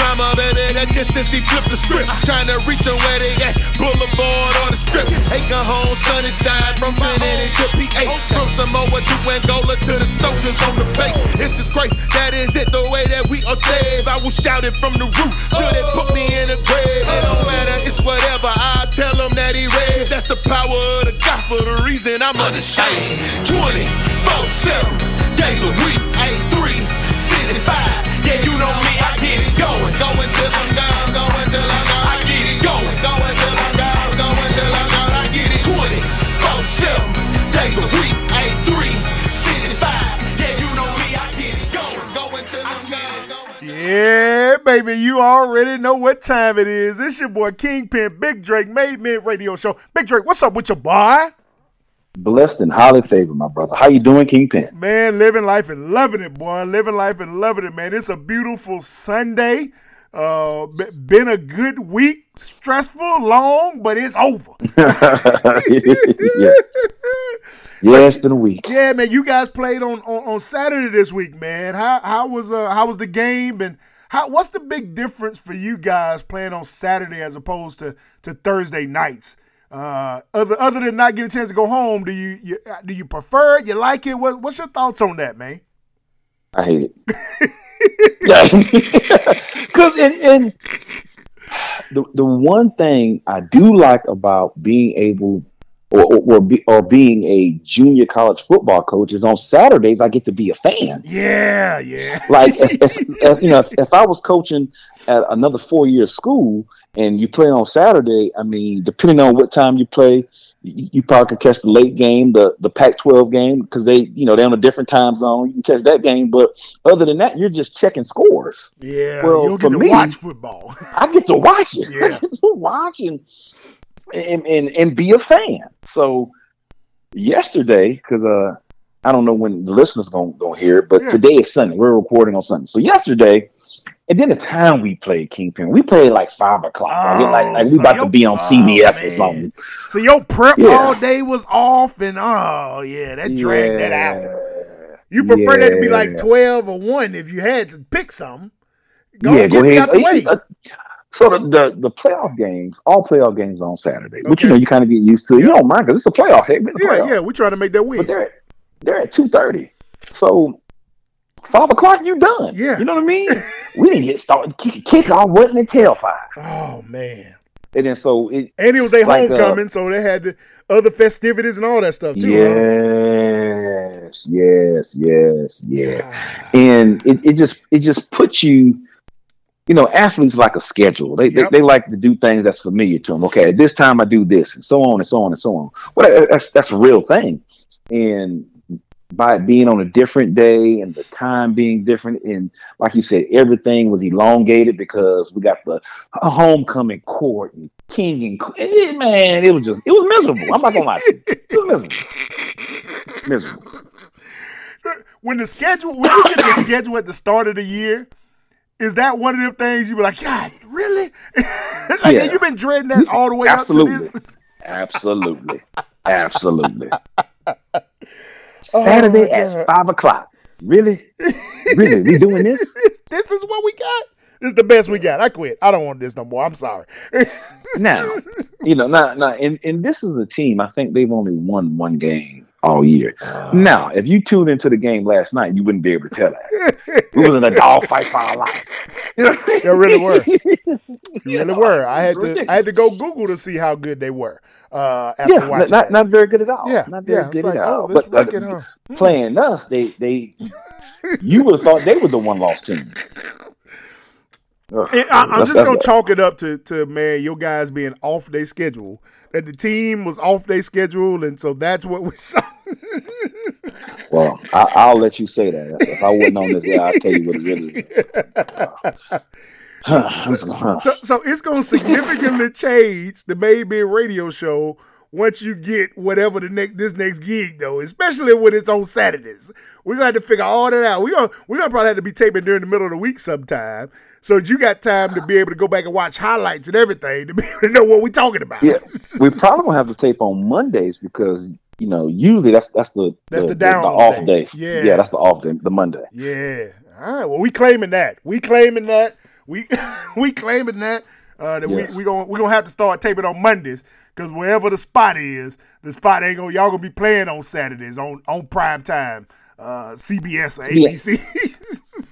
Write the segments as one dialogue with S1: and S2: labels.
S1: drama, baby. That just since he flipped the script. Trying to reach them where they at. Boulevard or the strip. Aiken home, sunny side from Trinity to PA. From Samoa to Angola to the soldiers on the base. This is grace. That is it, the way that we are saved. I will shout it from the roof till they put me in the grave. It don't matter, it's whatever. I tell them that he raised. That's the power of the gospel, the reason I'm unashamed. 24 7 days a week, 8 Yeah,
S2: baby, you already know what time it is. It's your boy Kingpin, Big Drake, Made Men Radio Show. Big Drake, what's up with your boy?
S3: Blessed and highly favored, my brother. How you doing, Kingpin?
S2: Man, living life and loving it, boy. Living life and loving it, man. It's a beautiful Sunday. Uh, been a good week. Stressful, long, but it's over.
S3: yeah. yeah, it's been a week.
S2: Yeah, man. You guys played on, on, on Saturday this week, man. How how was uh how was the game and how what's the big difference for you guys playing on Saturday as opposed to to Thursday nights? Uh, other other than not getting a chance to go home, do you, you do you prefer it? You like it? What, what's your thoughts on that, man?
S3: I hate it. yeah, because and, and the the one thing I do like about being able or or, or, be, or being a junior college football coach is on Saturdays I get to be a fan.
S2: Yeah, yeah.
S3: Like if, if, if, you know, if, if I was coaching at another four year school and you play on Saturday, I mean, depending on what time you play, you, probably could catch the late game, the the Pac-12 game, because they, you know, they're on a different time zone. You can catch that game, but other than that, you're just checking scores.
S2: Yeah,
S3: Well, for
S2: to
S3: me-
S2: watch football.
S3: I get to watch it.
S2: Yeah.
S3: I get to watch and and, and and be a fan. So yesterday, because uh, I don't know when the listeners gonna gonna hear it, but
S2: Yeah.
S3: today is Sunday. We're recording on Sunday. So yesterday, and then the time we played Kingpin, we played like five o'clock. Like,
S2: Oh,
S3: like, like we
S2: so
S3: about to be on
S2: oh,
S3: CBS
S2: man.
S3: or something.
S2: So your prep
S3: Yeah.
S2: all day was off, and oh yeah, that dragged that out. You prefer that to be like twelve or one if you had to pick something. Go,
S3: yeah,
S2: get
S3: go
S2: me
S3: ahead.
S2: out the way.
S3: Uh, So the, the the playoff games, all playoff games on Saturday, but you know you kind of get used to it. You don't mind because it's a playoff. It's a
S2: Yeah,
S3: playoff.
S2: yeah, we trying to make that win.
S3: but they're at, they're at two thirty. So five o'clock, you done.
S2: Yeah.
S3: you know what I mean. we didn't get started. Kick, kick off wasn't until five,
S2: Oh man.
S3: and then so it.
S2: And it was their
S3: Like, uh,
S2: so they had the other festivities and all that stuff too. huh?
S3: Yes, yes, yes,
S2: God.
S3: and it, it just it just puts you. You know, athletes like a schedule. They,
S2: Yep.
S3: they they like to do things that's familiar to them. Okay, at this time I do this, and so on and so on and so on. Well, that's that's a real thing, and by it being on a different day and the time being different, and like you said, everything was elongated because we got the homecoming court and king and que- eh, man, it was just it was miserable. I'm not gonna lie, to you. it was miserable, miserable.
S2: When the schedule, when you get the schedule at the start of the year, is that one of them things you be like, God, really? like,
S3: Yeah.
S2: You've been dreading that all the way
S3: Absolutely.
S2: up to this.
S3: Absolutely. Absolutely.
S2: Oh,
S3: Saturday
S2: my
S3: at five o'clock. Really? Really? We doing this?
S2: this, is what we got. This is the best we got. I quit. I don't want this no more. I'm sorry.
S3: Now, you know, now, now and, and this is a team, I think they've only won one game all year. Uh. Now, if you tuned into the game last night, you wouldn't be able to tell that. We was in a dog fight for our life. You know?
S2: They really were. You really were. I had to. I had to go Google to see how good they were. Uh, after
S3: Yeah,
S2: watching
S3: not, not very good at all.
S2: yeah,
S3: not very
S2: yeah.
S3: good
S2: like,
S3: at all.
S2: oh,
S3: But uh,
S2: huh?
S3: playing us, they they you would have thought they were the one lost team. Ugh,
S2: I, I'm just gonna chalk it up to to man, your guys being off their schedule. That the team was off their schedule, and so that's what we saw.
S3: Well, I, I'll let you say that. If I wasn't on this, I'll tell you what it really is. I'm
S2: so, so it's gonna significantly change the Made Men Radio Show once you get whatever the next this next gig though, especially when it's on Saturdays. We're gonna have to figure all that out. We're gonna we're gonna probably have to be taping during the middle of the week sometime. So you got time to be able to go back and watch highlights and everything to be able to know what we're talking about.
S3: Yeah, we probably gonna have to tape on Mondays because you know usually that's that's the
S2: That's
S3: the,
S2: the down
S3: off
S2: day.
S3: day.
S2: Yeah.
S3: yeah, that's the off day, the Monday.
S2: Yeah. All right. Well, we claiming that. We claiming that. We we claiming that. Uh, that
S3: Yes.
S2: we we gonna we gonna have to start taping on Mondays because wherever the spot is, the spot ain't gonna y'all gonna be playing on Saturdays on on prime time, uh, CBS or. ABC.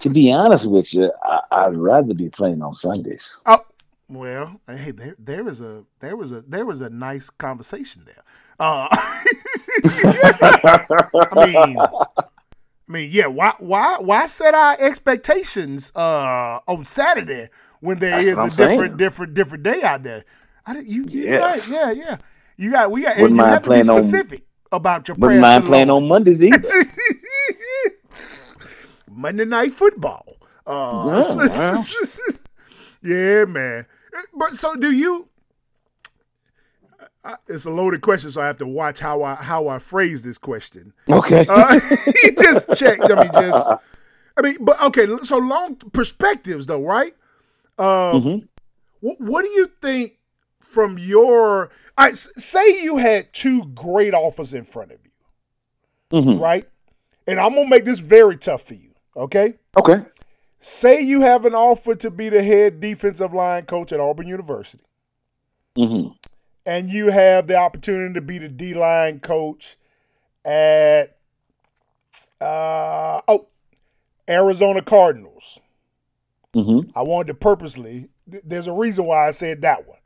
S3: To be honest with you, I, I'd rather be playing on Sundays.
S2: oh, well, hey, there there is a there was a there was a nice conversation there. Uh, I mean, I mean, yeah. Why, why, why set our expectations uh, on Saturday when there
S3: That's
S2: is a different,
S3: saying.
S2: different, different day out there? I didn't, you, you
S3: Yes.
S2: right? Yeah, yeah. You got, we got,
S3: Wouldn't
S2: you
S3: mind
S2: have to be
S3: playing on-
S2: specific about your
S3: Wouldn't mind playing on Mondays either.
S2: Monday Night Football. Uh,
S3: Yeah, well.
S2: yeah, man. But so, do you? I- It's a loaded question, so I have to watch how I how I phrase this question.
S3: okay.
S2: Uh, he just checked. I mean, just. I mean, but okay. So long perspectives, though, right? Um,
S3: Mhm.
S2: wh- what do you think from your? I say you had two great offers in front of you,
S3: Mhm.
S2: right? And I'm gonna make this very tough for you. Okay.
S3: Okay.
S2: Say you have an offer to be the head defensive line coach at Auburn University,
S3: hmm
S2: and you have the opportunity to be the D line coach at uh, oh Arizona Cardinals.
S3: hmm
S2: I wanted to purposely. th- There's a reason why I said that one.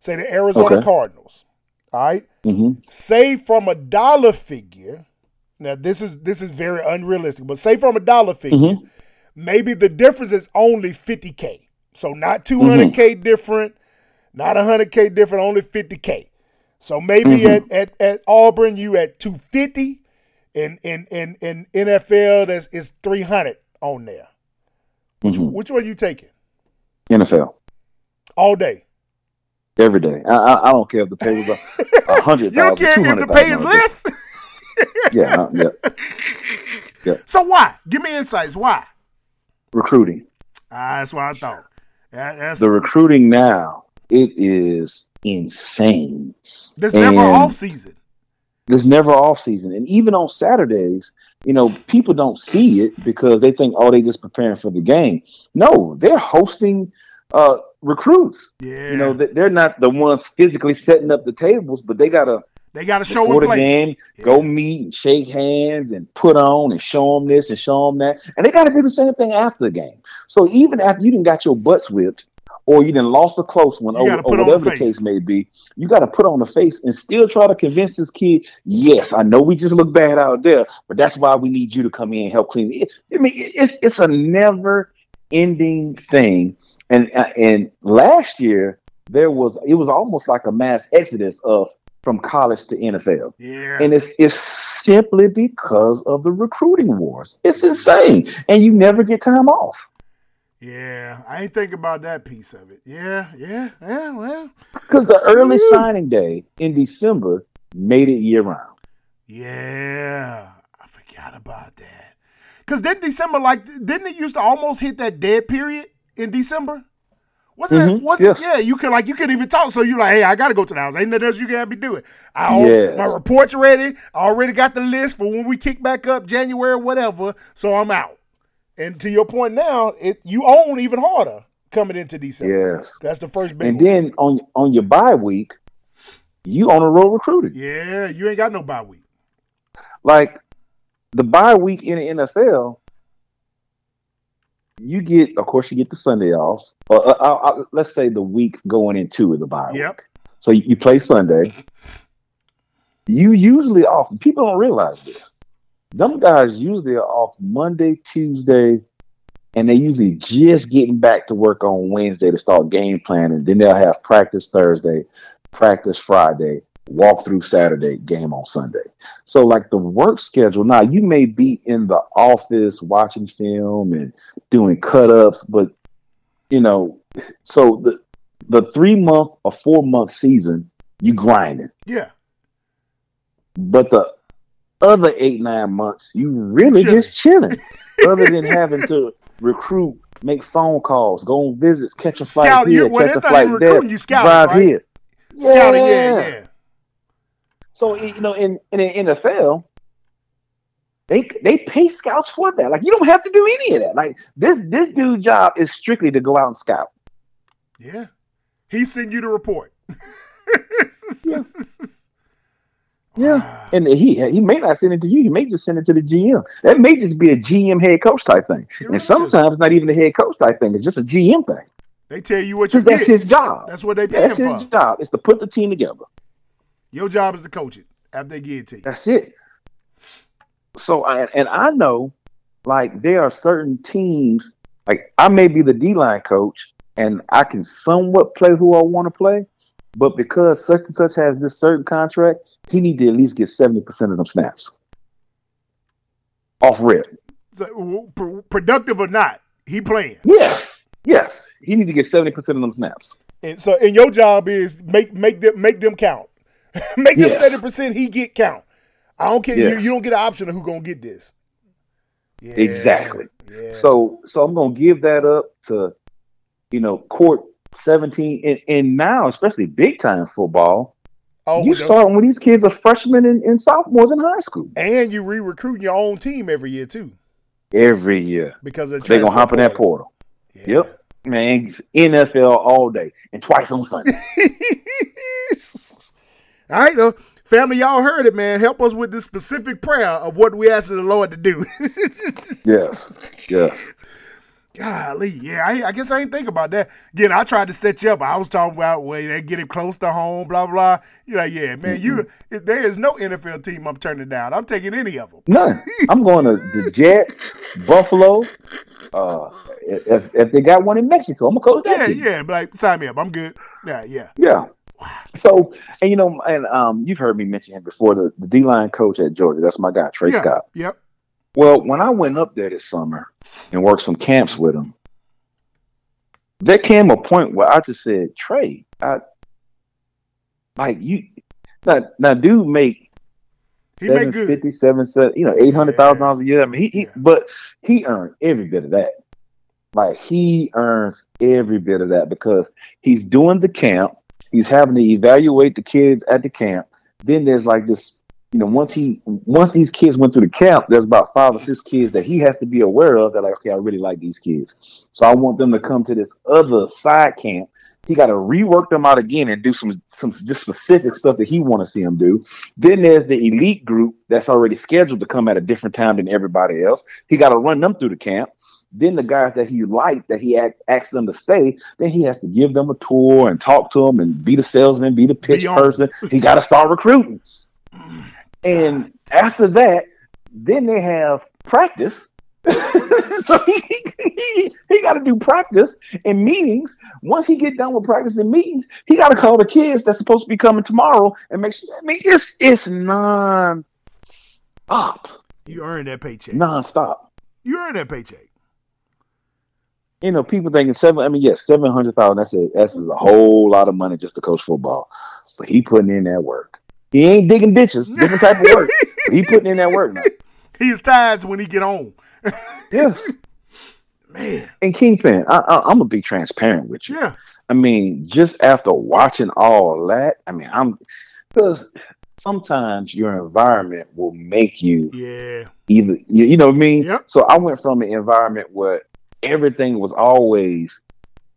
S2: Say the Arizona
S3: Okay.
S2: Cardinals. All right.
S3: hmm
S2: Say from a dollar figure. Now this is this is very unrealistic, but say from a dollar figure,
S3: Mhm.
S2: maybe the difference is only 50k. So not 200k different, not 100k different, only 50k. So maybe
S3: Mhm.
S2: at, at at Auburn you at 250, in in in in NFL that's is 300 on there.
S3: hmm
S2: Which one are you taking
S3: NFL
S2: all day?
S3: every day. I, I, I don't care if the pay was a, hundred
S2: You don't care if the pay is less.
S3: Yeah, uh, yeah.
S2: So why? Give me insights. Why?
S3: Recruiting.
S2: Ah, that's what I thought. That- that's
S3: The recruiting now it is insane.
S2: there's never off season.
S3: There's never off season, and even on Saturdays, you know, people don't see it because they think, oh, they just preparing for the game. No, they're hosting uh, recruits.
S2: Yeah,
S3: You know, they- they're not the ones physically setting up the tables, but they gotta
S2: they got to show
S3: before the
S2: play.
S3: game,
S2: Yeah.
S3: go meet and shake hands and put on and show them this and show them that, and they got to do the same thing after the game. So even after you didn't got your butts whipped, or you didn't lost a close one, or, or whatever
S2: the
S3: the case may be, you got to put on the face and still try to convince this kid. Yes, I know we just look bad out there, but that's why we need you to come in and help clean it. I mean, it's it's a never ending thing, and uh, and last year there was it was almost like a mass exodus of from college to NFL.
S2: Yeah,
S3: And it's it's simply because of the recruiting wars. It's insane. And you never get time off.
S2: Yeah. I ain't think about that piece of it. Yeah, yeah, yeah. Well,
S3: Because the early signing day in December made it year round.
S2: yeah. I forgot about that. Cause didn't December like didn't it used to almost hit that dead period in December? Wasn't it?
S3: Mhm,
S2: Wasn't
S3: yes.
S2: yeah? You could like you couldn't even talk. So you like, hey, I gotta go to the house. Ain't nothing else you gotta be doing. I
S3: Yes.
S2: my report's ready. I already got the list for when we kick back up January, whatever. So I'm out. And to your point now, it you own even harder coming into December.
S3: Yes.
S2: That's the first big
S3: And
S2: one.
S3: then on on your bye week, you on a road recruiting.
S2: Yeah, you ain't got no bye week.
S3: Like the bye week in the NFL, you get, of course, you get the Sunday off. Or, uh, uh, uh, let's say the week going into the bye
S2: Yep.
S3: week. So you, you play Sunday. You usually off. People don't realize this. Them guys usually are off Monday, Tuesday, and they usually just getting back to work on Wednesday to start game planning. Then they'll have practice Thursday, practice Friday, walk through Saturday, game on Sunday. So like the work schedule now, you may be in the office watching film and doing cut ups, but you know, so the the three month or four month season, you grinding.
S2: Yeah.
S3: But the other eight nine months, you really
S2: Chilling.
S3: just chilling, other than having to recruit, make phone calls, go on visits, catch a flight
S2: Scout,
S3: here, catch a flight there,
S2: you scouting,
S3: drive
S2: right?
S3: here.
S2: Scouting, yeah, yeah.
S3: So you know, in in the NFL, they they pay scouts for that. Like you don't have to do any of that. Like this this dude's job is strictly to go out and scout.
S2: Yeah. He sent you the report.
S3: Yeah, and he he may not send it to you. He may just send it to the GM. That may just be a GM head coach type thing.
S2: Really
S3: And
S2: is.
S3: sometimes it's not even a head coach type thing. It's just a GM thing
S2: They tell you what you
S3: because that's his job.
S2: That's what they pay
S3: That's
S2: him
S3: his
S2: for.
S3: job. Is to put the team together.
S2: Your job is to coach it after they give it to you.
S3: That's it. So, I, and I know, like, there are certain teams, like, I may be the D line coach and I can somewhat play who I want to play, but because such and such has this certain contract, he need to at least get 70% of them snaps off rip.
S2: So, pr- productive or not, he playing.
S3: Yes. Yes. He need to get 70% of them snaps.
S2: And so, and your job is make make them make them count. make them
S3: Yes.
S2: seventy percent. He get count. I don't care. You, you don't get an option of who gonna get this. Yeah,
S3: Exactly.
S2: Yeah.
S3: So so I'm gonna give that up to you know court 17 and, and now especially big time football.
S2: oh,
S3: you start when these kids are freshmen and, and sophomores in high school
S2: and you re-recruiting your own team every year too
S3: every year.
S2: because
S3: They're gonna hop in that
S2: portal.
S3: portal. Yep. Man, NFL all day and twice on Sunday.
S2: All right, though. Family, y'all heard it, man. Help us with this specific prayer of what we asking the Lord to do.
S3: yes. Yes.
S2: Golly, yeah, I, I guess I didn't think about that. Again, I tried to set you up. I was talking about way they get it close to home, blah blah. You're like, yeah, man, you there is no NFL team I'm turning down. I'm taking any of them.
S3: None. I'm going to the Jets, Buffalo. Uh, if, if they got one in Mexico, I'm gonna coach that
S2: Yeah,
S3: team.
S2: yeah, like sign me up. I'm good. Yeah, yeah.
S3: Yeah. So, and you know, and um, you've heard me mention him before. The, the D line coach at Georgia, that's my guy, Tray
S2: yeah.
S3: Scott.
S2: Yep.
S3: Well, when I went up there this summer and worked some camps with him, there came a point where I just said, Tray, I like you. Now, now, dude, make
S2: He
S3: seven fifty, seven, seven, you know, eight hundred thousand dollars a year. I mean, he, he
S2: Yeah.
S3: but he earned every bit of that. Like he earns every bit of that because he's doing the camp. He's having to evaluate the kids at the camp. Then there's like this, you know, once he once these kids went through the camp, there's about five or six kids that he has to be aware of. That like, okay, I really like these kids, so I want them to come to this other side camp. He got to rework them out again and do some some just specific stuff that he want to see them do. Then there's the elite group that's already scheduled to come at a different time than everybody else. He got to run them through the camp. Then the guys that he liked, that he asked them to stay, then he has to give them a tour and talk to them and be the salesman, be the pitch
S2: Be on.
S3: person. He got to start recruiting. And after that, then they have practice. so he, he, he got to do practice and meetings. Once he get done with practice and meetings, he got to call the kids that's supposed to be coming tomorrow and make sure. I mean, it's it's non stop,
S2: You earn that paycheck.
S3: non stop.
S2: You earn that paycheck.
S3: You know, people thinking seven. I mean, yes, seven hundred thousand. That's a that's a whole lot of money just to coach football. But he putting in that work. He ain't digging ditches. Different type of work. He putting in that work now.
S2: He's tired when he get home.
S3: Yes.
S2: Man,
S3: And Kingpin, I, I, I'm gonna be transparent with you.
S2: yeah.
S3: I mean, just after watching all that, I mean, I'm because sometimes your environment will make you
S2: Yeah.
S3: either you, you know what I mean.
S2: Yep.
S3: So I went from an environment where everything was always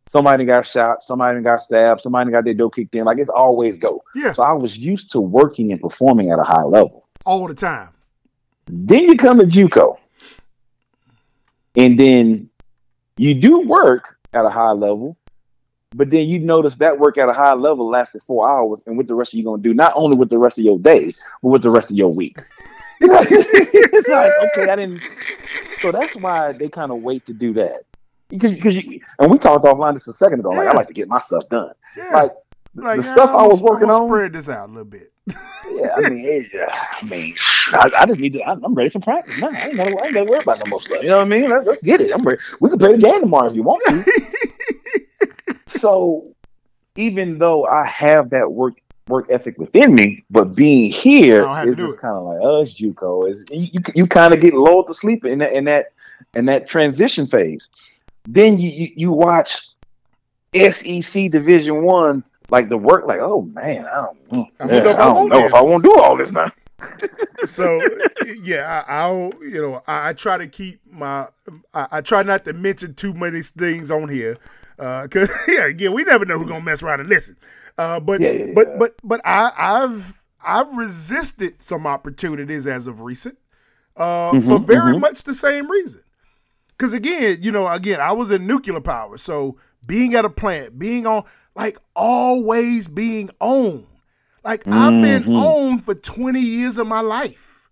S3: somebody got shot, somebody got stabbed, somebody got their door kicked in. Like it's always go.
S2: Yeah.
S3: So I was used to working and performing at a high level.
S2: All the time.
S3: Then you come to JUCO, and then you do work at a high level, but then you notice that work at a high level lasted four hours, and what the rest of you gonna do? Not only with the rest of your day, but with the rest of your week. it's like okay, I didn't. So that's why they kind of wait to do that because because you and we talked offline just a second ago. Like I like to get my stuff done.
S2: Yeah.
S3: Like
S2: Like,
S3: the
S2: yeah,
S3: stuff I
S2: I'm
S3: was
S2: gonna-
S3: working on.
S2: Spread this out a little bit.
S3: Yeah, I mean, it, I mean, I, I just need to. I'm, I'm ready for practice. now. I ain't gotta, I ain't gotta worry about no more stuff. You know what I mean? Let, let's get it. I'm ready. We can play the game tomorrow if you want to. so, even though I have that work work ethic within me, but being here is just kind of like, oh, it's JUCO. It's, you you, you kind of get lulled to sleep in that in that in that transition phase. Then you you, you watch SEC Division One, like the work, like, oh man, I don't, know, I don't, I don't know if I won't do all this now.
S2: so yeah, I, will you know I, I, try to keep my I, I, try not to mention too many things on here because uh, yeah again we never know who's gonna mess around and listen. Uh, but yeah, yeah, but but but I, I've I've resisted some opportunities as of recent uh, mm-hmm, for very mm-hmm. much the same reason. Because again, you know, again, I was in nuclear power, so being at a plant, being on, like always being on. Like mm-hmm. I've been mm-hmm. on for 20 years of my life.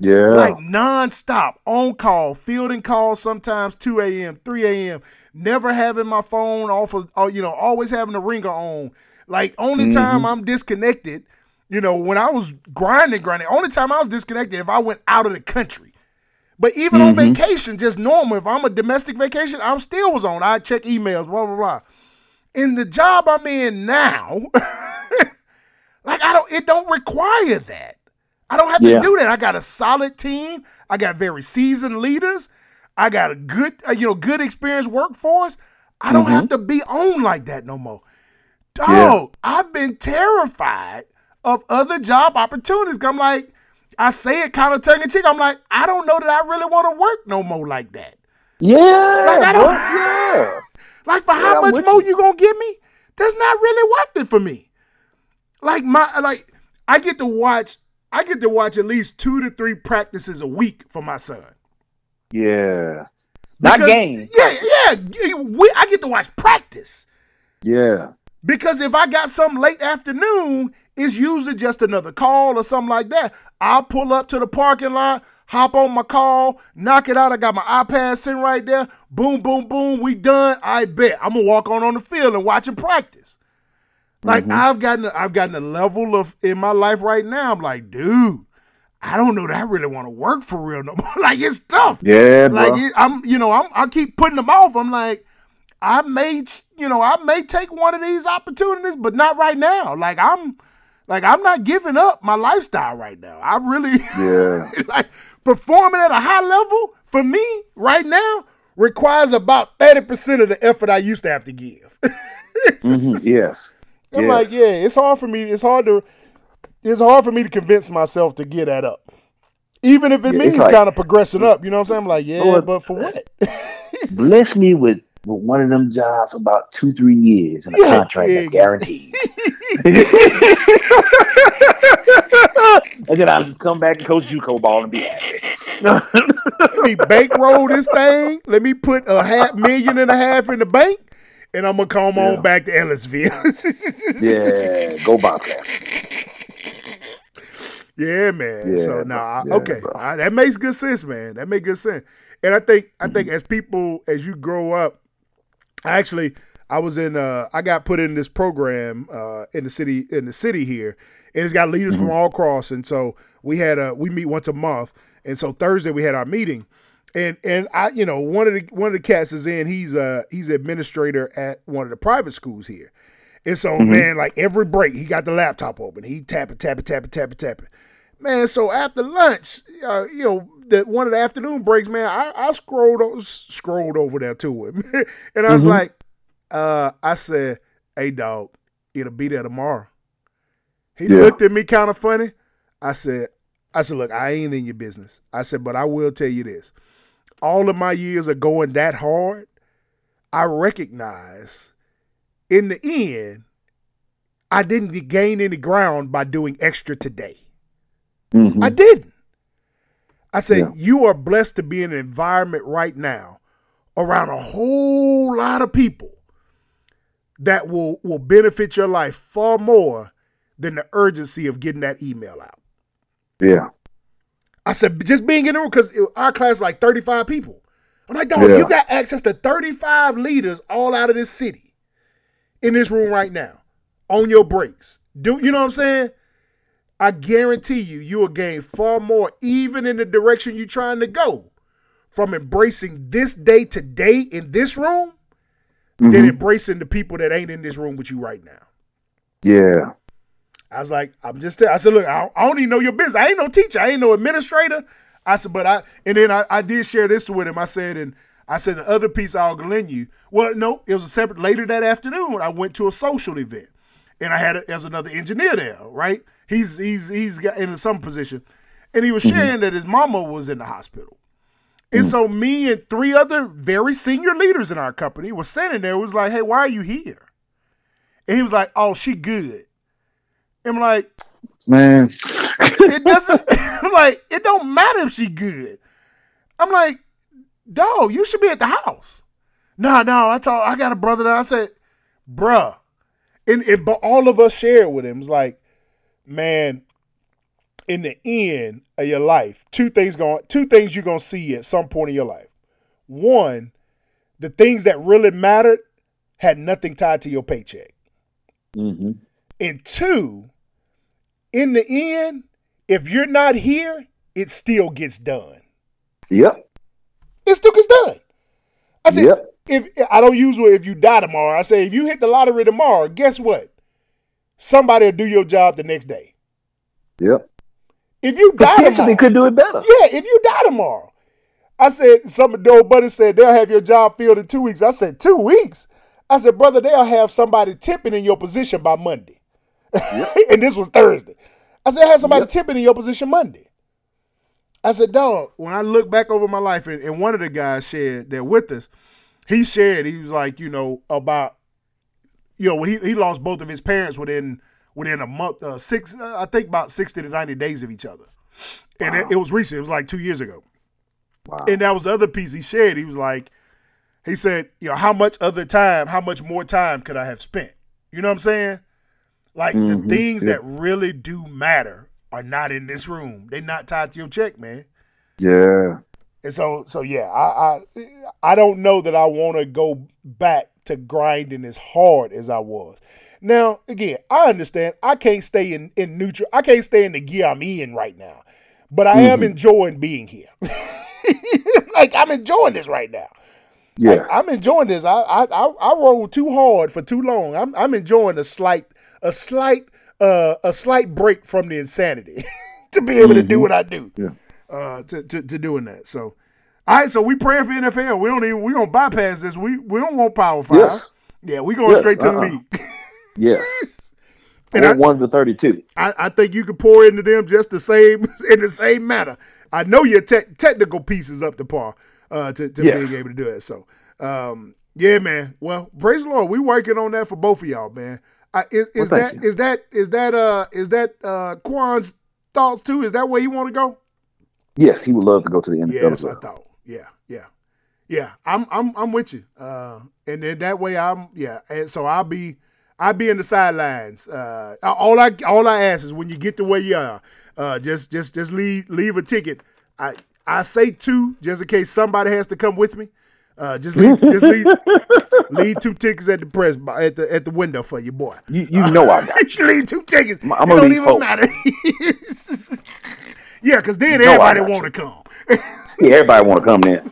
S3: Yeah.
S2: Like nonstop, on call, fielding calls sometimes 2 a.m., 3 a.m., never having my phone off of, uh, you know, always having the ringer on. Like only mm-hmm. time I'm disconnected, you know, when I was grinding, grinding, only time I was disconnected if I went out of the country. But even mm-hmm. on vacation, just normal, if I'm a domestic vacation, I'm still was on. I check emails, blah, blah, blah. In the job I'm in now, like I don't it don't require that. I don't have yeah. to do that. I got a solid team. I got very seasoned leaders. I got a good, uh, you know, good experienced workforce. I don't mm-hmm. have to be on like that no more. Dog, yeah. I've been terrified of other job opportunities. I'm like, I say it kind of tongue in cheek. I'm like, I don't know that I really want to work no more like that.
S3: Yeah. Like I don't. Yeah.
S2: Like for yeah, how much more you. you gonna give me? That's not really worth it for me. Like my like I get to watch I get to watch at least two to three practices a week for my son.
S3: Yeah. Not games.
S2: Yeah, yeah. We, I get to watch practice.
S3: Yeah.
S2: Because if I got some late afternoon, it's usually just another call or something like that. I'll pull up to the parking lot, hop on my call, knock it out. I got my iPad sitting right there. Boom, boom, boom. We done. I bet I'm gonna walk on on the field and watch him practice. Like mm-hmm. I've gotten, I've gotten a level of in my life right now. I'm like, dude, I don't know that I really want to work for real no more. like it's tough.
S3: Yeah,
S2: like it, I'm, you know, I'm, I keep putting them off. I'm like, I may, you know, I may take one of these opportunities, but not right now. Like I'm, like I'm not giving up my lifestyle right now. I really,
S3: yeah,
S2: like performing at a high level for me right now requires about thirty percent of the effort I used to have to give.
S3: mm-hmm. Yes,
S2: I'm
S3: yes.
S2: like, yeah, it's hard for me. It's hard to, it's hard for me to convince myself to get that up, even if it yeah, means like, kind of progressing up. You know what I'm saying? I'm like, yeah, Lord, but for what?
S3: bless me with with one of them jobs for about two, three years and a yeah, contract that's guaranteed. and then I'll just come back and coach JUCO ball and be happy.
S2: Let me bankroll this thing. Let me put a half million and a half in the bank, and I'm gonna come yeah. on back to Ellisville.
S3: yeah, go Bobcats.
S2: Yeah, man. Yeah, so nah, yeah, okay, uh, that makes good sense, man. That makes good sense. And I think, I think, mm-hmm. as people, as you grow up, I actually I was in uh I got put in this program uh in the city in the city here and it's got leaders mm-hmm. from all across and so we had a we meet once a month and so Thursday we had our meeting and and I you know one of the one of the cats is in he's uh he's administrator at one of the private schools here and so mm-hmm. man like every break he got the laptop open he tap it tap it tap it tap it tap it man so after lunch uh, you know the one of the afternoon breaks, man, I, I scrolled scrolled over there to him, and I was mm-hmm. like, uh, I said, "Hey, dog, it'll be there tomorrow." He yeah. looked at me kind of funny. I said, "I said, look, I ain't in your business." I said, "But I will tell you this: all of my years of going that hard, I recognize in the end, I didn't gain any ground by doing extra today. Mm-hmm. I didn't." I said, yeah. you are blessed to be in an environment right now around a whole lot of people that will will benefit your life far more than the urgency of getting that email out.
S3: Yeah.
S2: I said just being in the room because our class is like 35 people. I'm like, dog, yeah. you got access to 35 leaders all out of this city in this room right now on your breaks. Do you know what I'm saying? I guarantee you, you will gain far more, even in the direction you're trying to go, from embracing this day today in this room mm-hmm. than embracing the people that ain't in this room with you right now.
S3: Yeah.
S2: I was like, I'm just. I said, look, I don't, I don't even know your business. I ain't no teacher. I ain't no administrator. I said, but I and then I, I did share this with him. I said, and I said the other piece I'll lend you. Well, no, it was a separate. Later that afternoon, I went to a social event, and I had a, there's another engineer there. Right? He's he's he's got in some position, and he was mm-hmm. sharing that his mama was in the hospital. And mm. so me and three other very senior leaders in our company was sitting there. Was like, hey, why are you here? And he was like, oh, she good. And I'm like,
S3: Man,
S2: it doesn't. I'm like, it don't matter if she good. I'm like, dog, you should be at the house. No, no, I told I got a brother that I said, bruh. And, and but all of us shared with him. It's like, man, in the end of your life, two things going two things you're gonna see at some point in your life. One, the things that really mattered had nothing tied to your paycheck.
S3: hmm
S2: And two, in the end, if you're not here, it still gets done.
S3: yep,
S2: It still gets done. I said,
S3: Yep.
S2: if I don't use if you die tomorrow, I say if you hit the lottery tomorrow, guess what? Somebody will do your job the next day.
S3: yep.
S2: If you die
S3: Potentially
S2: tomorrow,
S3: could do it better.
S2: yeah, if you die tomorrow, I said some of the old buddies said they'll have your job filled in two weeks. I said two weeks. I said, brother, they'll have somebody tipping in your position by Monday. and this was Thursday. I said, I had somebody
S3: Yep.
S2: tipping in your position Monday. I said, dog, when I look back over my life, and, and one of the guys shared that with us, he shared, he was like, you know, about, you know, he, he lost both of his parents within within a month, uh, six, uh, I think about 60 to 90 days of each other. And it, it was recent, it was like two years ago.
S3: Wow.
S2: And that was the other piece he shared. He was like, he said, you know, how much other time, how much more time could I have spent? You know what I'm saying? Like the
S3: Mhm.
S2: things
S3: Yeah.
S2: that really do matter are not in this room. They're not tied to your check, man.
S3: Yeah.
S2: And so, so yeah, I, I, I don't know that I want to go back to grinding as hard as I was. Now, again, I understand I can't stay in in neutral. I can't stay in the gear I'm in right now, but I am enjoying being here. like I'm enjoying this right now.
S3: Yes.
S2: I'm enjoying this. I I I, I rolled too hard for too long. I'm I'm enjoying a slight a slight uh a slight break from the insanity to be able to do what I do.
S3: Yeah.
S2: Uh to, to to doing that. So all right, so we praying for NFL. We don't even we gonna bypass this. We we don't want power five.
S3: Yes.
S2: Yeah, we going
S3: Yes,
S2: straight to
S3: uh-uh.
S2: the league.
S3: yes.
S2: And I-
S3: one to thirty-two.
S2: I, I think you can pour into them just the same in the same manner. I know your te- technical piece is up to par uh, to, to
S3: Yes.
S2: being able to do it. So, um, yeah, man. Well, praise the Lord. We working on that for both of y'all, man. I, is is
S3: Well,
S2: that is that is that uh is that uh Quan's thoughts too? Is that where you want to go?
S3: Yes, he would love to go to the NFL.
S2: Yeah, that's
S3: as
S2: what I
S3: well.
S2: thought. Yeah, yeah, yeah. I'm I'm I'm with you. Uh, and then that way I'm yeah. And so I'll be I'll be in the sidelines. Uh, all I all I ask is when you get to where you are, uh, just just just leave leave a ticket. I I say two just in case somebody has to come with me. Uh, just leave just leave leave two tickets at the press at the at the window for you, boy.
S3: You you know I got you.
S2: leave two tickets.
S3: I'm
S2: it
S3: gonna
S2: don't
S3: leave
S2: even
S3: four.
S2: matter. yeah, because then
S3: You
S2: everybody want to come.
S3: Yeah, everybody want to come there.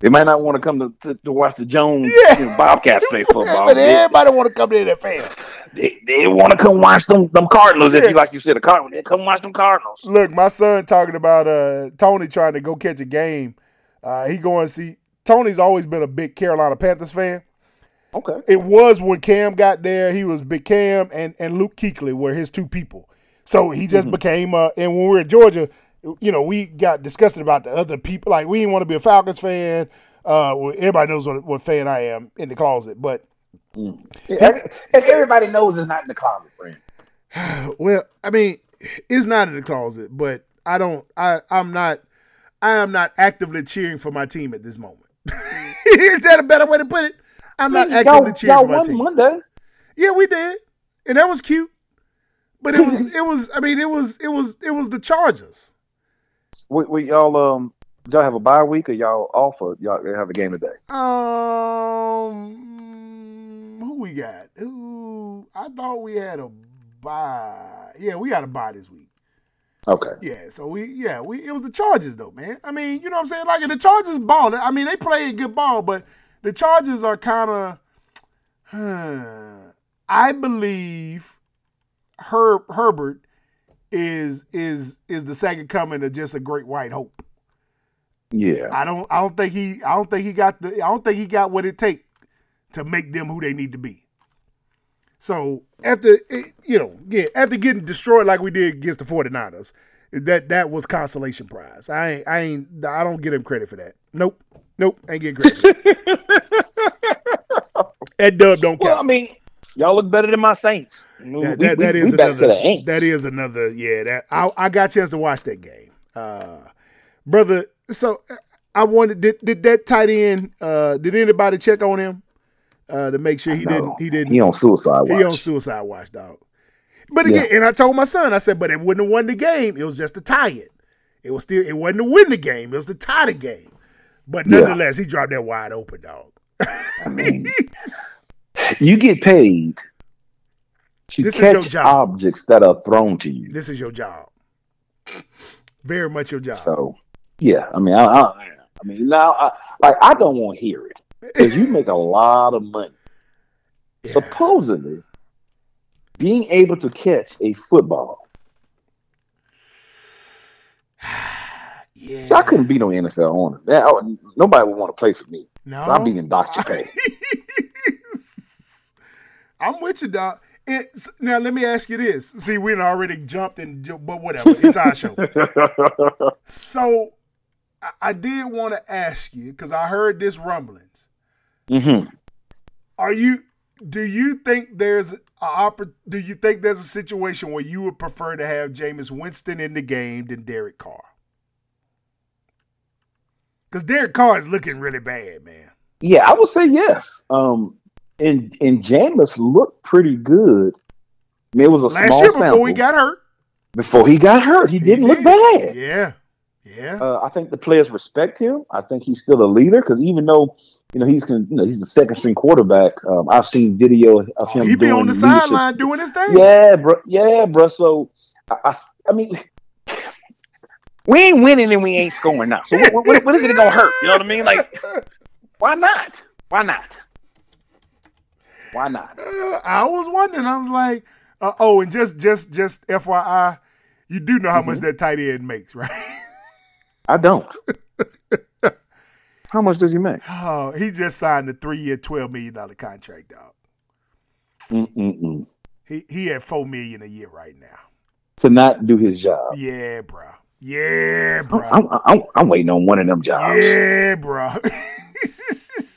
S3: They might not want to come to, to, to watch the Jones
S2: Yeah.
S3: you know, Bobcats play football.
S2: but everybody want to come to the NFL.
S3: they, they want to come watch them them Cardinals. If you like you said, the Cardinals, they come watch them Cardinals.
S2: Look, my son talking about uh Tony trying to go catch a game. Uh, he going to see. Tony's always been a big Carolina Panthers fan.
S3: Okay.
S2: It was when Cam got there. He was big Cam and and Luke Kuechly were his two people. So he just became. Uh, and when we were in Georgia, you know, we got disgusted about the other people. Like we didn't want to be a Falcons fan. Uh, well, everybody knows what, what fan I am in the closet, but
S3: And everybody knows it's not in the closet.
S2: Well, I mean, it's not in the closet, but I don't. I I'm not. I am not actively cheering for my team at this moment. Is that a better way to put it? I'm not actively
S3: Y'all,
S2: cheering
S3: y'all
S2: for my team.
S3: Monday.
S2: Yeah, we did, and that was cute. But it was. It was. I mean, it was. It was. It was the Chargers.
S3: We, we y'all um did y'all have a bye week or y'all off or y'all have a game today?
S2: Um, who we got? Who? I thought we had a bye. Yeah, we got a bye this week.
S3: Okay.
S2: Yeah, so we yeah, we it was the Chargers though, man. I mean, you know what I'm saying? Like the Chargers ball. I mean, they played good ball, but the Chargers are kind of I believe Herb Herbert is is is the second coming of just a great white hope.
S3: Yeah.
S2: I don't I don't think he I don't think he got the I don't think he got what it take to make them who they need to be. So after you know, yeah, after getting destroyed like we did against the 49ers, that that was consolation prize. I ain't I ain't I don't get him credit for that. Nope. Nope. Ain't getting credit. that dub don't count.
S3: Well, I mean, y'all look better than my Saints.
S2: That,
S3: We-
S2: that,
S3: we-
S2: that is another. That is another. Yeah, that I I got a chance to watch that game, uh, brother. So I wanted did, did that tight end? Uh, did anybody check on him uh, to make sure he
S3: No,
S2: didn't he didn't
S3: He on suicide watch.
S2: he on suicide watch, dog. But again, and I told my son, I said, but it wouldn't have won the game. It was just to tie it. It was still it wasn't to win the game. It was to tie the game. But
S3: Yeah.
S2: nonetheless, he dropped that wide open, dog.
S3: I mean, you get paid to
S2: This
S3: catch objects that are thrown to you.
S2: This is your job. Very much your job.
S3: So, yeah, I mean, I, I, I mean, now, I, like, I don't want to hear it because you make a lot of money.
S2: Yeah.
S3: Supposedly, being able to catch a football.
S2: Yeah.
S3: So I couldn't be no NFL owner. That, I- nobody would want to play for me.
S2: no.
S3: I'm being doctor pay.
S2: I'm with you, Doc. It's, now let me ask you this. See, we already jumped and but whatever. It's our show. So I, I did want to ask you because I heard this rumblings.
S3: hmm
S2: Are you? Do you think there's a oppor- Do you think there's a situation where you would prefer to have Jameis Winston in the game than Derek Carr? Because Derek Carr is looking really bad, man.
S3: Yeah, I would say yes. Um, and and Jameis looked pretty good. I mean, it was a
S2: Last
S3: small
S2: year
S3: sample
S2: before he got hurt,
S3: before he got hurt. He didn't look bad.
S2: Yeah, yeah.
S3: Uh, I think the players respect him. I think he's still a leader because even though you know he's you know he's the second string quarterback, um, I've seen video of him.
S2: he be on the sideline doing his thing.
S3: Yeah, bro. Yeah, bro. So I, I, I mean, we ain't winning and we ain't scoring now. So what, what, what is it gonna hurt? You know what I mean? Like, why not? Why not? Why not?
S2: Uh, I was wondering. I was like, uh, oh, and just just just FYI, you do know how
S3: Mm-hmm.
S2: much that tight end makes, right?
S3: I don't. How much does he make?
S2: Oh, he just signed a three-year, twelve million dollar contract, dog.
S3: Mm-mm-mm.
S2: He he had four million a year right now.
S3: To not do his job.
S2: Yeah, bro. Yeah,
S3: I'm,
S2: bro.
S3: I'm, I'm, I'm waiting on one of them jobs.
S2: Yeah, bro.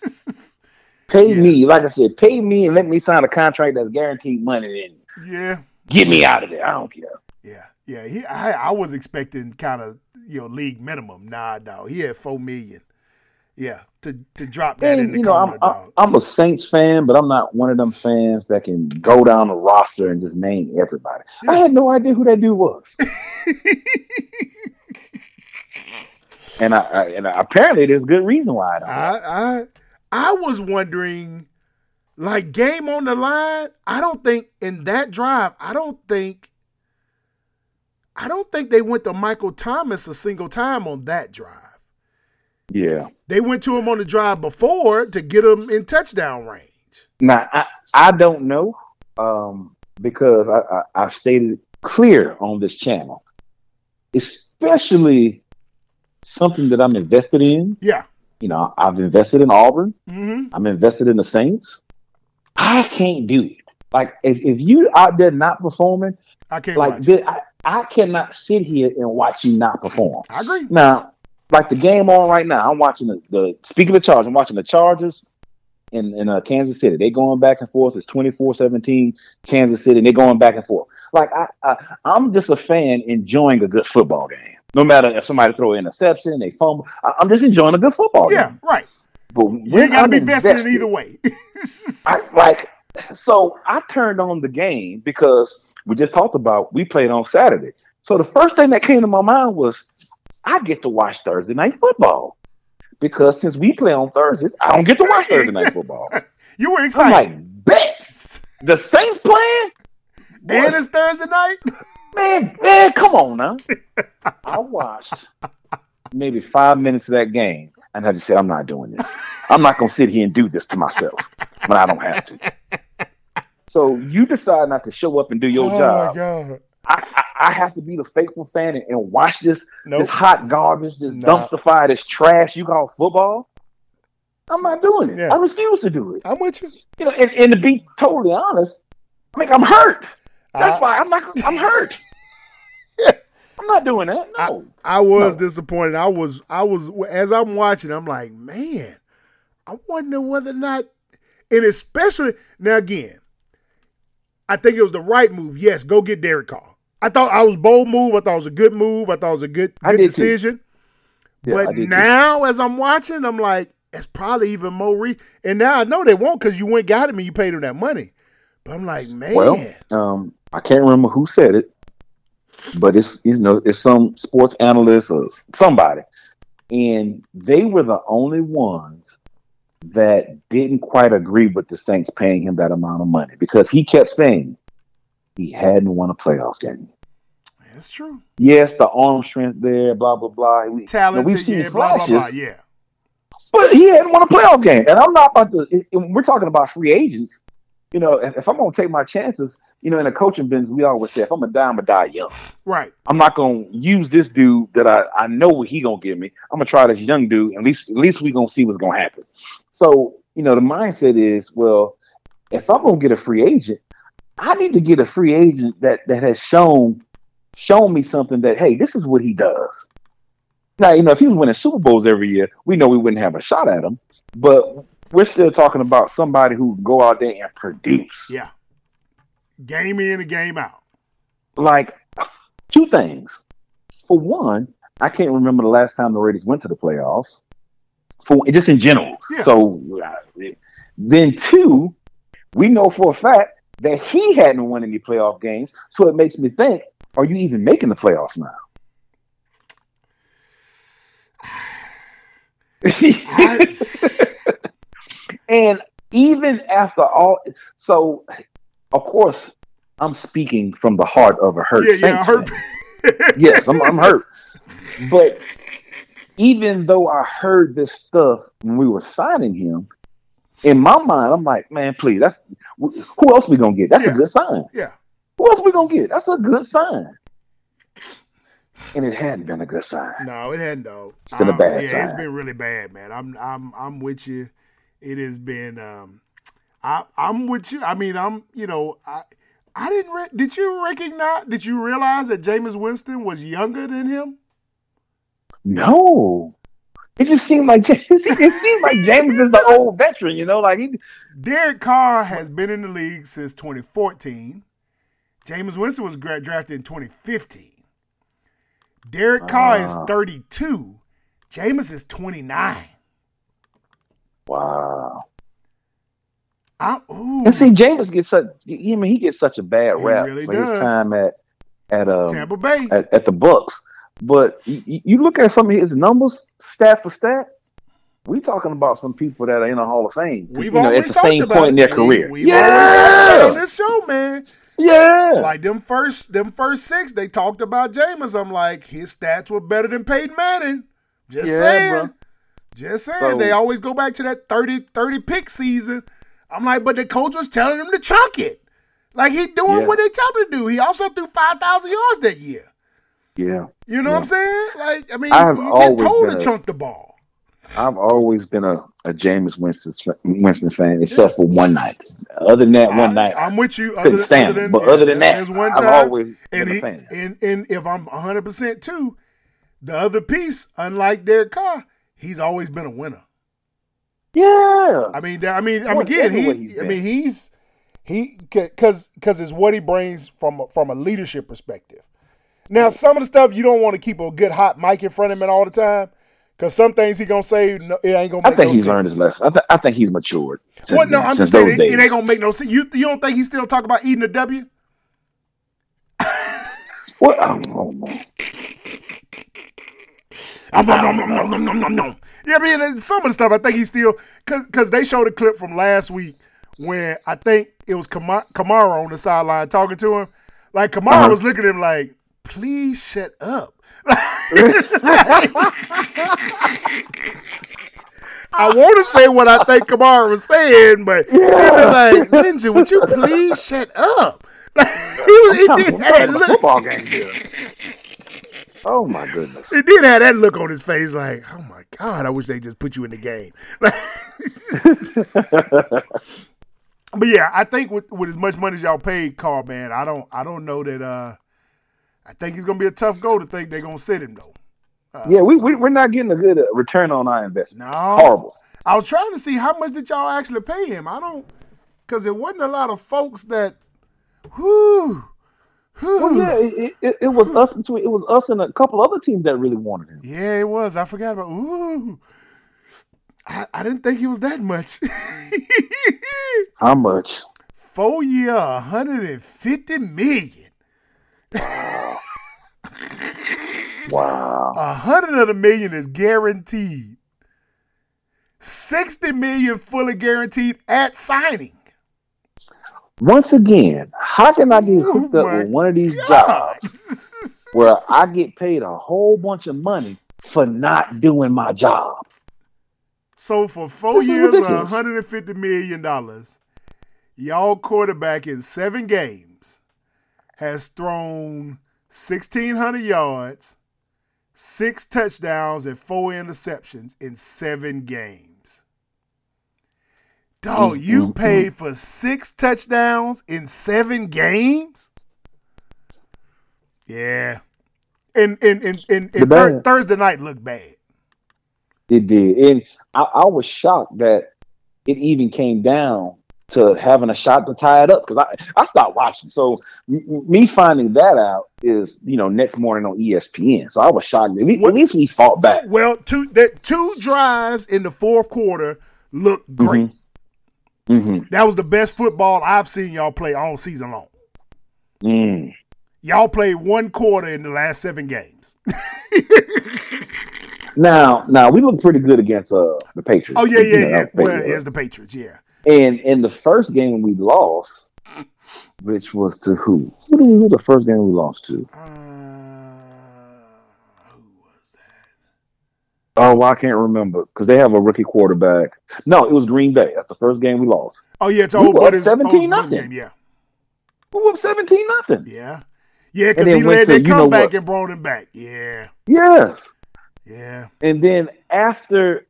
S3: Pay
S2: Yeah.
S3: me, like I said, pay me and let me sign a contract that's guaranteed money. And
S2: yeah,
S3: get me out of there. I don't care.
S2: yeah, yeah. He, I, I was expecting kind of you know league minimum. Nah, dog. He had four million. Yeah, to to drop that in
S3: And
S2: the
S3: you know,
S2: corner,
S3: I'm,
S2: dog.
S3: I'm a Saints fan, but I'm not one of them fans that can go down the roster and just name everybody. I had no idea who that dude was, and I, I and apparently there's good reason why I don't.
S2: I I I was wondering, like game on the line. I don't think in that drive. I don't think. I don't think they went to Michael Thomas a single time on that drive.
S3: yeah.
S2: They went to him on the drive before to get him in touchdown range.
S3: Now I, I don't know um, because I, I, I've stated clear on this channel, especially something that I'm invested in.
S2: Yeah.
S3: You know, I've invested in Auburn.
S2: hmm
S3: I'm invested in the Saints. I can't do it. Like if, if you out there not performing,
S2: I can't
S3: like
S2: watch.
S3: this, I, I cannot sit here and watch you not perform.
S2: I agree.
S3: Now, like the game on right now, I'm watching the, the speaking of the Chargers, I'm watching the Chargers in, in uh, Kansas City. They're going back and forth. It's 24-17 Kansas City, and they're going back and forth. Like I, I I'm just a fan enjoying a good football game. No matter if somebody throw an interception, they fumble. I, I'm just enjoying a good football
S2: Yeah,
S3: game.
S2: right.
S3: But
S2: You
S3: when
S2: ain't got to
S3: I'm
S2: be vested
S3: invested-
S2: in either way.
S3: I like so I turned on the game because we just talked about we played on Saturday. So the first thing that came to my mind was I get to watch Thursday night football. Because since we play on Thursdays, I don't get to watch Thursday night football.
S2: you were excited.
S3: I'm like, bet the Saints playing?
S2: and it's Thursday night.
S3: Man, man, come on now. I watched maybe five minutes of that game and I just said, I'm not doing this. I'm not gonna sit here and do this to myself when I don't have to. So you decide not to show up and do your
S2: oh
S3: job.
S2: my god.
S3: I, I, I have to be the faithful fan and, and watch this
S2: Nope.
S3: this hot garbage, this
S2: Nah.
S3: dumpster fire, this trash you call football. I'm not doing it.
S2: Yeah.
S3: I refuse to do it.
S2: I'm with you.
S3: You know, and, and to be totally honest, I mean, I'm hurt. That's
S2: I-
S3: why I'm not. I'm hurt. I'm not doing that. No.
S2: I was
S3: No.
S2: disappointed. I was I was as I'm watching, I'm like, man, I wonder whether or not and especially now again, I think it was the right move. Yes, go get Derek Carr. I thought I was bold move. I thought it was a good move. I thought it was a good, good decision.
S3: Yeah, I
S2: but
S3: did too.
S2: now, as I'm watching, I'm like, it's probably even more. Re- and now I know they won't because you went got him and you paid him that money. But I'm like, man,
S3: Well, um, I can't remember who said it, but it's you know it's some sports analyst or somebody, and they were the only ones that didn't quite agree with the Saints paying him that amount of money because he kept saying he hadn't won a playoff game.
S2: that's true.
S3: Yes, the arm strength there, blah blah blah. We,
S2: Talented,
S3: we've seen
S2: yeah, blah, blah,
S3: flashes,
S2: blah, yeah.
S3: but he hadn't won a playoff game. And I'm not about to. We're talking about free agents. You know, if, if I'm going to take my chances, you know, in a coaching business, we always say, if I'm gonna die, I'm a die young.
S2: Right.
S3: I'm not going to use this dude that I, I know what he going to give me. I'm going to try this young dude. At least, at least we going to see what's going to happen. So, you know, the mindset is, well, if I'm going to get a free agent, I need to get a free agent that that has shown shown me something that hey, this is what he does. Now, you know, if he was winning Super Bowls every year, we know we wouldn't have a shot at him. But we're still talking about somebody who can go out there and produce.
S2: Yeah. Game in and game out.
S3: Like two things. For one, I can't remember the last time the Raiders went to the playoffs. For just in general.
S2: Yeah.
S3: So uh, then two, we know for a fact that he hadn't won any playoff games. So it makes me think, are you even making the playoffs now?
S2: I-
S3: and even after all, so of course, I'm speaking from the heart of a hurt.
S2: yeah, yeah, I
S3: Saints
S2: heard.
S3: fan. yes, I'm, I'm hurt. But even though I heard this stuff when we were signing him, in my mind, I'm like, man, please, that's who else we gonna get? That's
S2: Yeah.
S3: a good sign.
S2: Yeah.
S3: Who else we gonna get? That's a good sign. And it hadn't been a good sign.
S2: No, it hadn't though.
S3: It's been a
S2: Um,
S3: bad
S2: Yeah, It's been really bad, man. I'm I'm I'm with you. It has been um I I'm with you. I mean, I'm you know, I I didn't re- did you recognize did you realize that Jameis Winston was younger than him?
S3: No. It just seemed like James, it seemed like James is the old veteran, you know, like he
S2: Derek Carr has been in the league since 2014. Jameis Winston was gra- drafted in 2015. Derek Carr is
S3: Ah.
S2: 32. Jameis is 29.
S3: Wow.
S2: I, ooh,
S3: And see, James gets such. I mean, he gets such a bad
S2: He
S3: rap
S2: really
S3: for his time at at um
S2: Tampa Bay.
S3: at, at the Bucks. But you, you look at some of his numbers, stat for stat. We talking about some people that are in the Hall of Fame.
S2: We've
S3: you know, at the same point in their
S2: We-
S3: career.
S2: We've always talked about it on
S3: yeah,
S2: this show, man.
S3: yeah.
S2: Like them first, them first six, they talked about Jameis. I'm like, his stats were better than Peyton Manning. Just
S3: Yeah,
S2: saying.
S3: bro.
S2: Just saying.
S3: So-
S2: they always go back to that 30, 30 pick season. I'm like, but the coach was telling him to chunk it. Like he doing
S3: Yeah.
S2: what they tell him to do. He also threw five thousand yards that year.
S3: yeah.
S2: You know what I'm saying? Like, I mean,
S3: I've
S2: you get told to
S3: a-
S2: chunk the ball.
S3: I've always been a, a James Winston Winston fan, except for one night. Other than that, one night
S2: I'm with you. Other
S3: couldn't
S2: than,
S3: stand
S2: other than,
S3: But other than that,
S2: one
S3: I've always
S2: and
S3: been a
S2: he,
S3: fan.
S2: and and if I'm 100 percent too, the other piece, unlike Derek Carr, he's always been a winner.
S3: Yeah,
S2: I mean, I mean, I mean, again, he, I mean, he's he because because it's what he brings from from a leadership perspective. Now, some of the stuff you don't want to keep a good hot mic in front of him all the time, because some things he gonna say, no, it ain't gonna.
S3: I think
S2: no
S3: he's
S2: sense.
S3: learned his lesson. I, th- I think he's matured. Since,
S2: What? No, I'm just saying it, it ain't gonna make no sense. You you don't think he's still talking about eating a W?
S3: What? Oh, oh, no.
S2: Nom, nom, nom, nom, nom, nom, nom. Yeah, I mean, some of the stuff I think he's still because cause they showed a clip from last week when I think it was Kama- Kamara on the sideline talking to him. Like Kamara
S3: Uh-huh.
S2: was looking at him like, "Please shut up." I want to say what I think Kamara was saying, but yeah. like, Ninja, would you please shut up? Like, he was, he did have that look.
S3: Football game here. Oh my goodness.
S2: He did have that look on his face, like, oh my god, I wish they just put you in the game. but yeah, I think with, with as much money as y'all paid, Carr, man, I don't, I don't know that. uh I think it's gonna be a tough goal to think they're gonna sit him though.
S3: Uh, yeah, we, we we're not getting a good uh, return on our investment. No, horrible.
S2: I was trying to see how much did y'all actually pay him. I don't, because it wasn't a lot of folks that. Whoo.
S3: Well, hmm. yeah, it, it, it, was hmm. us between it was us and a couple other teams that really wanted him.
S2: Yeah, it was. I forgot about. Ooh, I, I didn't think he was that much.
S3: How much?
S2: Four year, 150 million.
S3: wow.
S2: A hundred of the million is guaranteed. 60 million fully guaranteed at signing.
S3: Once again, how can I get oh hooked oh up with one of these God. jobs where I get paid a whole bunch of money for not doing my job?
S2: So for four this years, one hundred and fifty million dollars, y'all quarterback in seven games has thrown sixteen hundred yards, six touchdowns, and four interceptions in seven games. Dog, mm, you mm, paid mm. for six touchdowns in seven games? Yeah. And and and, and, and thir- Thursday night looked bad.
S3: It did. And I, I, was shocked that it even came down to having a shot to tie it up because I, I stopped watching. So m- me finding that out is, you know, next morning on ESPN. So I was shocked. At least, at least we fought back.
S2: Well, two that two drives in the fourth quarter looked great. Mm-hmm. Mm-hmm. That was the best football I've seen y'all play all season long.
S3: Mm.
S2: Y'all played one quarter in the last seven games.
S3: now, now we look pretty good against uh the Patriots.
S2: Oh yeah, yeah, know, yeah. Well, here's the Patriots, yeah.
S3: And in the first game we lost, which was to who? Who was the first game we lost to?
S2: Uh,
S3: Oh, well, I can't remember because they have a rookie quarterback. No, it was Green Bay. That's the first game we lost.
S2: Oh yeah, it's old buddy.
S3: Seventeen nothing.
S2: Yeah,
S3: we were seventeen nothing.
S2: Yeah, yeah, because he led their comeback and brought him back. Yeah,
S3: yeah,
S2: yeah.
S3: And then after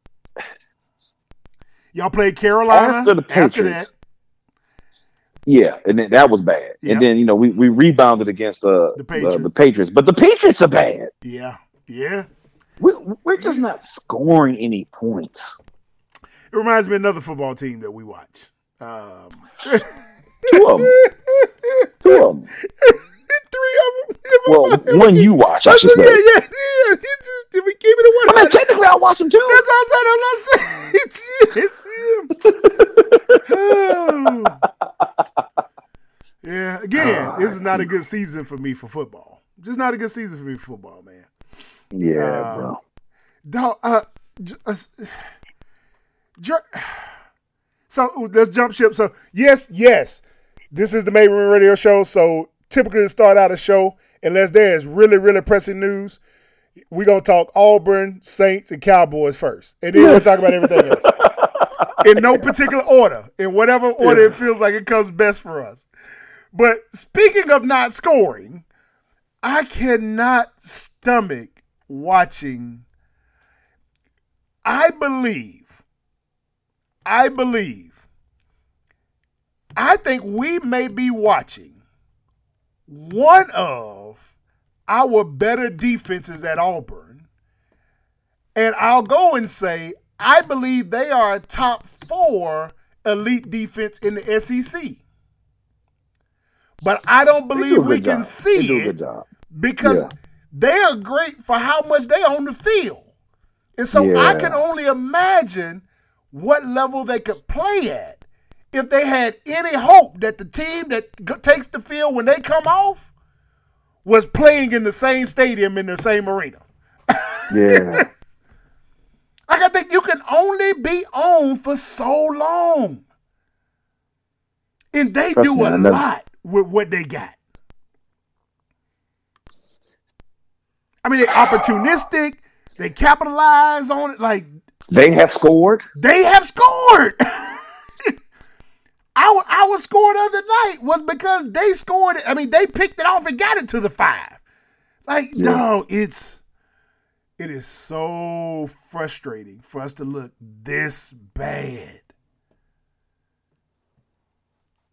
S2: y'all played Carolina
S3: after the Patriots. After yeah, and then that was bad. Yep. And then you know we, we rebounded against uh, the Patriots. Uh, the Patriots, but the Patriots are bad.
S2: Yeah, yeah.
S3: We're, we're just not scoring any points.
S2: It reminds me of another football team that we watch. Um,
S3: Two of them. Two of them.
S2: Three of them.
S3: Well, one you watch, I should say.
S2: Yeah, yeah, yeah. Did we keep it
S3: one? I mean, technically, I watch them too.
S2: That's what I said. I'm not saying it's it's him. oh. Yeah, again, oh, this is not a good season for me for football. Just not a good season for me for football, man.
S3: Yeah, um, bro.
S2: Dog, uh, uh, so let's jump ship. So yes, yes, this is the Made Men Radio Show. So typically to start out a show, unless there is really, really pressing news, we're gonna talk Auburn, Saints, and Cowboys first, and then we'll talk about everything else. In no particular order, in whatever order yeah. it feels like it comes best for us. But speaking of not scoring, I cannot stomach watching, I believe, I believe, I think we may be watching one of our better defenses at Auburn. And I'll go and say, I believe they are a top four elite defense in the SEC. But I don't believe we can see it because yeah. They are great for how much they own the field. And so yeah. I can only imagine what level they could play at if they had any hope that the team that takes the field when they come off was playing in the same stadium in the same arena.
S3: Yeah.
S2: I think you can only be on for so long. And they Trust do me, a lot with what they got. I mean, they're opportunistic. They capitalize on it. Like
S3: They have scored.
S2: They have scored. our our score the other night was because they scored. it. I mean, they picked it off and got it to the five. Like,
S3: Yeah.
S2: no, it's it is so frustrating for us to look this bad.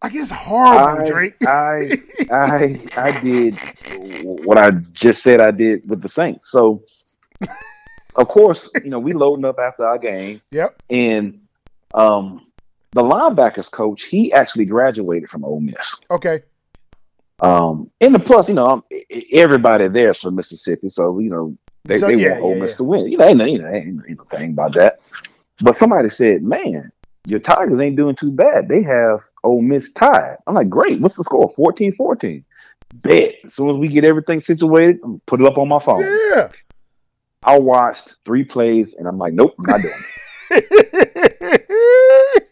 S2: Like it's horrible,
S3: I,
S2: Drake.
S3: I I I did what I just said I did with the Saints. So of course, you know, we loading up after our game
S2: yep.
S3: and um the linebackers coach, he actually graduated from Ole Miss.
S2: Okay.
S3: Um and the plus, you know, e- everybody there's from Mississippi, so you know, they,
S2: So,
S3: they
S2: yeah,
S3: want Ole
S2: yeah,
S3: Miss
S2: yeah.
S3: to win. You know, ain't, you know, ain't, ain't no thing about that. But somebody said, Man, your Tigers ain't doing too bad. They have Ole Miss tied. I'm like, great. What's the score? 14 14. Bet. As soon as we get everything situated, I'm put it up on my phone.
S2: Yeah.
S3: I watched three plays and I'm like, nope, I'm not doing it.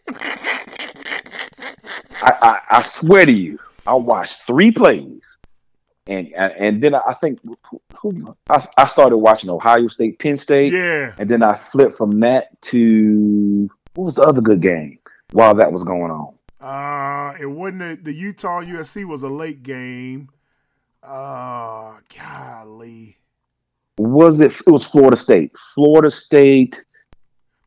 S3: I, I, I swear to you, I watched three plays. And and, then I, I think who, who, I, I started watching Ohio State, Penn State.
S2: yeah.
S3: And then I flipped from that to what was the other good game while that was going on?
S2: Uh, it wasn't a, the Utah USC was a late game. Uh, golly,
S3: Was it? It was Florida State. Florida State.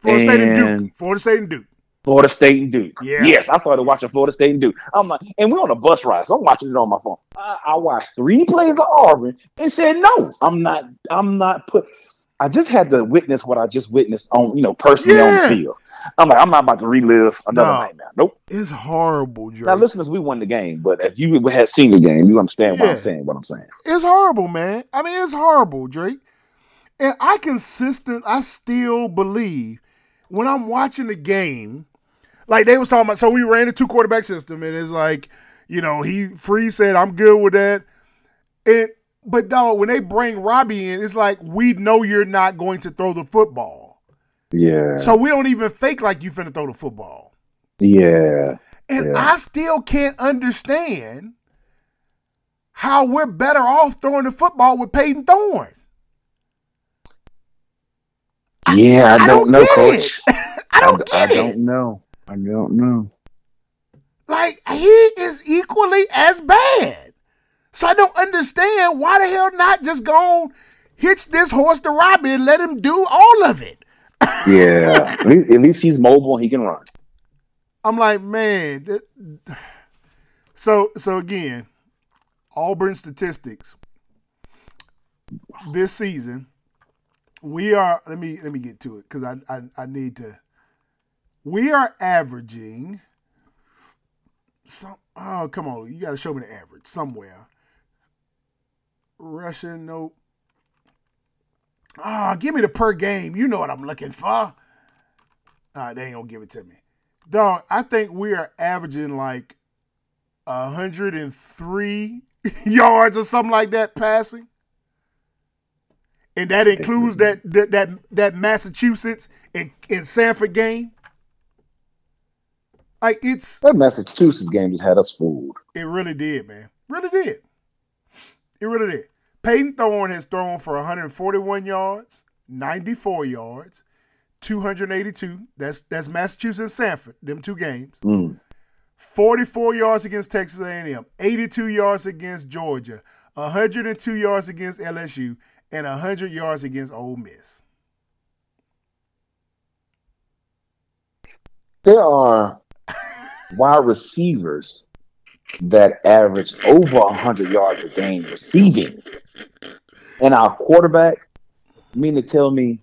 S2: Florida State and
S3: And-
S2: Duke. Florida State and Duke.
S3: Florida State and Duke.
S2: Yeah.
S3: Yes, I started watching Florida State and Duke. I'm like, and we're on a bus ride, so I'm watching it on my phone. I, I watched three plays of Auburn and said, no, I'm not. I'm not put. I just had to witness what I just witnessed on, you know, personally on the field. I'm like, I'm not about to relive another
S2: No.
S3: nightmare. Nope.
S2: It's horrible, Drake.
S3: Now, listeners, we won the game, but if you had seen the game, you understand
S2: Yeah.
S3: I'm saying what I'm saying.
S2: It's horrible, man. I mean, it's horrible, Drake. And I consistent, I still believe when I'm watching the game, like they was talking about, so we ran a two quarterback system, and it's like, you know, he free said, I'm good with that. And but dog, when they bring Robby in, it's like we know you're not going to throw the football.
S3: Yeah.
S2: So we don't even think like you finna throw the football.
S3: Yeah.
S2: And
S3: Yeah.
S2: I still can't understand how we're better off throwing the football with Peyton Thorne.
S3: Yeah, I,
S2: I
S3: don't,
S2: don't
S3: know, coach.
S2: I don't
S3: I,
S2: get it.
S3: don't know. I don't know.
S2: Like he is equally as bad. So I don't understand why the hell not just go hitch this horse to Robby and let him do all of it.
S3: Yeah. at, least, at least he's mobile he can run.
S2: I'm like, man. th- So so again, Auburn statistics this season. We are let me let me get to it because I, I I need to. We are averaging. Some oh come on, you got to show me the average somewhere. Russian nope. Ah, give me the per game. You know what I'm looking for. Ah, they ain't gonna give it to me. Dog, I think we are averaging like 103 yards or something like that passing. And that includes that that that, that Massachusetts and, and Samford game. Like it's
S3: That Massachusetts game just had us fooled.
S2: it really did, man. Really did. It really did. Peyton Thorne has thrown for 141 yards, 94 yards, 282. That's that's Massachusetts and Samford, them two games.
S3: Mm.
S2: 44 yards against Texas A&M, 82 yards against Georgia, 102 yards against LSU, and 100 yards against Ole Miss.
S3: There are wide receivers that average over 100 yards a game receiving. And our quarterback, you mean to tell me,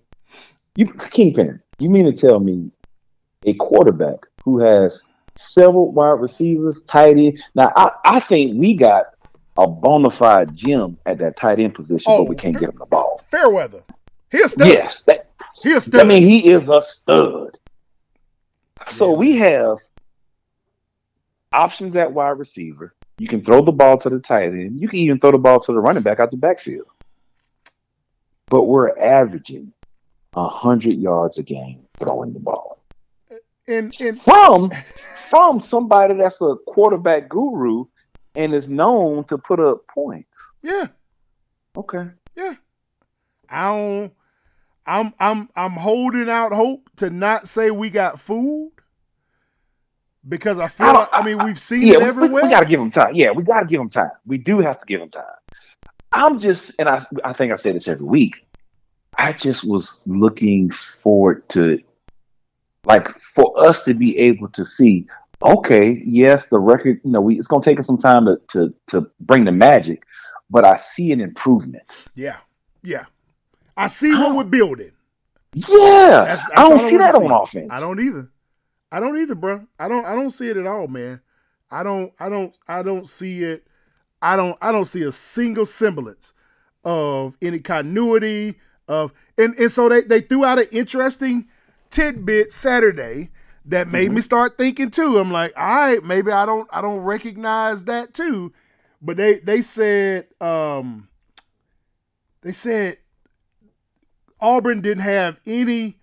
S3: you Kingpin, you mean to tell me a quarterback who has several wide receivers, tight end. Now, I, I think we got a bona fide gem at that tight end position,
S2: Oh,
S3: but we oh, can't get him the ball.
S2: Fairweather. He a stud.
S3: Yes, that,
S2: He a
S3: I
S2: stud.
S3: I mean, he is a stud. So
S2: Yeah.
S3: we have options at wide receiver. You can throw the ball to the tight end. You can even throw the ball to the running back out the backfield. But we're averaging hundred yards a game throwing the ball
S2: and, and
S3: from from somebody that's a quarterback guru and is known to put up points.
S2: yeah,
S3: Okay.
S2: yeah. I don't I'm I'm I'm holding out hope to not say we got fooled because I feel
S3: I
S2: I, I mean we've seen
S3: yeah,
S2: it
S3: we- we,
S2: everywhere.
S3: we got to give him time. Yeah, we got to give him time. We do have to give him time. I'm just, and I, I think I say this every week. I just was looking forward to, like, for us to be able to see. Okay, yes, the record. You know, we it's gonna take us some time to to to bring the magic, but I see an improvement.
S2: Yeah, yeah. I see what we're building.
S3: Yeah,
S2: That's- that's
S3: I don't see that
S2: see.
S3: on offense.
S2: I don't either. I don't either, bro. I don't. I don't see it at all, man. I don't. I don't. I don't see it. I don't. I don't see a single semblance of any continuity of. And and so they they threw out an interesting tidbit Saturday that made
S3: Mm-hmm.
S2: me start thinking too. I'm like, all right, maybe I don't. I don't recognize that too. But they they said um they said Auburn didn't have any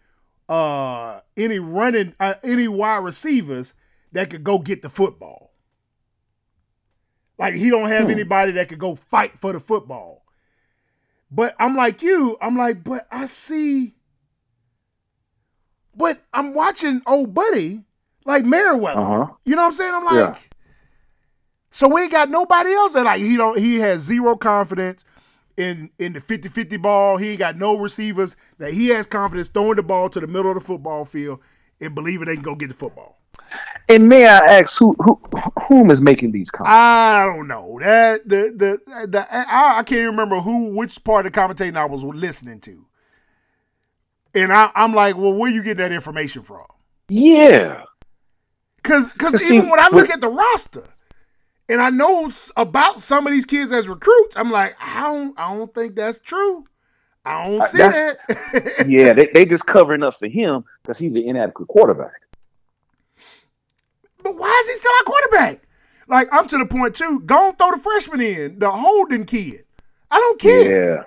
S2: uh any running uh, any wide receivers that could go get the football. Like he don't have
S3: Hmm.
S2: anybody that could go fight for the football. But I'm like you, I'm like, but I see but I'm watching old buddy like Merriweather.
S3: Uh-huh.
S2: You know what I'm saying? I'm like,
S3: Yeah.
S2: so we ain't got nobody else that like he don't he has zero confidence in in the 50-50 ball. He ain't got no receivers that he has confidence throwing the ball to the middle of the football field and believing they can go get the football.
S3: And may I ask who who whom is making these comments?
S2: I don't know. That the the the I, I can't even remember who which part of the commentating I was listening to. And I, I'm like, well, where you getting that information from?
S3: yeah.
S2: Because because even when I look at the roster, and I know about some of these kids as recruits, I'm like, I don't I don't think that's true. I don't
S3: Uh,
S2: see
S3: that's-
S2: that.
S3: yeah, they they just covering up for him because he's an inadequate quarterback.
S2: but why is he still our quarterback? Like I'm to the point too. Go and throw the freshman in, the holding kid. I don't care.
S3: Yeah.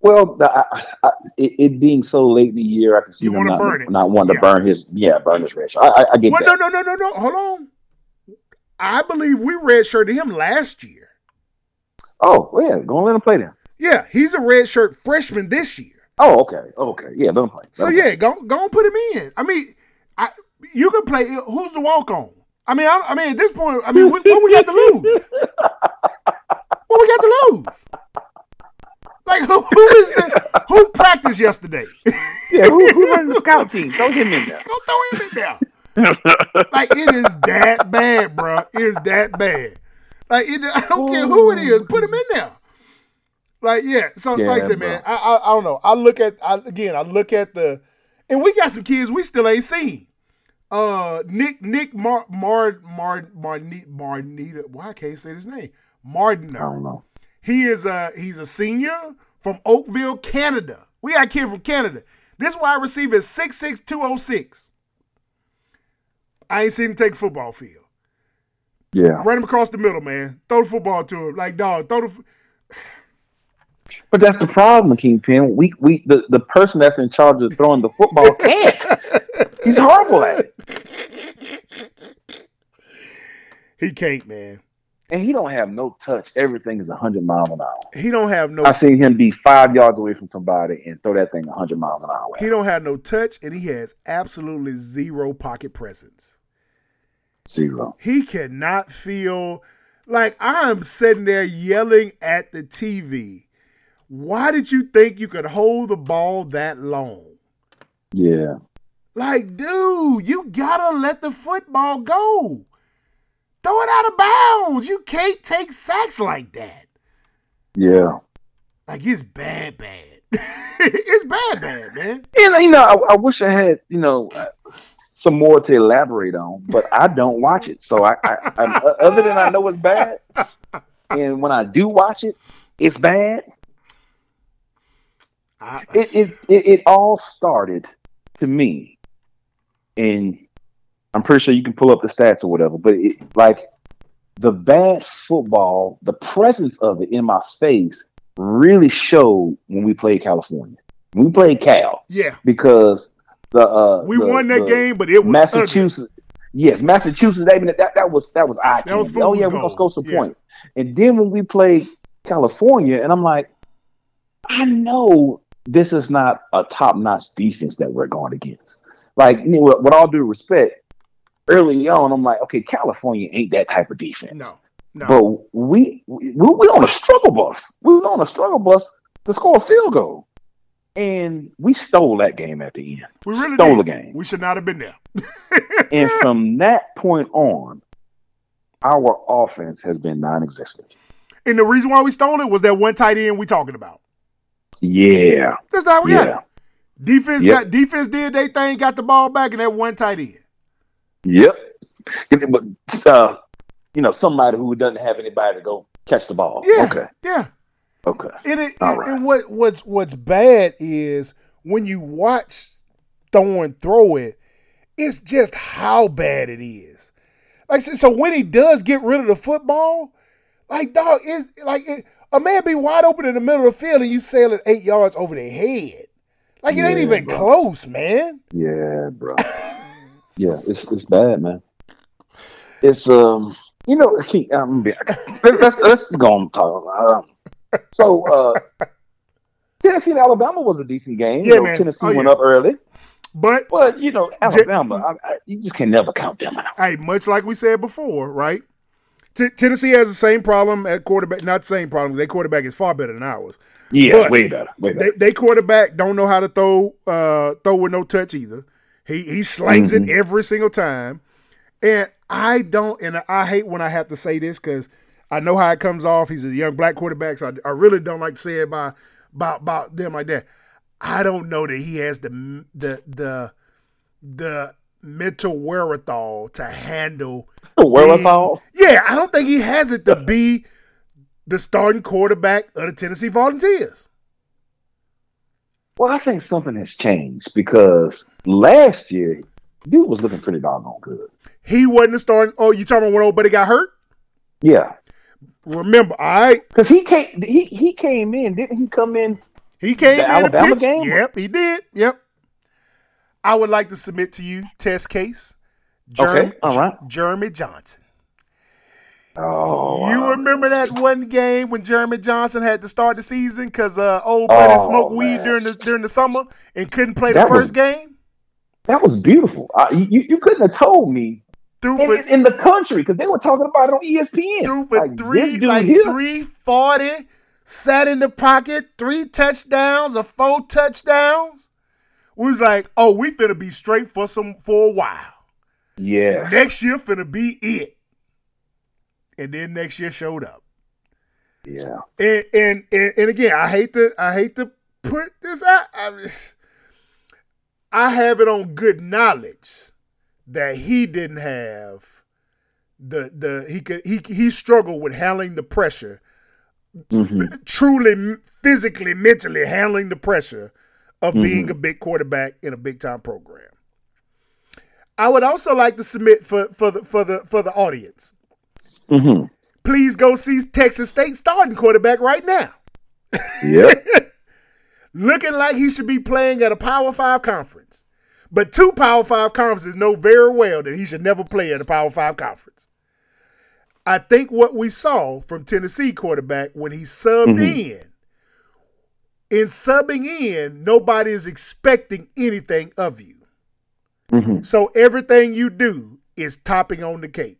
S3: Well, the, I, I, it, it being so late in the year, I can see
S2: You wanna
S3: not, not wanting
S2: Yeah.
S3: to burn his yeah burn his shirt. I, I, I get
S2: Well,
S3: that.
S2: no, no, no, no, no. Hold on. I believe we redshirted him last year.
S3: Oh, well, yeah, go and let him play then.
S2: Yeah, he's a redshirt freshman this year.
S3: Oh, okay, okay, yeah, let him play. Let
S2: So
S3: him play.
S2: yeah, go go and put him in. I mean, I you can play. Who's the walk on? I mean, I, I mean at this point, I mean, what, what we got to lose? What we got to lose? Like who, who is the who practiced yesterday?
S3: yeah, who, who running the scout team? Throw him in there.
S2: Go throw him in there. like it is that bad, bro. It is that bad. Like it, I don't care who it is, put him in there. Like yeah, so like I said,
S3: bro.
S2: man, I, I I don't know. I look at I, again. I look at the, and we got some kids we still ain't seen. Uh, Nick Nick Mar Mar Mar Marnita Marnita. Why I can't say his name?
S3: I don't know.
S2: He is a he's a senior from Oakville, Canada. We got a kid from Canada. This wide receiver is 6'6", I ain't seen him take a football field.
S3: Yeah,
S2: Run him across the middle, man. Throw the football to him. Like, dog, throw the
S3: but that's the problem, Kingpin. We we the, the person that's in charge of throwing the football can't. He's horrible at it,
S2: He can't, man.
S3: And he don't have no touch. Everything is hundred miles an hour.
S2: He don't have no
S3: I've seen him be five yards away from somebody and throw that thing hundred miles an hour.
S2: he don't have no touch and he has absolutely zero pocket presence.
S3: Zero.
S2: He cannot feel like I'm sitting there yelling at the TV. Why did you think you could hold the ball that long?
S3: Yeah.
S2: Like, dude, you gotta let the football go. Throw it out of bounds. You can't take sacks like that.
S3: Yeah.
S2: Like, it's bad, bad. it's bad, bad, man.
S3: And you know, I, I wish I had you know uh, some more to elaborate on, but I don't watch it. So I, I, I other than I know it's bad, and when I do watch it, it's bad.
S2: I,
S3: It it it, it all started to me, and I'm pretty sure you can pull up the stats or whatever. But it, like the bad football, the presence of it in my face really showed when we played California. When we played Cal
S2: yeah,
S3: because the uh
S2: we
S3: the-
S2: won that
S3: the
S2: game, but it was
S3: Massachusetts. Yes, Massachusetts. They, that that was that was eye
S2: That was.
S3: Oh yeah, we're gonna score some
S2: Yeah.
S3: points. And then when we played California, and I'm like, I know this is not a top notch defense that we're going against. Like, you know, with, with all due respect, early on, I'm like, okay, California ain't that type of defense.
S2: No, no.
S3: But we we we on a struggle bus. We were on a struggle bus to score a field goal, and we stole that game at the end.
S2: we really
S3: stole
S2: did.
S3: the game,
S2: We should not have been there.
S3: and from that point on, our offense has been non-existent.
S2: And the reason why we stole it was that one tight end we talking about.
S3: Yeah,
S2: That's how we got
S3: yeah.
S2: Defense
S3: Yep.
S2: got defense did they thing, got the ball back, and that one tight end.
S3: Yep. But uh, you know, somebody who doesn't have anybody to go catch the ball.
S2: Yeah.
S3: Okay.
S2: Yeah.
S3: Okay.
S2: And, it,
S3: All
S2: and-
S3: right.
S2: and what what's what's bad is when you watch Thorne throw it, it's just how bad it is. Like so, so when he does get rid of the football, like dog, is like it, a man be wide open in the middle of the field and you sail it eight yards over their head. Like it ain't even
S3: bro.
S2: close, man.
S3: Yeah, bro. yeah, it's it's bad, man. It's um, you know, um, let's let's, go on and talk. Um, so, uh, Tennessee and Alabama was a decent game.
S2: Yeah,
S3: You know,
S2: man.
S3: Tennessee
S2: Oh,
S3: went
S2: yeah.
S3: up early,
S2: But
S3: but you know, Alabama, I, I, you just can never count them out.
S2: hey, much like we said before, right? T- Tennessee has the same problem at quarterback. Not the same problem. Their quarterback is far better than ours.
S3: Yeah,
S2: But
S3: way better, way
S2: They,
S3: better.
S2: they quarterback don't know how to throw uh, throw with no touch either. He he slings
S3: Mm-hmm.
S2: it every single time, and I don't. And I hate when I have to say this because I know how it comes off. He's a young black quarterback, so I, I really don't like to say it by about about them like that. I don't know that he has the the the the mental wherewithal to handle
S3: Wherewithal.
S2: yeah, I don't think he has it to be the starting quarterback of the Tennessee Volunteers.
S3: Well, I think something has changed because last year, dude was looking pretty doggone good.
S2: He wasn't the starting. Oh, you talking about when old buddy got hurt?
S3: Yeah,
S2: Remember, all right,
S3: because he came, he he came in, didn't he? Come in
S2: he came
S3: The
S2: in
S3: Alabama
S2: and pitched.
S3: game?
S2: Yep, he did. Yep. I would like to submit to you test case.
S3: Okay, all right.
S2: Jeremy Johnson.
S3: Oh,
S2: you
S3: wow.
S2: remember that one game when Jeremy Johnson had to start the season because uh, old buddy
S3: Oh,
S2: smoked weed during the during the summer and couldn't play the
S3: That was-
S2: first game?
S3: that was beautiful. I, you you couldn't have told me
S2: Threw
S3: in,
S2: for
S3: in the country because they were talking about it on ESPN.
S2: threw for
S3: Like, this
S2: three,
S3: dude
S2: like
S3: here-
S2: three forty, sat in the pocket, three touchdowns or four touchdowns. We was like, oh, we finna be straight for some for a while.
S3: Yeah,
S2: Next year finna be it. And then next year showed up.
S3: yeah.
S2: And and and, and again, I hate to I hate to put this out. I, I have it on good knowledge that he didn't have the the he could he he struggled with handling the pressure,
S3: Mhm.
S2: truly physically mentally handling the pressure of being a big quarterback in a big time program. I would also like to submit for for the for the for the audience
S3: hmm
S2: please go see Texas State starting quarterback right now.
S3: Yep.
S2: Looking like he should be playing at a Power Five conference. But two Power Five conferences know very well that he should never play at a Power Five conference. I think what we saw from Tennessee quarterback when he subbed in, in subbing in, nobody is expecting anything of you.
S3: hmm
S2: So everything you do is topping on the cake.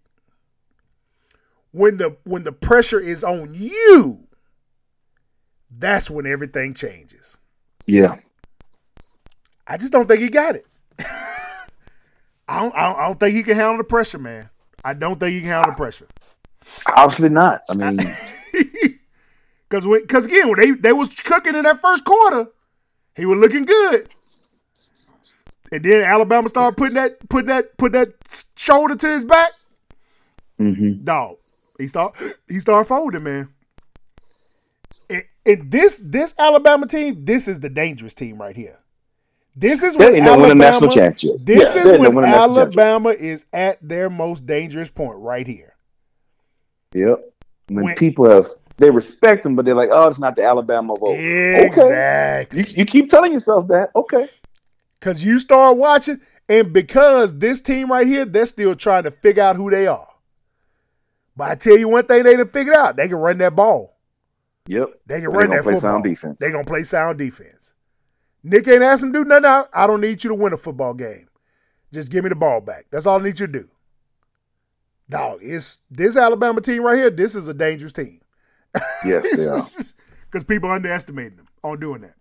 S2: When the when the pressure is on you, that's when everything changes.
S3: Yeah.
S2: I just don't think he got it. I don't, I don't I don't think he can handle the pressure, man. I don't think he can handle the pressure.
S3: Obviously not. I mean,
S2: Cause cause again, when they they was cooking in that first quarter, he was looking good. And then Alabama started putting that putting that putting that shoulder to his back.
S3: mhm.
S2: dog. He start he start folding, man. And, and this this Alabama team, this is the dangerous team right here. This is when
S3: didn't win a national
S2: Alabama.
S3: championship.
S2: This
S3: Yeah,
S2: is when
S3: win a national championship.
S2: Alabama is at their most dangerous point right here.
S3: Yep. When,
S2: When-
S3: people have they respect them, but they're like, oh, it's not the Alabama vote. Okay.
S2: Exactly.
S3: You, you keep telling yourself that. Okay.
S2: Because you start watching, and because this team right here, they're still trying to figure out who they are. But I tell you one thing they done figured out. They can run that ball.
S3: Yep.
S2: They can run
S3: gonna
S2: that
S3: play
S2: football.
S3: sound defense.
S2: They're gonna play sound defense. Nick ain't asked him to do nothing. I, I don't need you to win a football game. Just give me the ball back. That's all I need you to do. Dog, it's this Alabama team right here. This is a dangerous team.
S3: Yes, they are.
S2: Because people underestimating them on doing that.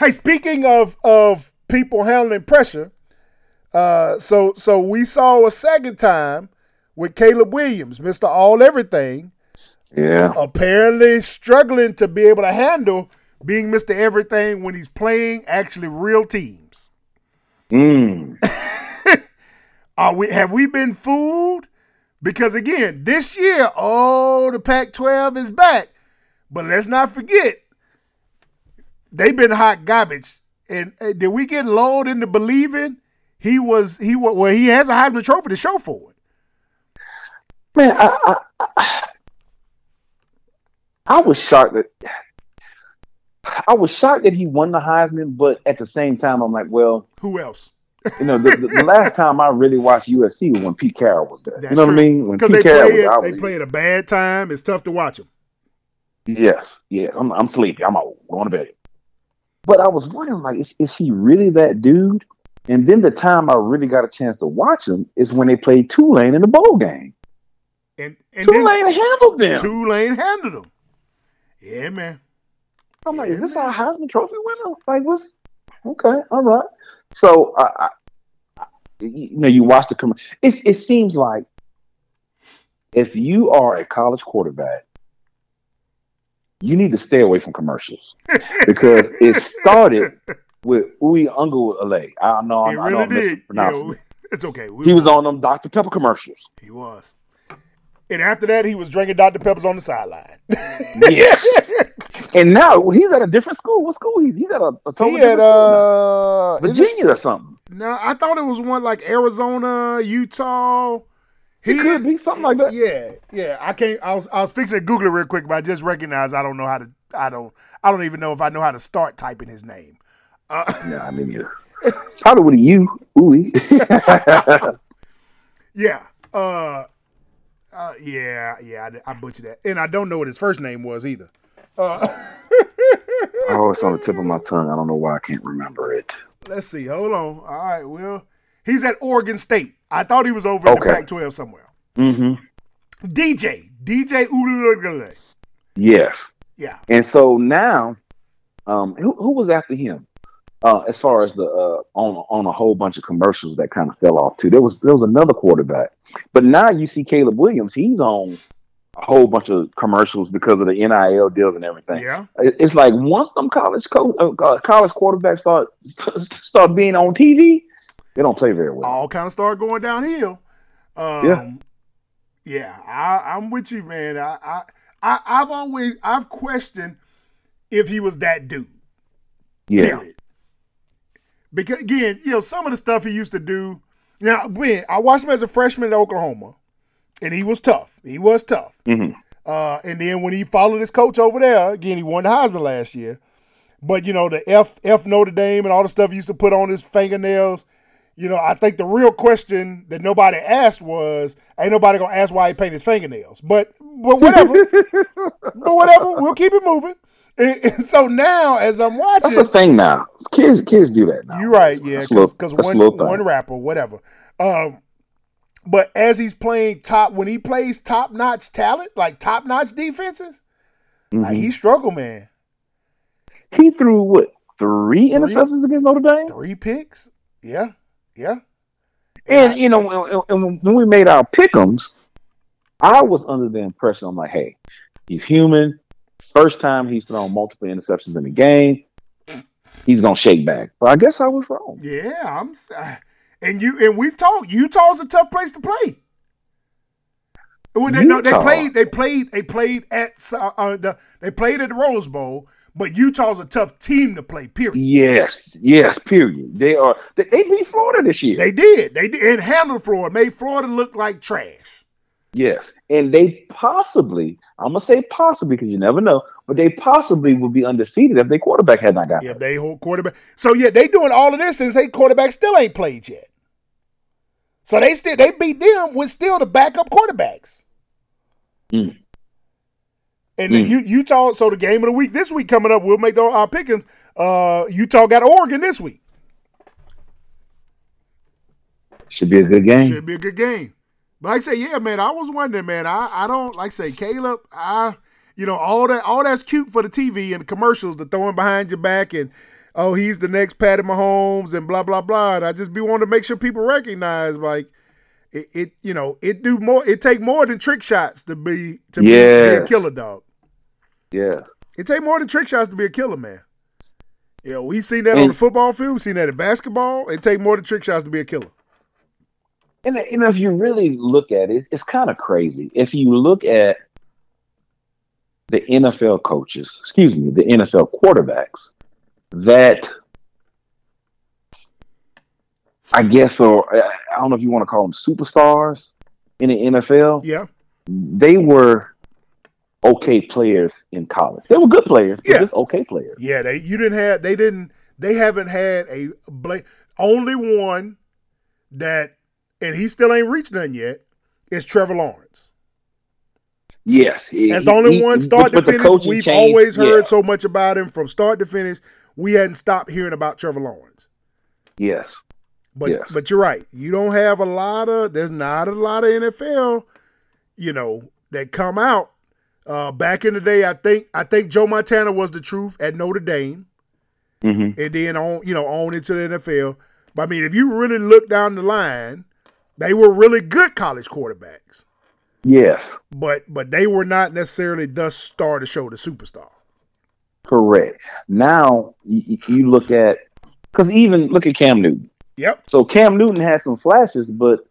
S2: Hey, speaking of of people handling pressure, uh, so so we saw a second time with Caleb Williams, Mister All Everything,
S3: Yeah.
S2: apparently struggling to be able to handle being Mister Everything when he's playing actually real teams.
S3: Mm.
S2: Are we have we been fooled? Because again, this year, oh, the Pac-12 is back. But let's not forget, they've been hot garbage. And uh, did we get lulled into believing he was he was well he has a Heisman Trophy to show for it.
S3: Man, I, I, I, I was shocked that I was shocked that he won the Heisman, but at the same time, I'm like, well,
S2: Who else?
S3: you know, the, the, the last time I really watched USC was when Pete Carroll was there.
S2: That's
S3: you know what I mean? When Pete
S2: they
S3: Carroll
S2: play
S3: was
S2: it,
S3: out.
S2: they play at a bad time. It's tough to watch them.
S3: Yes, yes. I'm, I'm sleepy. I'm out. Going to bed. But I was wondering, like, is, is he really that dude? And then the time I really got a chance to watch him is when they played Tulane in the bowl game.
S2: And and then
S3: Tulane handled them.
S2: Tulane handled them. Yeah, man.
S3: I'm like, is this our Heisman Trophy winner? Like, what's okay? All right. So, I, I, I- you know, you watch the commercial. It seems like if you are a college quarterback, you need to stay away from commercials because it started with Uwe Ungalale. I know
S2: He
S3: I'm, I know
S2: really
S3: I'm mispronouncing
S2: Yeah,
S3: it.
S2: it's okay. We-
S3: He was on them Dr. Pepper commercials.
S2: He was. And after that, he was drinking Dr. Peppers on the sideline.
S3: Yes. and now he's at a different school. What school he's? He's at a, a totally different school now.
S2: uh, is it-
S3: Virginia or something.
S2: no, I thought it was one like Arizona, Utah. He
S3: It could be something like that.
S2: Yeah, yeah. I can't. I was I was fixing to Google it real quick, but I just recognized I don't know how to. I don't. I don't even know if I know how to start typing his name. Uh,
S3: Yeah, I mean, yeah. Probably with a U. Ooh.
S2: yeah. Uh, uh, yeah, yeah. I, I butchered that, and I don't know what his first name was either. Uh,
S3: oh, it's on the tip of my tongue. I don't know why I can't remember it.
S2: let's see. Hold on. All right. Well, he's at Oregon State. I thought he was over in
S3: Okay.
S2: the Pac-12 somewhere.
S3: Mm-hmm.
S2: DJ, DJ Ulugale.
S3: Yes.
S2: Yeah.
S3: And so now, um, who, who was after him? Uh, as far as the uh, on on a whole bunch of commercials that kind of fell off too. There was there was another quarterback, but now you see Caleb Williams. He's on a whole bunch of commercials because of the NIL deals and everything.
S2: Yeah.
S3: It's like once them college co- uh, college quarterbacks start start being on TV, they don't play very well.
S2: all kind of start going downhill. Um,
S3: Yeah.
S2: yeah, I, I'm with you, man. I, I, I, I've always, I've questioned if he was that dude.
S3: yeah,
S2: Period. Because again, you know, some of the stuff he used to do. Now, when I watched him as a freshman at Oklahoma, and he was tough. He was tough.
S3: Mhm.
S2: Uh, and then when he followed his coach over there, again, he won the Heisman last year. But you know, the F F Notre Dame and all the stuff he used to put on his fingernails. You know, I think the real question that nobody asked was, ain't nobody gonna ask why he painted his fingernails. But but whatever. but whatever, we'll keep it moving. And, and so now, as I'm watching,
S3: that's a thing now. Kids kids do that now.
S2: you're right, yeah,
S3: That's a little-
S2: because one one rapper, whatever. Um, but as he's playing top, when he plays top notch talent, like top notch defenses, like
S3: Mhm.
S2: he struggle, man.
S3: He threw what three interceptions against Notre Dame,
S2: Three picks, yeah, yeah.
S3: and you know, and- and when we made our pickums, I was under the impression I'm like, hey, he's human. First time he's thrown multiple interceptions in the game, he's gonna shake back. But I guess I was wrong.
S2: Yeah, I'm. And you and we've talked. Utah's a tough place to play. Well, they, no, they played. They played. They played at uh, uh, the. They played at the Rose Bowl, but Utah's a tough team to play. Period.
S3: Yes, yes. Period. They are. They, they beat Florida this year.
S2: They did. They did and handled Florida. Made Florida look like trash.
S3: Yes, and they possibly, I'm gonna say possibly because you never know, but they possibly would be undefeated if their quarterback had not got
S2: If they hold quarterback, so yeah, they doing all of this since they quarterback still ain't played yet. So they still they beat them with still the backup quarterbacks.
S3: Mm.
S2: And then U- Utah, so the game of the week this week coming up, we'll make our pickings. Uh, Utah got Oregon this week.
S3: Should be a good game.
S2: Should be a good game. But like I say, yeah, man, I was wondering, man. I, I don't like I say Caleb. I you know all that all that's cute for the TV and the commercials, the throwing behind your back and oh he's the next Patty Mahomes and blah blah blah. And I just be wanting to make sure people recognize like it, it you know it do more. It take more than trick shots to be to be, be a killer dog.
S3: Yeah.
S2: It take more than trick shots to be a killer, man. You know, we seen that on the football field. We seen that in basketball. It take more than trick shots to be a killer.
S3: And you know, if you really look at it, it's kind of crazy. If you look at the NFL coaches, excuse me, the NFL quarterbacks that I guess, or I don't know if you want to call them superstars in the NFL,
S2: Yeah,
S3: they were okay players in college. They were good players, but
S2: Yeah.
S3: just okay players.
S2: yeah. They you didn't have they didn't they haven't had a bla- only one that and he still ain't reached none yet is Trevor Lawrence.
S3: Yes, he-
S2: That's the only
S3: he-
S2: one start to finish. We've
S3: change-
S2: always heard
S3: yeah.
S2: so much about him from start to finish. We hadn't stopped hearing about Trevor Lawrence.
S3: Yes,
S2: But
S3: Yes.
S2: but you're right. You don't have a lot of there's not a lot of NFL, you know, that come out. Uh, back in the day, I think I think Joe Montana was the truth at Notre Dame,
S3: hmm
S2: and then on you know on into the NFL. But I mean, if you really look down the line, they were really good college quarterbacks,
S3: yes,
S2: but but they were not necessarily the star to show the superstar.
S3: correct. Now you, you look at because even look at Cam Newton.
S2: Yep.
S3: So Cam Newton had some flashes, but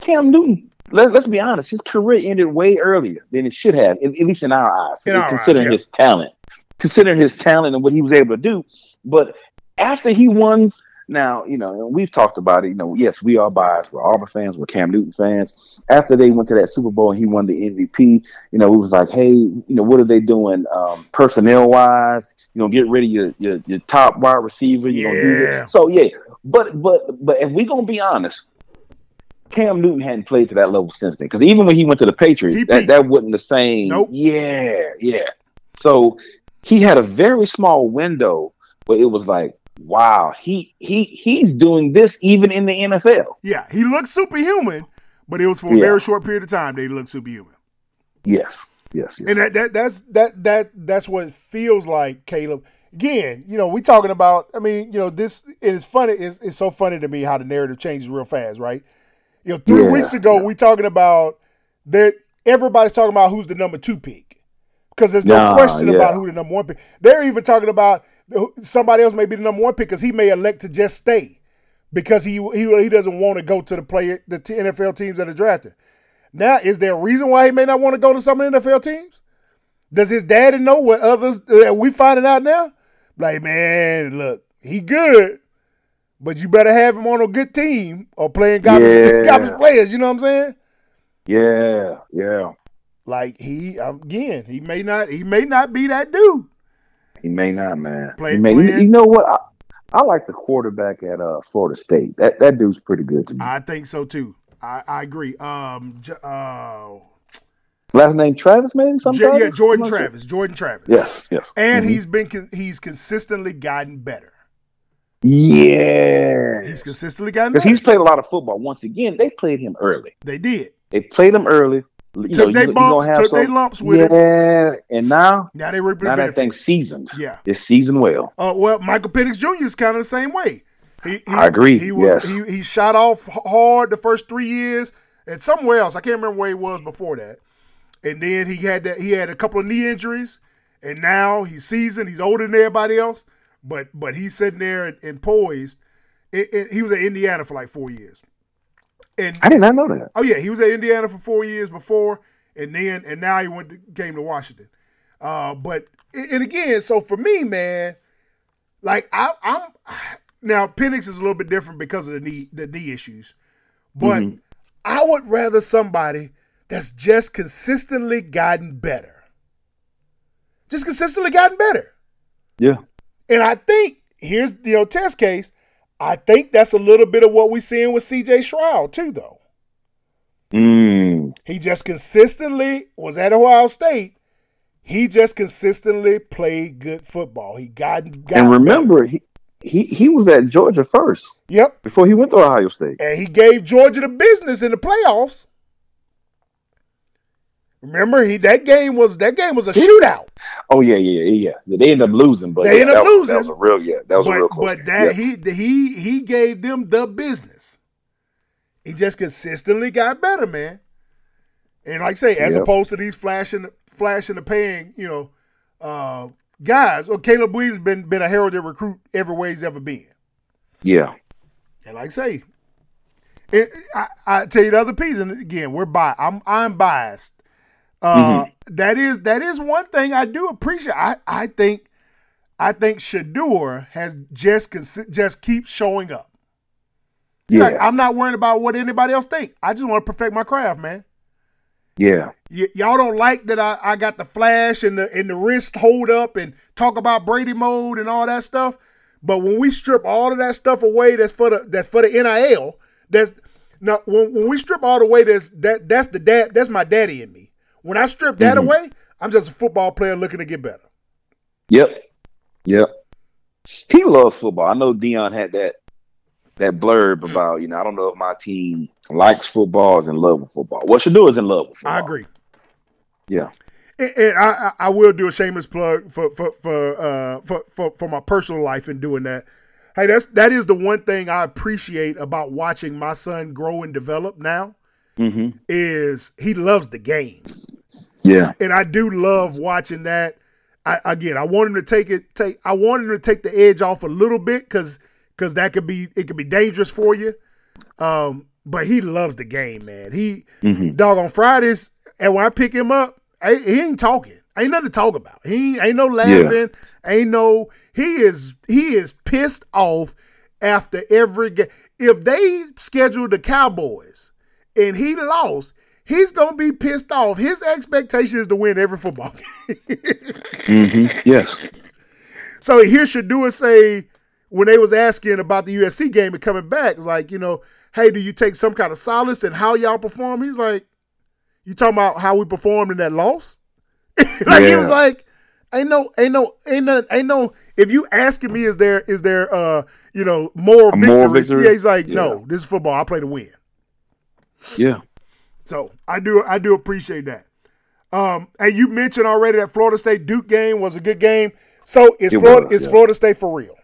S3: Cam Newton, let, let's be honest, his career ended way earlier than it should have, at, at least in our eyes,
S2: In our eyes,
S3: considering
S2: yeah.
S3: his talent, considering his talent and what he was able to do. But after he won, now you know, we've talked about it. You know, yes, we are biased. We're Auburn fans. We're Cam Newton fans. After they went to that Super Bowl and he won the MVP, you know, we was like, hey, you know, what are they doing um, personnel wise? You know, get rid of your your, your top wide receiver. You know, do
S2: Yeah.
S3: this. So yeah, but but but if we're gonna be honest, Cam Newton hadn't played to that level since then. Because even when he went to the Patriots, that, that wasn't the same.
S2: Nope.
S3: Yeah, yeah. So he had a very small window where it was like, wow, he he he's doing this even in the NFL.
S2: Yeah, he looks superhuman, but it was for a
S3: Yeah.
S2: very short period of time that he looked superhuman.
S3: Yes, yes, yes.
S2: And that, that that's that that that's what it feels like, Caleb. Again, you know, we talking about. I mean, you know, this it's funny. It's, it's so funny to me how the narrative changes real fast, right? You know, three
S3: Yeah,
S2: weeks ago we talking about that. Everybody's talking about who's the number two pick because there's no
S3: Nah,
S2: question
S3: yeah.
S2: about who the number one pick. They're even talking about somebody else may be the number one pick because he may elect to just stay because he he, he doesn't want to go to the play the NFL teams that are drafted. Now, is there a reason why he may not want to go to some of the NFL teams? Does his daddy know what others uh, we finding out now? Like, man, look, he good, but you better have him on a good team or playing garbage,
S3: Yeah.
S2: garbage players. You know what I'm saying?
S3: yeah, yeah.
S2: Like he again, he may not he may not be that dude.
S3: He may not, man.
S2: Play-
S3: he may,
S2: playing-
S3: you know what? I, I like the quarterback at uh, Florida State. That that dude's pretty good to me.
S2: I think so too. I, I agree. Um, uh,
S3: Last name Travis, maybe some
S2: J- yeah, Jordan
S3: I'm not sure.
S2: Travis. Jordan Travis.
S3: Yes, yes.
S2: and
S3: Mhm.
S2: he's been he's consistently gotten better.
S3: yeah,
S2: He's consistently gotten
S3: because he's played a lot of football. Once again, they played him early.
S2: they did.
S3: They played him early. You
S2: Took
S3: know,
S2: they
S3: you- you
S2: bumps,
S3: have
S2: took they
S3: some-
S2: lumps with it.
S3: yeah, and now
S2: Now they reaping the
S3: now that
S2: benefits.
S3: thing's seasoned.
S2: Yeah.
S3: It's seasoned well.
S2: Uh, well, Michael Penix Jr. is kind of the same way. He, he,
S3: I agree,
S2: He was
S3: yes.
S2: he, he shot off hard the first three years, and somewhere else I can't remember where he was before that. And then he had that he had a couple of knee injuries, and now he's seasoned. He's older than everybody else, but but he's sitting there and, and poised. It, it- he was at Indiana for like four years, and
S3: I did not know that.
S2: Oh yeah, he was at Indiana for four years before, and then and now he went to, came to Washington. Uh, but and again, so for me, man, like I, I'm now Penix is a little bit different because of the knee the knee issues, but
S3: Mhm.
S2: I would rather somebody that's just consistently gotten better, just consistently gotten better.
S3: Yeah.
S2: And I think here's the you know, test case. I think that's a little bit of what we're seeing with CJ Stroud too, though.
S3: Mm,
S2: He just consistently was at Ohio State He just consistently played good football. He got, got
S3: and remember, he, he he was at Georgia first.
S2: Yep.
S3: Before he went to Ohio State.
S2: And he gave Georgia the business in the playoffs. Remember, he that game was that game was a shootout.
S3: Oh yeah, yeah, yeah, yeah. They ended up losing, but
S2: they
S3: yeah,
S2: ended up
S3: that was,
S2: losing.
S3: That was a real, yeah, that was
S2: but,
S3: a real close.
S2: But
S3: game.
S2: that
S3: yeah.
S2: he he he gave them the business. He just consistently got better, man. And like I say, as
S3: Yep.
S2: opposed to these flashing flashing the paying, you know, uh guys. Well, Caleb Williams been been a heralded recruit every way he's ever been.
S3: yeah,
S2: And like I say, it, I, I tell you the other piece, and again, we're bi. I'm I'm biased. Uh, that is that is one thing I do appreciate. I I think I think Shedeur has just consi- just keep showing up.
S3: yeah,
S2: Like, I'm not worrying about what anybody else think. I just want to perfect my craft, man.
S3: yeah,
S2: Y- y'all don't like that I, I got the flash and the and the wrist hold up and talk about Brady mode and all that stuff. But when we strip all of that stuff away, that's for the that's for the NIL. That's now when, when we strip all the way, that's that that's the dad. That's my daddy in me. When I strip that
S3: Mhm.
S2: away, I'm just a football player looking to get better.
S3: yep, yep. He loves football. I know Deion had that that blurb about you know I don't know if my team likes football is in love with football. What should do is in love with football.
S2: I agree.
S3: Yeah,
S2: And, and I, I I will do a shameless plug for for for uh for, for for my personal life in doing that. Hey, that's that is the one thing I appreciate about watching my son grow and develop now
S3: hmm
S2: is he loves the game,
S3: yeah,
S2: and I do love watching that. I, again, I want him to take it take I want him to take the edge off a little bit because because that could be it could be dangerous for you. Um, but he loves the game, man. He
S3: hmm
S2: dog on Fridays, and when I pick him up, I, he ain't talking. Ain't nothing to talk about. He ain't no laughing. Ain't no. He is he is pissed off after every game. If they scheduled the Cowboys and he lost, he's gonna be pissed off. His expectation is to win every football game.
S3: hmm yes,
S2: So here Shedeur say when they was asking about the USC game and coming back, like, you know, hey, do you take some kind of solace in how y'all perform? He's like, you talking about how we performed in that loss? like he was like, ain't no, ain't no, ain't no, ain't no. If you asking me, is there, is there, uh, you know, more victories?
S3: victory?
S2: Yeah, he's like,
S3: Yeah.
S2: no, this is football. I play to win.
S3: Yeah,
S2: So I do, I do appreciate that. Um, and you mentioned already that Florida State Duke game was a good game. So is
S3: It
S2: Florida,
S3: was,
S2: is
S3: yeah.
S2: Florida State for real?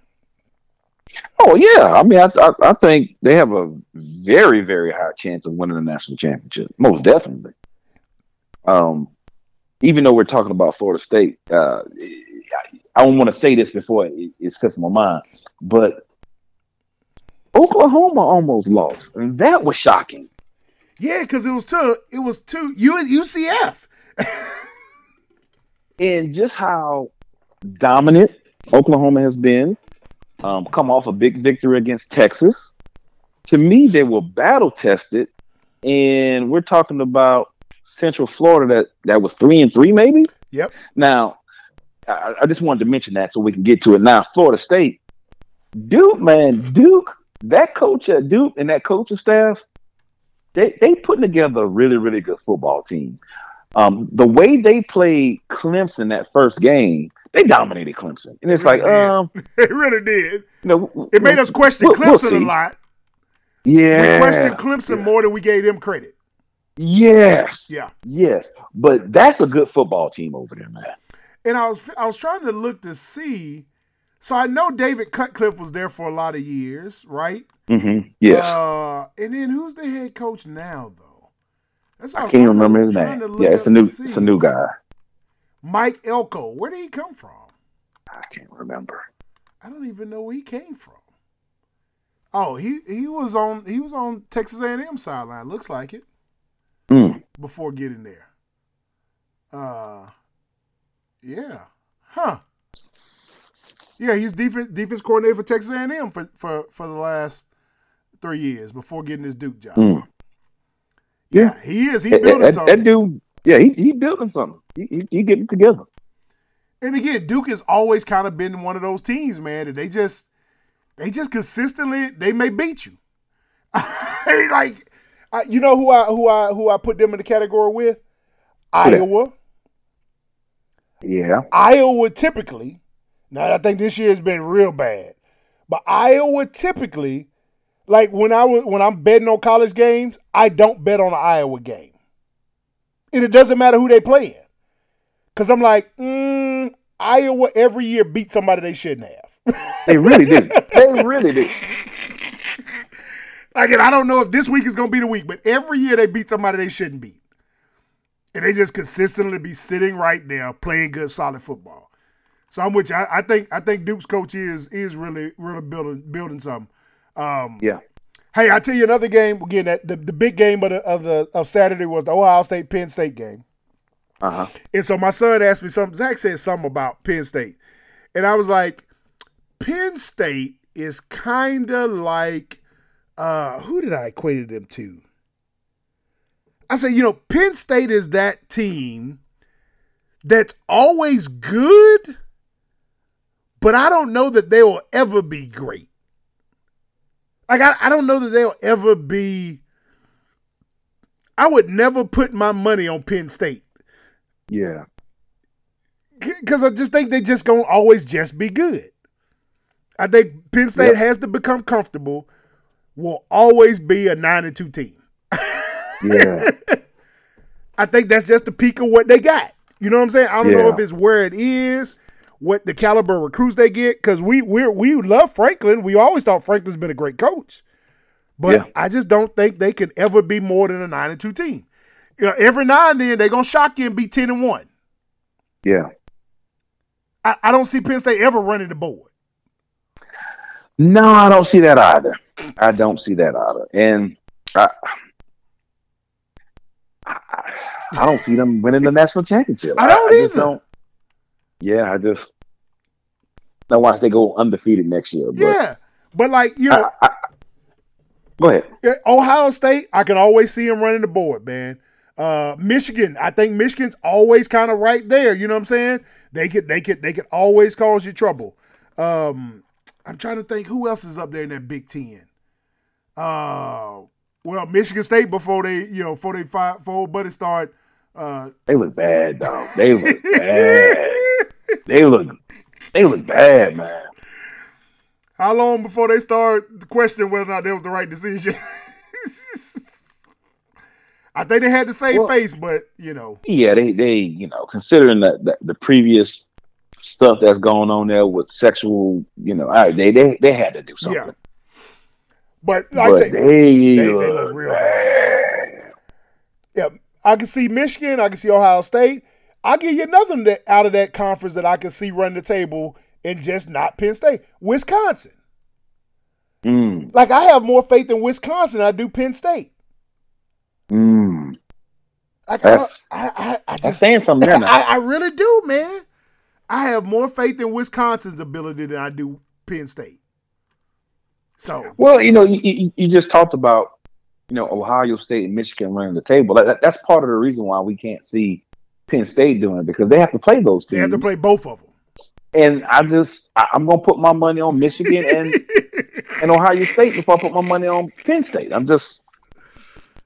S3: Oh yeah, I mean, I, I I think they have a very very high chance of winning the national championship. Most definitely. Um, even though we're talking about Florida State, uh, I don't want to say this before it, it slips my mind, but Oklahoma almost lost, and that was shocking.
S2: Yeah, because it was two. It was two. U UCF.
S3: and just how dominant Oklahoma has been, um, come off a big victory against Texas. To me, they were battle tested, and we're talking about Central Florida that that was three and three, maybe.
S2: Yep.
S3: Now, I, I just wanted to mention that so we can get to it. Now, Florida State, Duke, man, Duke, that coach at Duke and that coaching staff, they they putting together a really really good football team. Um, the way they played Clemson that first game, they dominated Clemson, and it's like,
S2: did.
S3: um,
S2: It really did.
S3: you know,
S2: It made us question
S3: we'll- we'll
S2: Clemson a lot.
S3: Yeah,
S2: We questioned Clemson more than we gave them credit.
S3: Yes,
S2: Yeah.
S3: yes, but that's a good football team over there, man.
S2: And I was I was trying to look to see. So I know David Cutcliffe was there for a lot of years, right?
S3: Hmm Yes,
S2: Uh, and then who's the head coach now, though? That's
S3: I can't remember his name. Yeah, it's a new, it's a new guy.
S2: Mike Elko. Where did he come from?
S3: I can't remember.
S2: I don't even know where he came from. Oh, he he was on he was on Texas A&M sideline. Looks like it
S3: Mm.
S2: before getting there. Uh, yeah, huh? Yeah, he's defense defense coordinator for Texas A&M for for for the last three years before getting his Duke job.
S3: Mm.
S2: Yeah, he is. He
S3: That,
S2: building
S3: that-
S2: something.
S3: that dude, yeah, he he building something. He, he, he getting together.
S2: And again, Duke has always kind of been one of those teams, man, that they just they just consistently they may beat you. like I, you know who I who I who I put them in the category with? Iowa.
S3: Yeah.
S2: Iowa typically, now I think this year has been real bad, but Iowa typically, like when I was when I'm betting on college games, I don't bet on an Iowa game, and it doesn't matter who they playing, because I'm like, mm, Iowa every year beat somebody they shouldn't have.
S3: They really did. they really did.
S2: Like, and I don't know if this week is going to be the week, but every year they beat somebody they shouldn't beat. And they just consistently be sitting right there playing good, solid football. So I'm with you. I, I think I think Duke's coach is is really really building building something. Um,
S3: Yeah.
S2: Hey, I tell you another game again. That the, the big game of the, of the of Saturday was the Ohio State Penn State game.
S3: Uh huh.
S2: And so my son asked me something. Zach said something about Penn State, and I was like, Penn State is kind of like uh, who did I equate them to? I said, you know, Penn State is that team that's always good, but I don't know that they will ever be great. Like I, I don't know that they'll ever be. I would never put my money on Penn State
S3: Yeah.
S2: because I just think they just gonna always just be good. I think Penn State
S3: Yep.
S2: has to become comfortable. Will always be a nine and two team.
S3: Yeah.
S2: I think that's just the peak of what they got. You know what I'm saying? I don't know if it's where it is, what the caliber of recruits they get, because we we we love Franklin. We always thought Franklin's been a great coach, but
S3: Yeah.
S2: I just don't think they can ever be more than a nine and two team. You know, every now and then they're gonna shock you and be ten and one.
S3: yeah.
S2: I, I don't see Penn State ever running the board.
S3: No, I don't see that either. I don't see that either. And I, I, I don't see them winning the national championship.
S2: I don't
S3: just
S2: either.
S3: don't- yeah, I just. Now watch they go undefeated next year. But
S2: Yeah, but like you know,
S3: I, I, go ahead.
S2: Ohio State, I can always see them running the board, man. Uh, Michigan, I think Michigan's always kind of right there. You know what I'm saying? They could, they could, they could always cause you trouble. Um, I'm trying to think who else is up there in that Big Ten. Uh, well, Michigan State before they, you know, before they fight, before Buddy start. Uh,
S3: They look bad, dog. They look bad. They look. They look bad, man.
S2: how long before they start questioning whether or not that was the right decision? I think they had the same
S3: Well-
S2: face, but you know,
S3: Yeah, they they you know considering that the, the previous stuff that's going on there with sexual, you know, I, they they they had to do something.
S2: Yeah. But like I
S3: but
S2: say,
S3: they,
S2: they
S3: look
S2: look real
S3: bad.
S2: yeah, I can see Michigan, I can see Ohio State. I'll give you another that out of that conference that I can see run the table and just not Penn State. Wisconsin.
S3: Mm,
S2: Like I have more faith in Wisconsin than I do Penn State.
S3: mm.
S2: Like
S3: That's-
S2: I, I, I, I
S3: I'm saying something there now.
S2: I, I really do, man. I have more faith in Wisconsin's ability than I do Penn State. So
S3: Well, you know, you, you, you just talked about, you know, Ohio State and Michigan running the table. That, that's part of the reason why we can't see Penn State doing it because they have to play those teams.
S2: they have to play both of them.
S3: And I just, I, I'm going to put my money on Michigan and, and Ohio State before I put my money on Penn State. I'm just,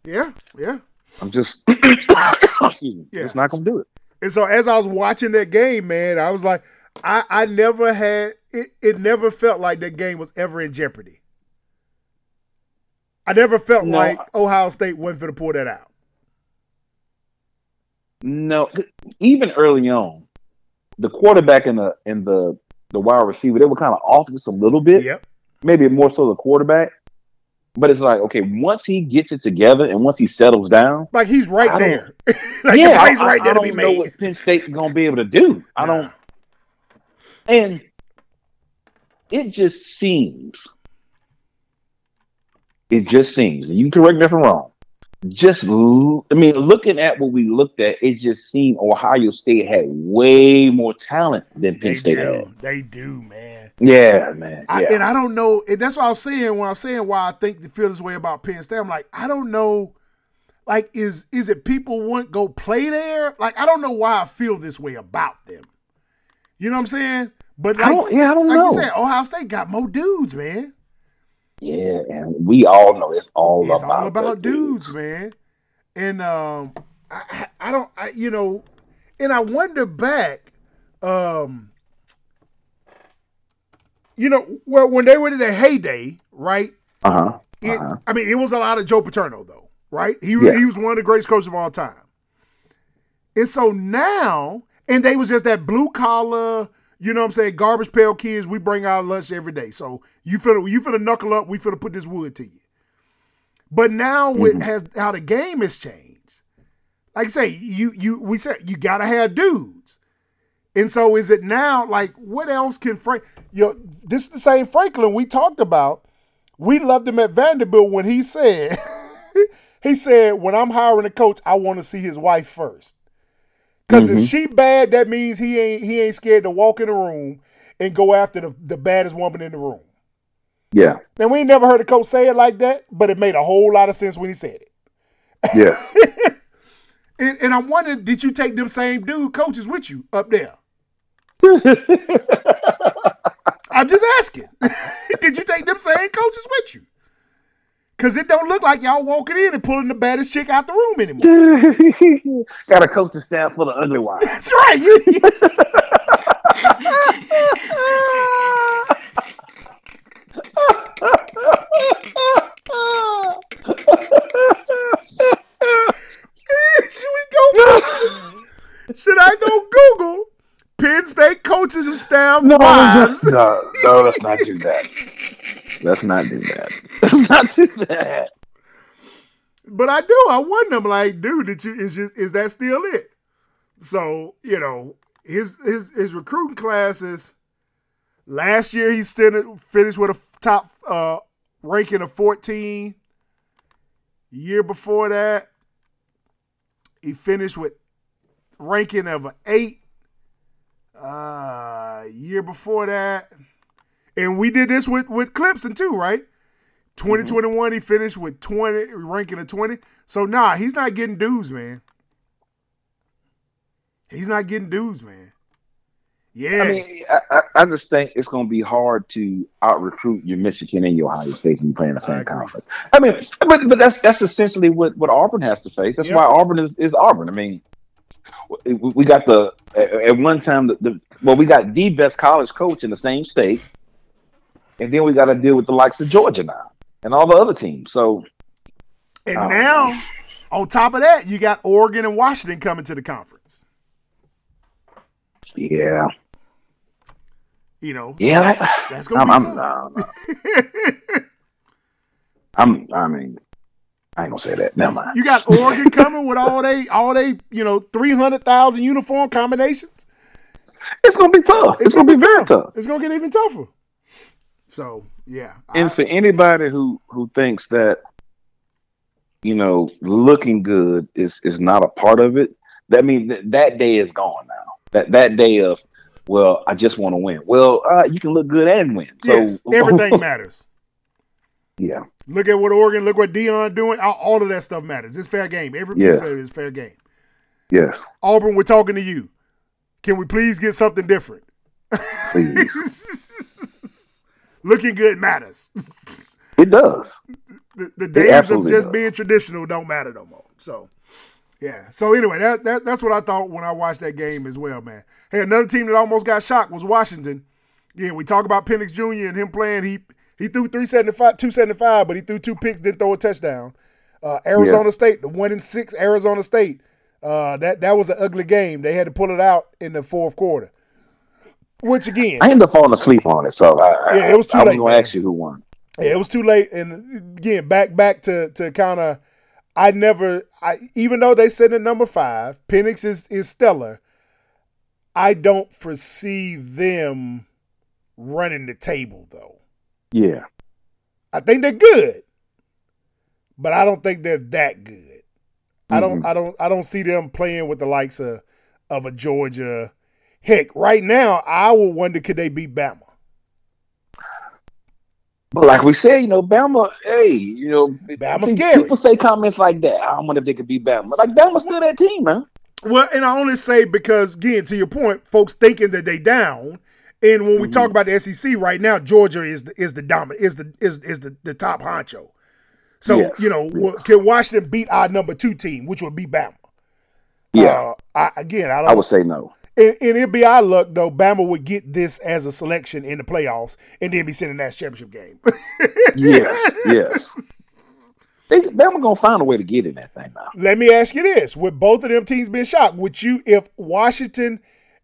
S2: yeah, yeah.
S3: I'm just, excuse me,
S2: Yeah.
S3: just not to do it.
S2: And so as I was watching that game, man, I was like, I, I never had it, it never felt like that game was ever in jeopardy. I never felt
S3: No.
S2: like Ohio State wasn't to pull that out.
S3: No, even early on, the quarterback and the and the the wide receiver they were kind of off just a little bit.
S2: Yep.
S3: Maybe more so the quarterback. But it's like okay, once he gets it together and once he settles down,
S2: Like he's right
S3: I
S2: there. like
S3: yeah, I,
S2: right
S3: I,
S2: there
S3: I
S2: to
S3: don't
S2: be
S3: know
S2: made.
S3: what Penn State's gonna be able to do. I don't, and it just seems, it just seems, and you can correct me if I'm wrong. Just, I mean, looking at what we looked at, it just seemed Ohio State had way more talent than Penn
S2: They
S3: State
S2: do.
S3: had.
S2: They do, man.
S3: Yeah, man.
S2: I,
S3: Yeah.
S2: and I don't know. And that's what I was saying when I'm saying why I think they feel this way about Penn State. I'm like, I don't know. Like, is is it people want go play there? Like, I don't know why I feel this way about them. You know what I'm saying? But
S3: I
S2: like,
S3: don't, yeah, I don't
S2: like
S3: know.
S2: you said, Ohio State got more dudes, man.
S3: Yeah, and we all know it's all
S2: It's
S3: about
S2: all about
S3: the
S2: dudes, man. And um, I, I I don't, I, you know, and I wonder back um, you know, well, when they were in their heyday, right?
S3: Uh huh. Uh-huh.
S2: I mean, it was a lot of Joe Paterno, though, right? He
S3: Yes.
S2: he was one of the greatest coaches of all time. And so now, and they was just that blue collar, you know what I'm saying, garbage pail kids. We bring out lunch every day. So you feel you finna knuckle up. We finna put this wood to you. But now with mm-hmm. has how the game has changed. Like I say, you you we said you gotta have dudes. And so is it now like what else can Frank you know, this is the same Franklin we talked about. We loved him at Vanderbilt when he said he said, when I'm hiring a coach, I want to see his wife first. Because if mm-hmm. she bad, that means he ain't he ain't scared to walk in the room and go after the, the baddest woman in the room.
S3: Yeah.
S2: Now we ain't never heard a coach say it like that, but it made a whole lot of sense when he said it.
S3: Yes.
S2: And, and I'm wondering, did you take them same dude coaches with you up there? I'm just asking. did you take them same coaches with you? Cause it don't look like y'all walking in and pulling the baddest chick out the room anymore.
S3: Got a coaching staff for the ugly wives.
S2: That's right. You, you- should we go? Should I go Google Penn State coaches and staff
S3: No,
S2: wives?
S3: no, no, let's not do that. Let's not do that. Let's not do that.
S2: But I do. I wonder. I'm like, dude, did you is just is that still it? So you know his his his recruiting classes. Last year he finished with a top uh, ranking of 14. Year before that, he finished with ranking of an eight. Uh, year before that, and we did this with with Clemson too, right? 2021, he finished with 20, ranking of 20. So, nah, he's not getting dues, man. He's not getting dues, man. Yeah.
S3: I mean, I, I- I just think it's going to be hard to out recruit your Michigan and your Ohio State and play in the same
S2: agree.
S3: conference. I mean, but but that's that's essentially what, what Auburn has to face. That's
S2: Yep.
S3: why Auburn is, is Auburn. I mean, we, got the at one time the, the well, we got the best college coach in the same state, and then we got to deal with the likes of Georgia now and all the other teams. So
S2: and
S3: Oh.
S2: now, on top of that, you got Oregon and Washington coming to the conference.
S3: yeah,
S2: You know,
S3: yeah, I,
S2: that's going
S3: I'm,
S2: to be
S3: I'm,
S2: tough.
S3: no, no. I'm, I mean, I ain't gonna say that. Never mind.
S2: You got Oregon coming with all they, all they, you know, 300,000 uniform combinations.
S3: It's gonna be tough. It's, gonna, be very tough.
S2: It's going to get even tougher. So, yeah.
S3: And
S2: I-
S3: for anybody who who thinks that you know looking good is is not a part of it, that means that that day is gone now. That that day of well, I just want to win. Well, uh, you can look good and win. So
S2: yes, everything matters.
S3: yeah,
S2: Look at what Oregon, look what Deion doing. All, all of that stuff matters. It's fair game. Every piece
S3: Yes.
S2: of it is fair game.
S3: yes,
S2: Auburn, we're talking to you. Can we please get something different?
S3: please.
S2: Looking good matters.
S3: it does.
S2: the, the days of just
S3: does.
S2: being traditional don't matter no more. So, yeah. So anyway, that, that that's what I thought when I watched that game as well, man. Hey, another team that almost got shocked was Washington. Yeah, we talk about Penix Jr. and him playing. He he threw 375, 275, but he threw two picks, didn't throw a touchdown. Uh, Arizona State, the one in six Arizona State. Uh, that that was an ugly game. They had to pull it out in the fourth quarter. Which again,
S3: I ended up falling asleep on it, so I,
S2: Yeah, it was too
S3: I, I
S2: late,
S3: was gonna
S2: man.
S3: ask you who won.
S2: Yeah, it was too late. And again, back back to to kind of, I never, I even though they said in number five, Penix is is stellar. I don't foresee them running the table though.
S3: Yeah,
S2: I think they're good, but I don't think they're that good. I don't. I don't, I don't see them playing with the likes of of a Georgia. Heck, right now, I would wonder could they beat Bama?
S3: but like we said, you know, Bama. Hey, you know,
S2: Bama's
S3: see,
S2: scary.
S3: People say comments like that. I wonder if they could beat Bama. Like Bama's still that team, man.
S2: Well, and I only say because, again, to your point, folks thinking that they down. And when we
S3: Mm-hmm.
S2: talk about the SEC right now, Georgia is the is the dominant is the is is the, the top honcho. So
S3: Yes,
S2: you know,
S3: yes.
S2: can Washington beat our number two team, which would be Bama?
S3: Yeah,
S2: Uh, I, again, I don't.
S3: I would say no.
S2: And, and it'd be our luck though. Bama would get this as a selection in the playoffs, and then be sending that championship game.
S3: yes, yes. They, Bama gonna find a way to get in that thing now.
S2: Let me ask you this: With both of them teams being shocked, would you, if Washington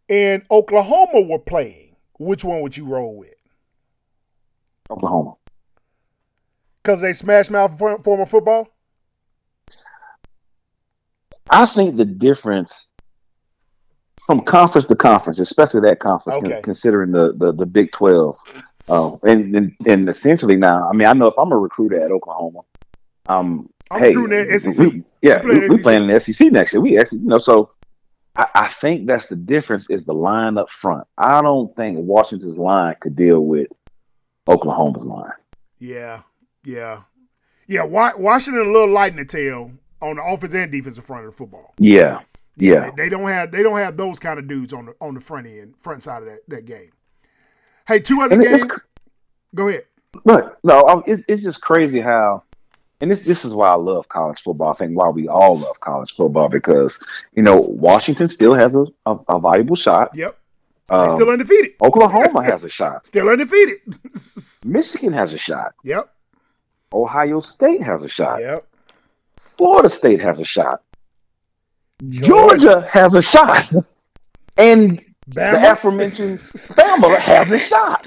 S2: and Oklahoma were playing, which one would you roll with?
S3: Oklahoma.
S2: Because they smash mouth former football.
S3: I think the difference from conference to conference, especially that conference,
S2: Okay.
S3: considering the, the the Big Twelve, uh, and, and and essentially now, I mean, I know if I'm a recruiter at Oklahoma, um,
S2: I'm
S3: hey,
S2: recruiting at SEC.
S3: we- yeah,
S2: we,
S3: we playing in the SEC next year. We actually, you know, so I, I think that's the difference is the line up front. I don't think Washington's line could deal with Oklahoma's line.
S2: Yeah, yeah, yeah. Wa- Washington a little light in the tail on the offense and defensive front of the football.
S3: Yeah, yeah.
S2: They, they don't have they don't have those kind of dudes on the on the front end, front side of that, that game. Hey, two other
S3: And
S2: games. Go ahead.
S3: But no, it's it's just crazy how, and this this is why I love college football. I think why we all love college football because you know Washington still has a a, a valuable shot.
S2: Yep.
S3: Um,
S2: still undefeated.
S3: Oklahoma has a shot.
S2: Still undefeated.
S3: Michigan has a shot.
S2: yep.
S3: Ohio State has a shot.
S2: Yep.
S3: Florida State has a shot.
S2: Georgia.
S3: Georgia has a shot, and the aforementioned Bama has a shot.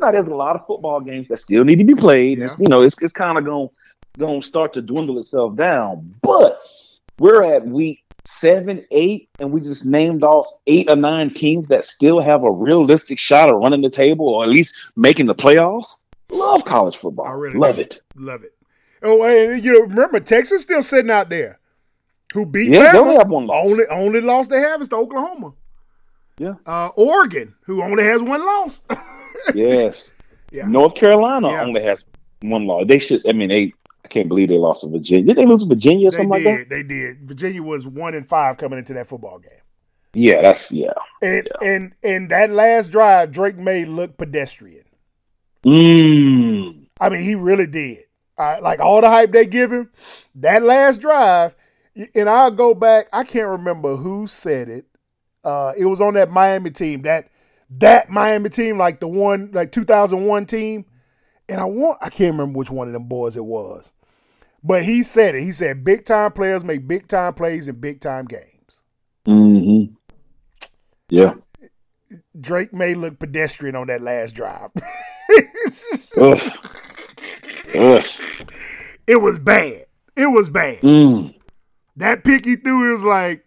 S3: Now, there's a lot of football games that still need to be played. It's, you know, it's, it's kind of going going to start to dwindle itself down. But we're at week seven, eight, and we just named off eight or nine teams that still have a realistic shot of running the table or at least making the playoffs. Love college football.
S2: I really
S3: love it.
S2: Love it. Oh, and you know, remember Texas still sitting out there. Who beat
S3: Yeah, they
S2: Bama?
S3: only have one loss.
S2: Only only loss they have is to Oklahoma.
S3: Yeah.
S2: Uh, Oregon, who only has one loss.
S3: Yes.
S2: Yeah.
S3: North Carolina
S2: Yeah.
S3: only has one loss. They should. I mean, they. I can't believe they lost to Virginia. Did they lose to Virginia or
S2: they
S3: something like that?
S2: They did. Virginia was one and five coming into that football game.
S3: Yeah, that's yeah.
S2: And and and that last drive, Drake Maye look pedestrian.
S3: Mm.
S2: I mean, he really did. I, like all the hype they give him, that last drive, and I'll go back. I can't remember who said it. Uh, it was on that Miami team, that that Miami team, like the one, like 2001 team. And I want, I can't remember which one of them boys it was, but he said it. He said, "Big time players make big time plays in big time games."
S3: Mm-hmm. Yeah.
S2: Drake Maye look pedestrian on that last drive.
S3: Ugh. Ugh.
S2: it was bad. It was bad.
S3: Mm.
S2: That pick he threw, was like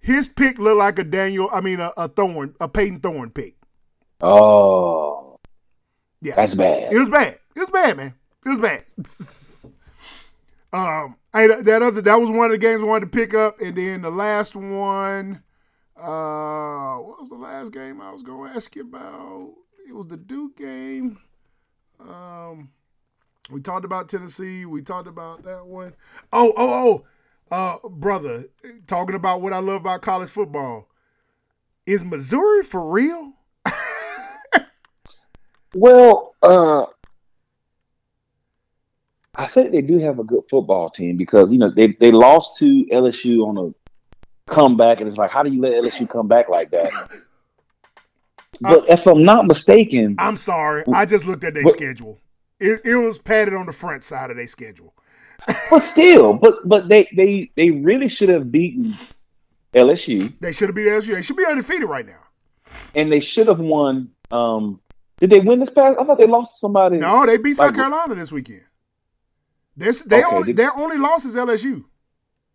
S2: his pick looked like a Daniel. I mean, a, a Thorne, a Peyton Thorne pick.
S3: Oh,
S2: Yeah,
S3: that's bad.
S2: it was bad. It was bad, man. It was bad. um, I, that other that was one of the games I wanted to pick up, and then the last one. Uh, what was the last game I was going to ask you about? It was the Duke game. Um, we talked about Tennessee. We talked about that one. Oh, oh, oh, uh, brother, talking about what I love about college football. Is Missouri for real?
S3: Well, uh, I think they do have a good football team because you know they they lost to LSU on a comeback, and it's like, how do you let LSU come back like that? But if I'm not mistaken,
S2: I'm sorry. I just looked at their
S3: What-
S2: schedule. It, it was padded on the front side of their schedule.
S3: but still, but but they they they really should have beaten LSU,
S2: They should have beat LSU. They should be undefeated right now.
S3: and they should have won. Um, did they win this past? I thought they lost to somebody.
S2: No, they beat South
S3: Like-
S2: Carolina this weekend. This they
S3: Okay,
S2: only
S3: they-
S2: their only loss is LSU.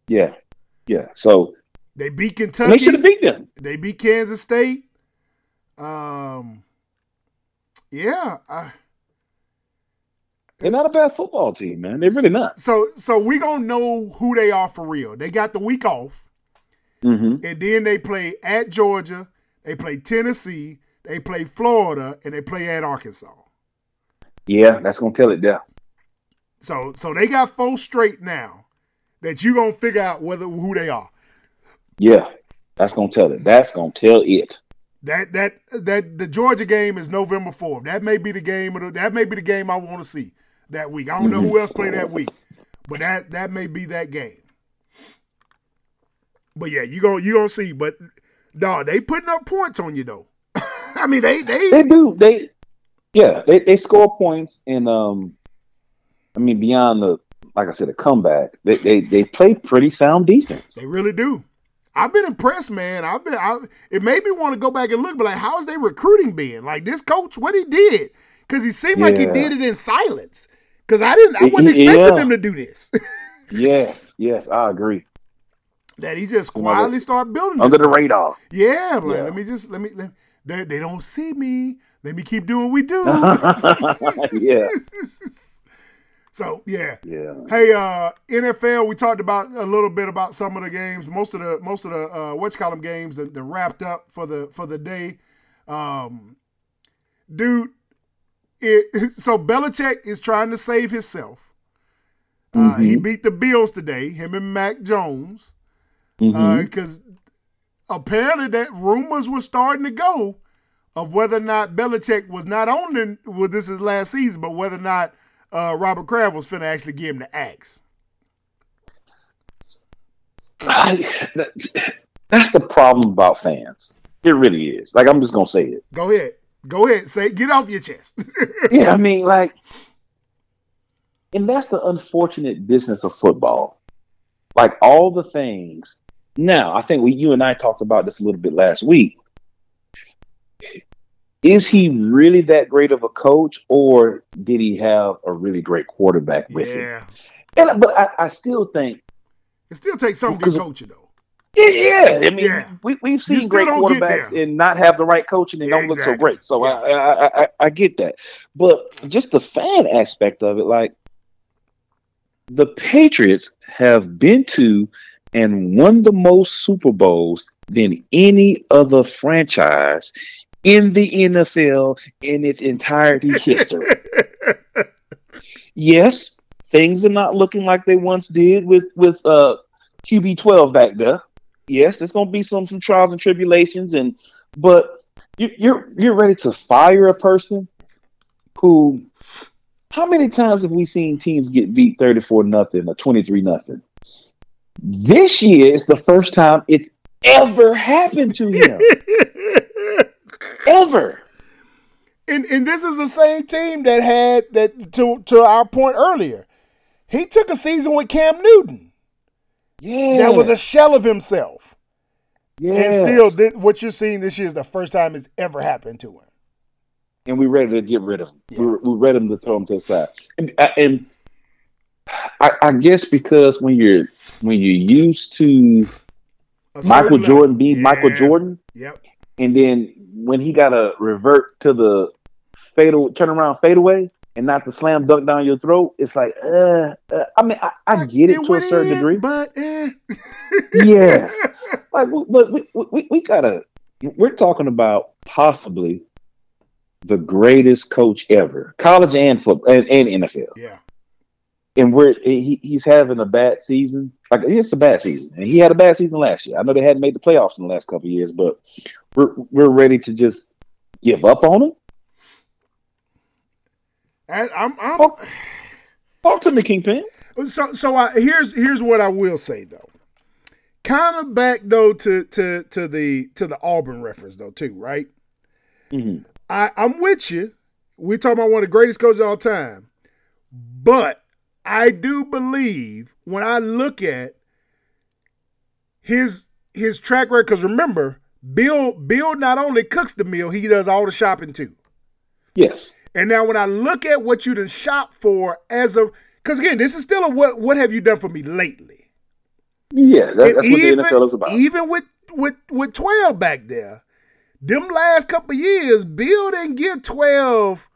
S3: Yeah, yeah. So
S2: They beat Kentucky.
S3: they should have beat them.
S2: They beat Kansas State. Um, yeah. I,
S3: They're not a bad football team, man. They're really not.
S2: so so we gonna know who they are for real. They got the week off,
S3: Mm-hmm.
S2: and then they play at Georgia. They play Tennessee. They play Florida, and they play at Arkansas.
S3: Yeah, that's gonna tell it there.
S2: So so they got four straight now that you gonna figure out whether who they are.
S3: Yeah, that's gonna tell it. That's gonna tell it.
S2: That that that the Georgia game is November fourth. That may be the game. Of the, that may be the game I want to see that week. I don't know who else played that week, but that that may be that game. But yeah, you gonna you gonna see. But Dog, they putting up points on you though. I mean, they they
S3: They do. They yeah, they, they score points and um I mean beyond the like I said, a comeback, they they, they play pretty sound defense.
S2: They really do. I've been impressed, man. I've been. I, it made me want to go back and look, but like, how's they recruiting being? Like this coach, what he did? Because he seemed like he did it in silence. Because I didn't. I wasn't expecting
S3: yeah.
S2: them to do this.
S3: yes, yes, I agree.
S2: that he just quietly
S3: other-
S2: started building.
S3: Under the radar.
S2: Yeah, but
S3: Yeah.
S2: let me just let me. Let, they, they don't see me. Let me keep doing what we do.
S3: Yeah.
S2: So yeah.
S3: Yeah.
S2: Hey, uh, NFL. We talked about a little bit about some of the games. Most of the most of the uh, what's them games that, that wrapped up for the for the day. Um, dude, it, so Belichick is trying to save himself. Uh, he
S3: Mhm.
S2: beat the Bills today. Him and Mac Jones because apparently that rumors were starting to go of whether or not Belichick was not only well, this is last season, but whether or not uh, Robert Kraft was finna actually give him the axe.
S3: That's the problem about fans. It really is. Like I'm just gonna say it.
S2: Go ahead, go ahead, say get off your chest.
S3: Yeah, I mean, like, and that's the unfortunate business of football. Like all the things. Now, I think we, you and I talked about this a little bit last week. Is he really that great of a coach, or did he have a really great quarterback with him?
S2: yeah,
S3: And but I, I still think,
S2: it still takes some good coaching though.
S3: yeah, yeah. I mean,
S2: Yeah.
S3: we, we've seen great quarterbacks and not have the right coaching and
S2: Yeah,
S3: don't look so great. So I, I, I, I, I get that, but just the fan aspect of it, like the Patriots have been to and won the most Super Bowls than any other franchise in the NFL in its entirety history. yes, things are not looking like they once did with with uh QB twelve back there. Yes, there's gonna be some some trials and tribulations, and but you, you're you're ready to fire a person who. How many times have we seen teams get beat thirty four nothing or twenty three nothing? This year is the first time it's ever happened to him. ever.
S2: and and this is the same team that had that to to our point earlier. He took a season with Cam Newton
S3: Yeah.
S2: that was a shell of himself, Yeah.
S3: and
S2: still, thi- what you're seeing this year is the first time it's ever happened to him.
S3: and we're ready to get rid of him.
S2: Yeah.
S3: We we ready to throw him to the side. And, uh, and I, I guess because when you're when you're used to Michael Jordan
S2: level.
S3: being Michael Jordan,
S2: Yep.
S3: and then when he got to revert to the fatal turnaround fadeaway and not the slam dunk down your throat, it's like, uh, uh I mean, I, I get it to a certain
S2: in,
S3: degree.
S2: but eh.
S3: yes, like, but we, we, we gotta. We're talking about possibly the greatest coach ever, college and football and, and NFL.
S2: yeah,
S3: and we're he, he's having a bad season. Like it's a bad season, and he had a bad season last year. I know they hadn't made the playoffs in the last couple of years, but we're we're ready to just give up on him.
S2: I, I'm, I'm
S3: Oh. Talk to me, Kingpin.
S2: so so I here's here's what I will say though. Kind of back though to to to the to the Auburn reference though too, right?
S3: Mhm.
S2: I, I'm with you. We're talking about one of the greatest coaches of all time. But I do believe when I look at his his track record, because remember, Bill Bill not only cooks the meal, he does all the shopping too.
S3: Yes,
S2: And now when I look at what you done shop for as a because again, this is still a what what have you done for me lately?
S3: yeah, that, that's what the NFL is about.
S2: Even with with with twelve back there, them last couple of years, Bill didn't give twelve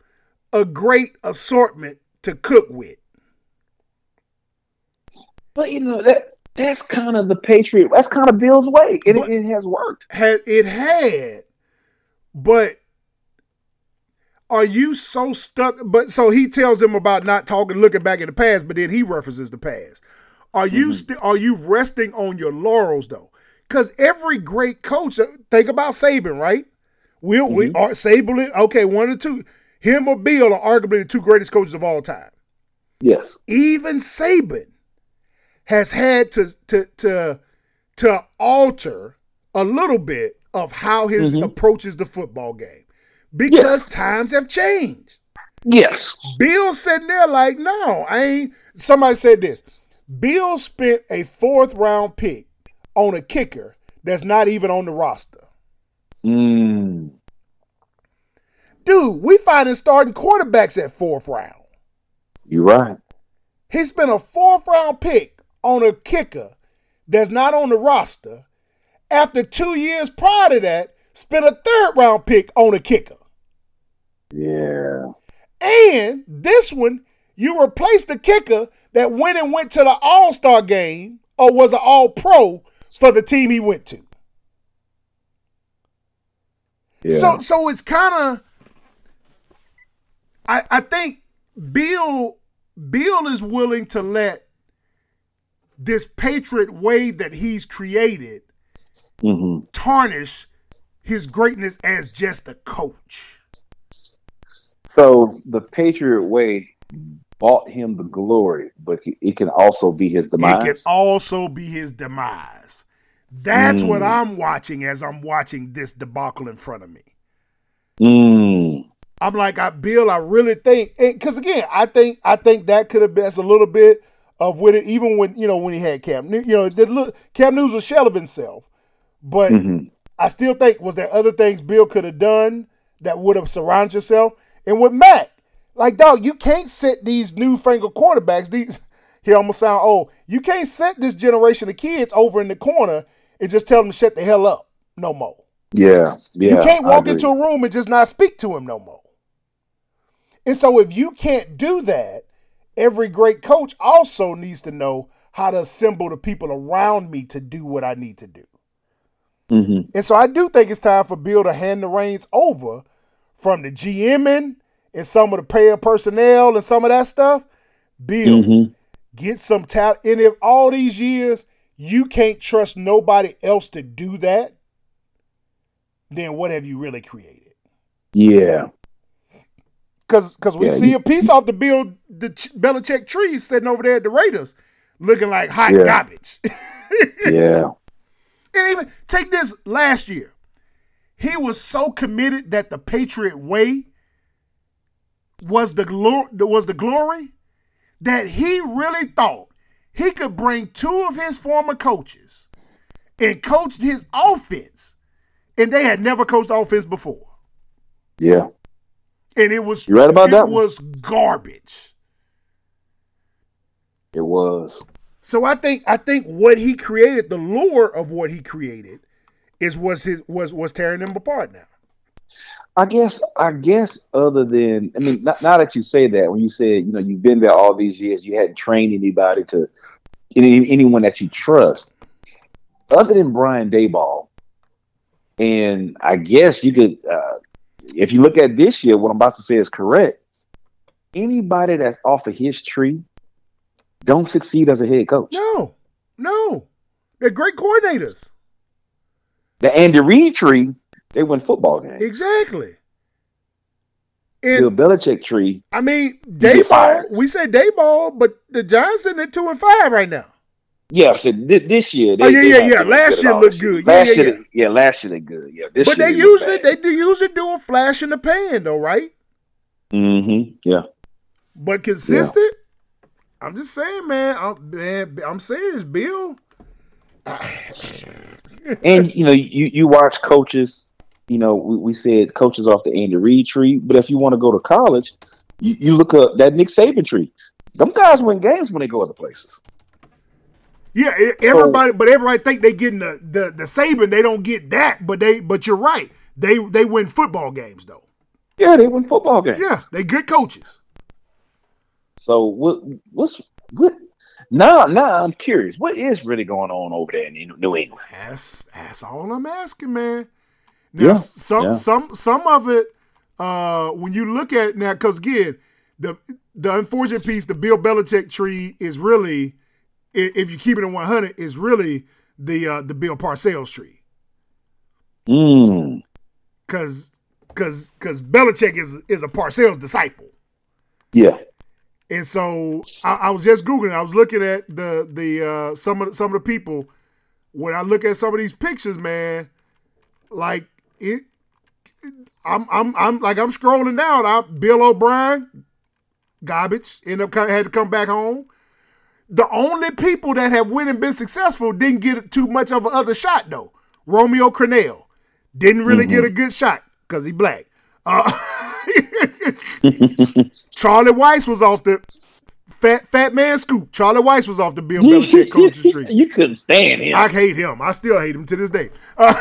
S2: a great assortment to cook with.
S3: But you know that that's kind of the Patriot. That's kind of Bill's way, and
S2: But-
S3: it, it has worked.
S2: Had it had, but are you so stuck? But so he tells them about not talking, looking back in the past, but then he references the past. Are you
S3: Mm-hmm.
S2: still? Are you resting on your laurels though? Because every great coach, uh, think about Saban, right? We'll, we
S3: Mm-hmm.
S2: are Saban. Okay, one or two. Him or Bill are arguably the two greatest coaches of all time.
S3: Yes,
S2: Even Saban has had to to to to alter a little bit of how his mm-hmm. approaches the football game because yes. times have changed.
S3: Yes.
S2: Bill sitting there like, no, I ain't. Somebody said this. Bill spent a fourth round pick on a kicker that's not even on the roster.
S3: Mm.
S2: Dude, we finding starting quarterbacks at fourth round.
S3: You're right.
S2: He spent a fourth round pick on a kicker that's not on the roster. After two years prior to that, spent a third round pick on a kicker.
S3: Yeah.
S2: And this one, you replaced the kicker that went and went to the All Star game or was an All Pro for the team he went to. Yeah. So, so it's kind of. I I think Bill Bill is willing to let this Patriot way that he's created
S3: mm-hmm.
S2: tarnish his greatness as just a coach.
S3: So the Patriot way bought him the glory, but it can also be his demise. It can
S2: also be his demise. That's mm. what I'm watching as I'm watching this debacle in front of me.
S3: Mm.
S2: I'm like, I Bill, I really think because again, I think I think that could have been a little bit of with it, even when you know when he had Cam, you know, the, Cam Newton was a shell of himself, but mm-hmm. I still think was there other things Bill could have done that would have surrounded yourself. And with Matt, like dog, you can't set these newfangled quarterbacks. These he almost sound old. You can't set this generation of kids over in the corner and just tell them to shut the hell up no more.
S3: Yeah, yeah.
S2: You can't walk into a room and just not speak to him no more. And so if you can't do that, every great coach also needs to know how to assemble the people around me to do what I need to do.
S3: Mm-hmm.
S2: And so I do think it's time for Bill to hand the reins over from the GMing and some of the player personnel and some of that stuff. Bill, mm-hmm. get some talent. And if all these years you can't trust nobody else to do that, then what have you really created?
S3: Yeah.
S2: Cause, cause we yeah, see you, a piece off the Bill the Belichick tree sitting over there at the Raiders, looking like hot yeah. garbage.
S3: yeah.
S2: And even take this last year. He was so committed that the Patriot way was the glory was the glory that he really thought he could bring two of his former coaches and coached his offense, and they had never coached offense before.
S3: Yeah.
S2: And it was
S3: you right about
S2: it
S3: that
S2: was one? garbage.
S3: It was.
S2: So I think I think what he created, the lure of what he created, is was his was was tearing them apart now.
S3: I guess I guess other than I mean, not, now that you say that, when you said you know you've been there all these years, you hadn't trained anybody to any, anyone that you trust, other than Brian Daboll and I guess you could, uh, if you look at this year, what I'm about to say is correct. Anybody that's off of his tree don't succeed as a head coach.
S2: No, no. They're great coordinators.
S3: The Andy Reid tree, they win football games.
S2: Exactly.
S3: And, Bill Belichick tree.
S2: I mean, Daboll. We say they ball, but the Giants in at two and five right now.
S3: Yeah, so th- this year.
S2: They, oh yeah, yeah, yeah. Last year looked good.
S3: Last
S2: yeah, yeah,
S3: year, yeah. yeah, last year they good. Yeah, this
S2: but they usually they do usually do a flash in the pan though, right?
S3: Mm-hmm. Yeah.
S2: But consistent. I'm just saying, man. I'm, man, I'm serious, Bill.
S3: and you know, you you watch coaches. You know, we, we said coaches off the Andy Reid tree, but if you want to go to college, you, you look up that Nick Saban tree. Them guys win games when they go other places.
S2: Yeah, everybody, so, but everybody think they getting the, the the Saban. They don't get that, but they. But you're right. They they win football games though.
S3: Yeah, they win football games.
S2: Yeah, they good coaches.
S3: So what what's what now now I'm curious. What is really going on over there in New England?
S2: That's that's all I'm asking, man. Now
S3: yeah,
S2: some
S3: yeah.
S2: some some of it uh when you look at now because again the the unfortunate piece the Bill Belichick tree is really if you keep it in 100 is really the uh the Bill Parcells tree.
S3: Mm.
S2: Cause cause cause Belichick is is a Parcells disciple.
S3: Yeah.
S2: And so I, I, was just googling. I was looking at the the uh, some of the, some of the people. When I look at some of these pictures, man, like it. I'm I'm I'm like I'm scrolling down. I Bill O'Brien, garbage. End up had to come back home. The only people that have went and been successful didn't get too much of another shot though. Romeo Crennel didn't really mm-hmm. get a good shot because he black. Uh, Charlie Weis was off the fat fat man scoop. Charlie Weis was off the Bill Belichick coaching street.
S3: You couldn't stand him.
S2: I hate him. I still hate him to this day. Uh,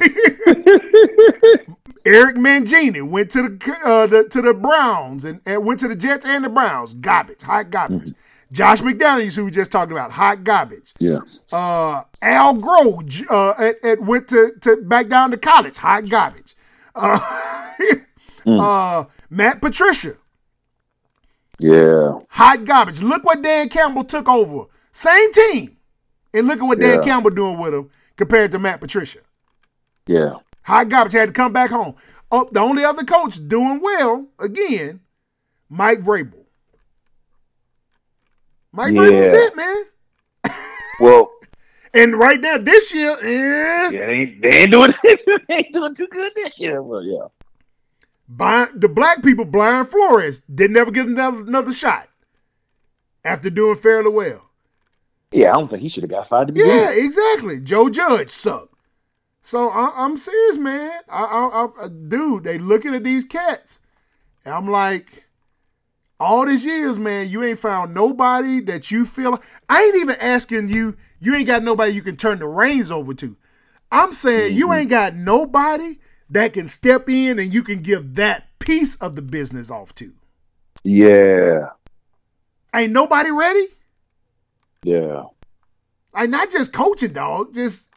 S2: Eric Mangini went to the, uh, the, to the Browns and, and, went to the Jets and the Browns. Garbage, hot garbage. Mm-hmm. Josh McDaniels, who we just talked about, hot garbage.
S3: Yeah.
S2: Uh, Al Groh uh, at, at went to, to back down to college, hot garbage. Uh, mm. Matt Patricia.
S3: Yeah.
S2: Hot garbage. Look what Dan Campbell took over. Same team. And look at what yeah. Dan Campbell doing with him compared to Matt Patricia.
S3: Yeah.
S2: Hot garbage had to come back home. Oh, the only other coach doing well, again, Mike Vrabel. Mike yeah. Vrabel's it, man.
S3: Well,
S2: and right now, this year, eh,
S3: yeah, they ain't, they ain't doing they ain't doing too good this year. Well, yeah,
S2: the black people, Brian Flores, didn't ever get another, another shot after doing fairly well.
S3: Yeah, I don't think he should have got fired to begin.
S2: Yeah, exactly. Joe Judge sucked. So I, am serious, man. I, I, I, dude, they looking at these cats, and I'm like, all these years, man, you ain't found nobody that you feel. I ain't even asking you. You ain't got nobody you can turn the reins over to. I'm saying mm-hmm. you ain't got nobody that can step in and you can give that piece of the business off to.
S3: Yeah.
S2: Ain't nobody ready?
S3: Yeah.
S2: Like not just coaching, dog. Just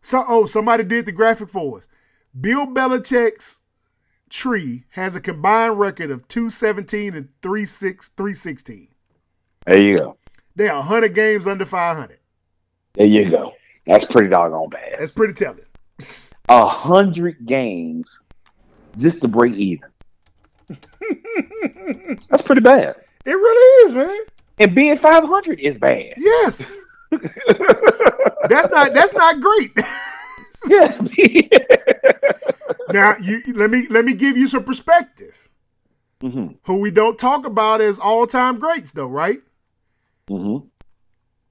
S2: so oh, somebody did the graphic for us. Bill Belichick's tree has a combined record of 217 and 36 316.
S3: There you go.
S2: They are 100 games under 500.
S3: There you go. That's pretty doggone bad.
S2: That's pretty telling.
S3: A hundred games just to break even. That's pretty bad.
S2: It really is, man.
S3: And being 500 is bad.
S2: Yes. that's not that's not great.
S3: yes.
S2: now you let me let me give you some perspective. Mm-hmm. Who we don't talk about as all time greats, though, right?
S3: Mm-hmm.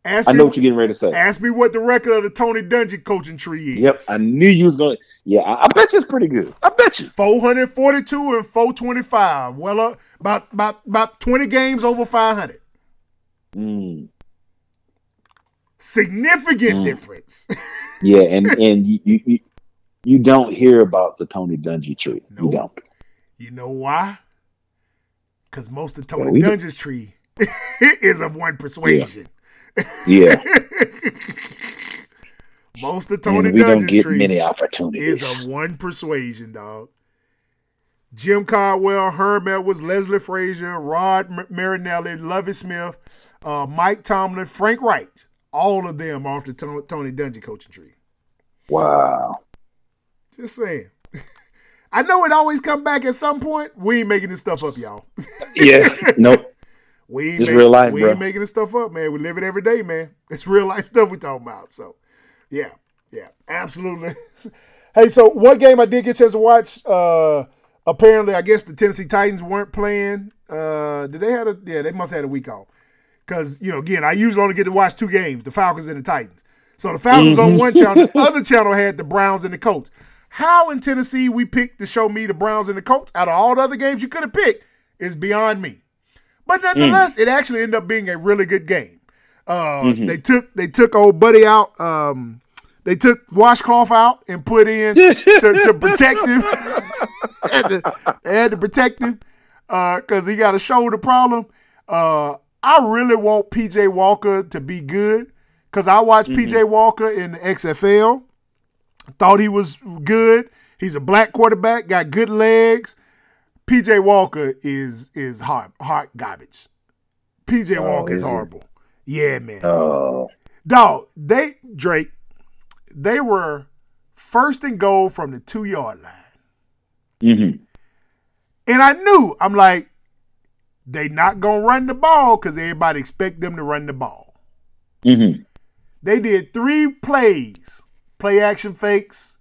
S3: Ask I know me, what you're getting ready to say.
S2: Ask me what the record of the Tony Dungy coaching tree is.
S3: Yep, I knew you was going. to Yeah, I, I, bet you it's pretty good. I bet you
S2: 442 and 425. Well, uh, about about about 20 games over 500.
S3: Mm.
S2: Significant mm. difference.
S3: yeah, and and you, you you don't hear about the Tony Dungy tree. Nope. You don't.
S2: You know why? Because most of Tony yeah, Dungy's tree is of one persuasion.
S3: Yeah. Yeah.
S2: Most of Tony
S3: and we don't get many opportunities.
S2: Is a one persuasion, dog. Jim Caldwell, Herm Edwards, Leslie Frazier, Rod Marinelli, Lovie Smith, uh, Mike Tomlin, Frank Wright. All of them off the Tony Dungy coaching tree.
S3: Wow.
S2: Just saying. I know it always come back at some point. We ain't making this stuff up, y'all.
S3: yeah. Nope.
S2: We ain't, real life, we ain't making this stuff up, man. We live it every day, man. It's real life stuff we talking about. So, yeah, yeah, absolutely. hey, so one game I did get a chance to watch. Uh, apparently, I guess the Tennessee Titans weren't playing. Uh, did they have a? Yeah, they must have had a week off. Because you know, again, I usually only get to watch two games: the Falcons and the Titans. So the Falcons on one channel, the other channel had the Browns and the Colts. How in Tennessee we picked to show me the Browns and the Colts out of all the other games you could have picked is beyond me. But nonetheless, mm. it actually ended up being a really good game. Uh, mm-hmm. They took they took old buddy out. Um, they took washcloth out and put in to, to protect him. had to, they had to protect him because uh, he got a shoulder problem. Uh, I really want PJ Walker to be good because I watched mm-hmm. PJ Walker in the XFL. Thought he was good. He's a black quarterback, got good legs. PJ Walker is is hot hot garbage. PJ oh, Walker is, is horrible. Yeah, man.
S3: Oh.
S2: Dog, they Drake, they were first and goal from the two yard line.
S3: Mm-hmm.
S2: And I knew, I'm like, they not gonna run the ball because everybody expect them to run the ball.
S3: Mm-hmm.
S2: They did three plays, play action fakes,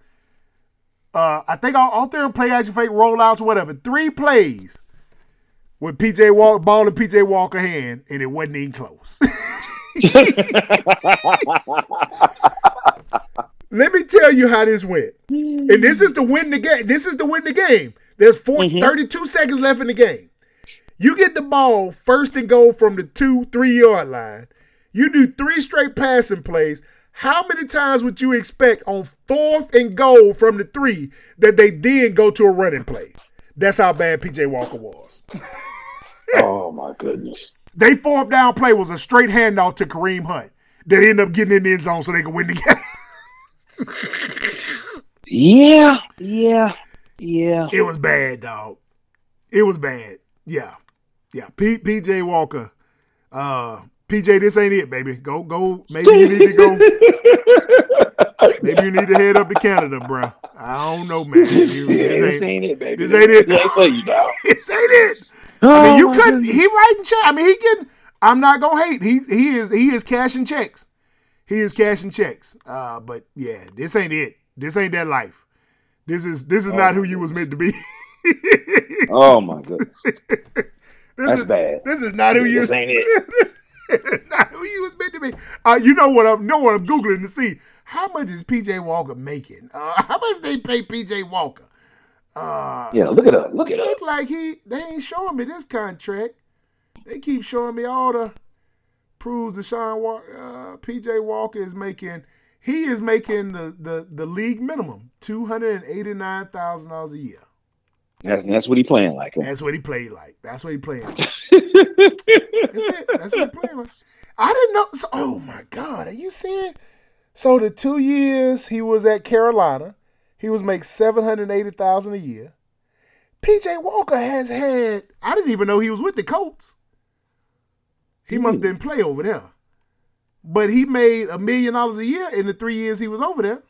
S2: Uh, I think all, all three play action fake rollouts or whatever. Three plays with PJ Walker ball in PJ Walker hand, and it wasn't even close. Let me tell you how this went. And this is to win the game. This is to win the game. There's 4 32 seconds left in the game. You get the ball first and goal from the two, three yard line. You do three straight passing plays. How many times would you expect on fourth and goal from the three that they then go to a running play? That's how bad PJ Walker was.
S3: oh my goodness.
S2: They fourth down play was a straight handoff to Kareem Hunt that ended up getting in the end zone so they could win the game.
S3: yeah, yeah, yeah.
S2: It was bad, dog. It was bad. Yeah, yeah. P- PJ Walker. Uh, PJ, this ain't it, baby. Go, go. Maybe you need to go. maybe you need to head up to Canada, bro. I don't know, man. You,
S3: this, this ain't, ain't, it, baby.
S2: This ain't it.
S3: That's for you now.
S2: this ain't it. Oh, I mean, you couldn't. He writing check. I mean, he getting. I'm not gonna hate. He he is he is cashing checks. He is cashing checks. Uh, but yeah, this ain't it. This ain't that life. This is this is oh, not who you was meant to be.
S3: oh my goodness. That's
S2: is,
S3: bad.
S2: This is not who you.
S3: This ain't it. this
S2: is not who you was meant to be. Uh, you know what I'm know what I'm googling to see how much is PJ Walker making? Uh, how much they pay PJ Walker?
S3: Uh, yeah, look it up. Look it
S2: look like he they ain't showing me this contract. They keep showing me all the proves Deshaun Walker, uh, PJ Walker is making he is making the the, the league minimum two hundred and eighty nine thousand dollars a year.
S3: That's that's what he playing like.
S2: That's what he played like. That's what he playing. Like. that's it. That's what he playing like. I didn't know. So, oh my God, are you seeing? So the two years he was at Carolina, he was make seven hundred eighty thousand a year. PJ Walker has had. I didn't even know he was with the Colts. He Ooh. must hmm. didn't play over there. But he made a million dollars a year in the three years he was over there.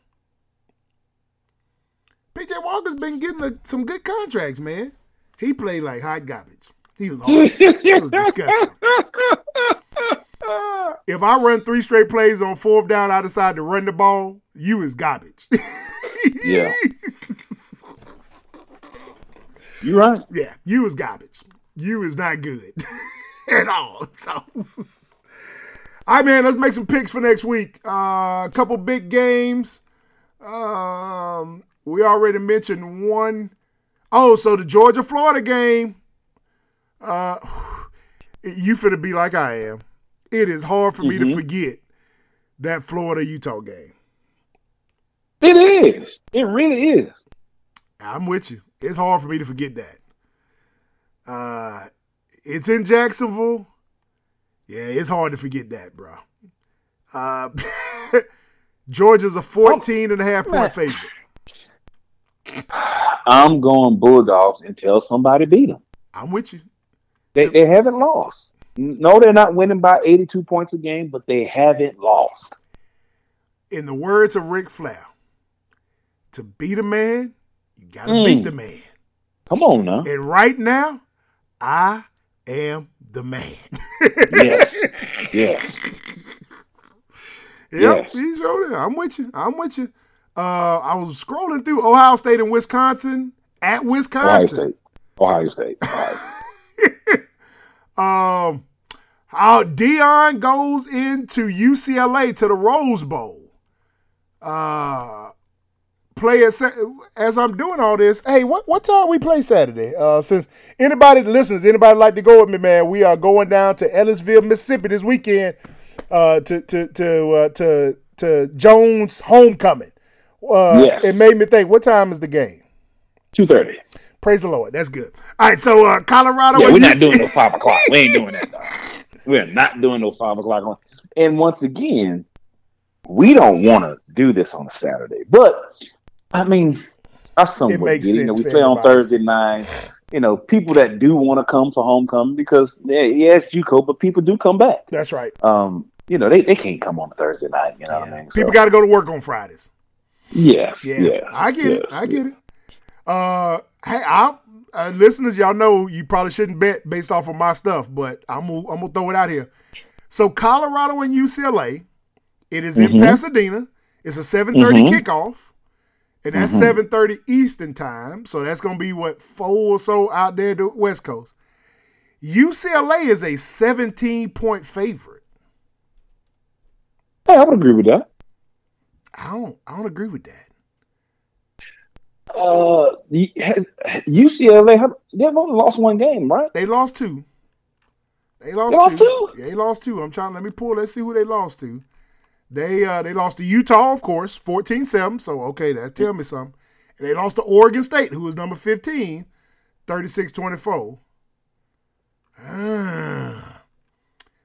S2: PJ Walker's been getting a, some good contracts, man. He played like hot garbage. He was awesome. it was disgusting. if I run three straight plays on fourth down, I decide to run the ball. You is garbage.
S3: yeah. You right.
S2: Yeah, you is garbage. You is not good at all. So, all right, man. Let's make some picks for next week. Uh, a couple big games. Um, we already mentioned one. Oh, so the Georgia Florida game. Uh, you finna be like I am. It is hard for mm-hmm. me to mm-hmm. forget that Florida Utah game.
S3: It is. It really is.
S2: I'm with you. It's hard for me to forget that. Uh, it's in Jacksonville. Yeah, it's hard to forget that, bro. Uh, Georgia's a 14 and a half point favorite.
S3: I'm going Bulldogs until somebody beat them.
S2: I'm with you.
S3: They, they haven't lost. No, they're not winning by 82 points a game, but they haven't lost.
S2: In the words of Ric Flair, to beat a man, you got to mm. beat the man.
S3: Come on now.
S2: And right now, I am the man.
S3: yes. Yes.
S2: Yep, yes. he's over there. I'm with you. I'm with you. Uh, I was scrolling through Ohio State and Wisconsin at Wisconsin.
S3: Ohio State. Ohio State.
S2: um, how Deion goes into UCLA to the Rose Bowl. Uh, play as, as I'm doing all this. Hey, what what time we play Saturday? Uh, since anybody listens, anybody like to go with me, man? We are going down to Ellisville, Mississippi this weekend. Uh, to to to uh, to to Jones homecoming. Uh, yes. It made me think. What time is the game?
S3: Two thirty.
S2: Praise the Lord. That's good. All right. So uh, Colorado.
S3: Yeah, we're not doing no five o'clock. We ain't doing that. We're not doing no five o'clock. And once again, we don't want to do this on a Saturday, but I mean, I somewhat get it. You know, we play on Thursday nights. You know, people that do want to come for homecoming because yeah, it's JUCO, but people do come back.
S2: That's right.
S3: Um, you know, they, they can't come on Thursday night. You know yeah. what I mean?
S2: People got to go to work on Fridays.
S3: Yes. Yeah. Yes,
S2: I get
S3: yes,
S2: it. I get yes. it. Uh, hey, I'm uh, listeners. Y'all know you probably shouldn't bet based off of my stuff, but I'm gonna, I'm gonna throw it out here. So Colorado and UCLA, it is in mm-hmm. Pasadena. It's a 7:30 mm-hmm. kickoff. and that's
S3: Mhm.
S2: seven thirty Eastern time. So that's gonna be what four or so out there the West Coast. UCLA is a seventeen point favorite.
S3: Hey, I would agree with that.
S2: I don't. I don't agree with that.
S3: Uh, has UCLA? They've only lost one game, right?
S2: They lost two. They lost,
S3: They lost
S2: two.
S3: two?
S2: Yeah, they lost two. I'm trying. Let me pull. Let's see who they lost to. They uh they lost to Utah, of course, 14-7. So okay, that tell me something. And they lost to Oregon State, who was number 15, 36-24. Ah.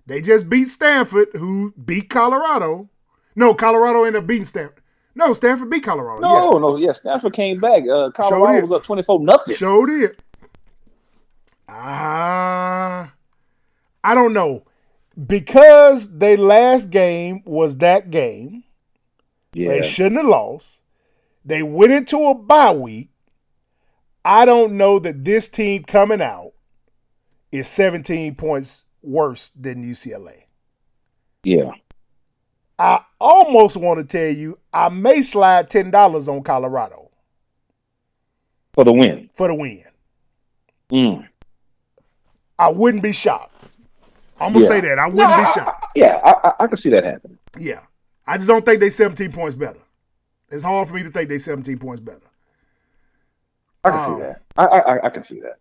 S2: They just beat Stanford, who beat Colorado. No, Colorado ended up beating Stanford. No, Stanford beat Colorado.
S3: No,
S2: yeah.
S3: no, yeah. Stanford came back. Uh, Colorado was up twenty four nothing.
S2: Showed it. Ah, I don't know. Because their last game was that game,
S3: Yeah,
S2: they shouldn't have lost. They went into a bye week. I don't know that this team coming out is 17 points worse than UCLA.
S3: yeah.
S2: I almost want to tell you I may slide $10 on Colorado
S3: For the win.
S2: for the win.
S3: Mm.
S2: I wouldn't be shocked. I'm gonna
S3: Yeah.
S2: say that. I wouldn't
S3: No,
S2: be
S3: I-
S2: shocked.
S3: Yeah, I, I, I can see that happening.
S2: Yeah. I just don't think they 17 points better. It's hard for me to think they 17 points better.
S3: I can
S2: Oh.
S3: see that. I, I I- I can see that.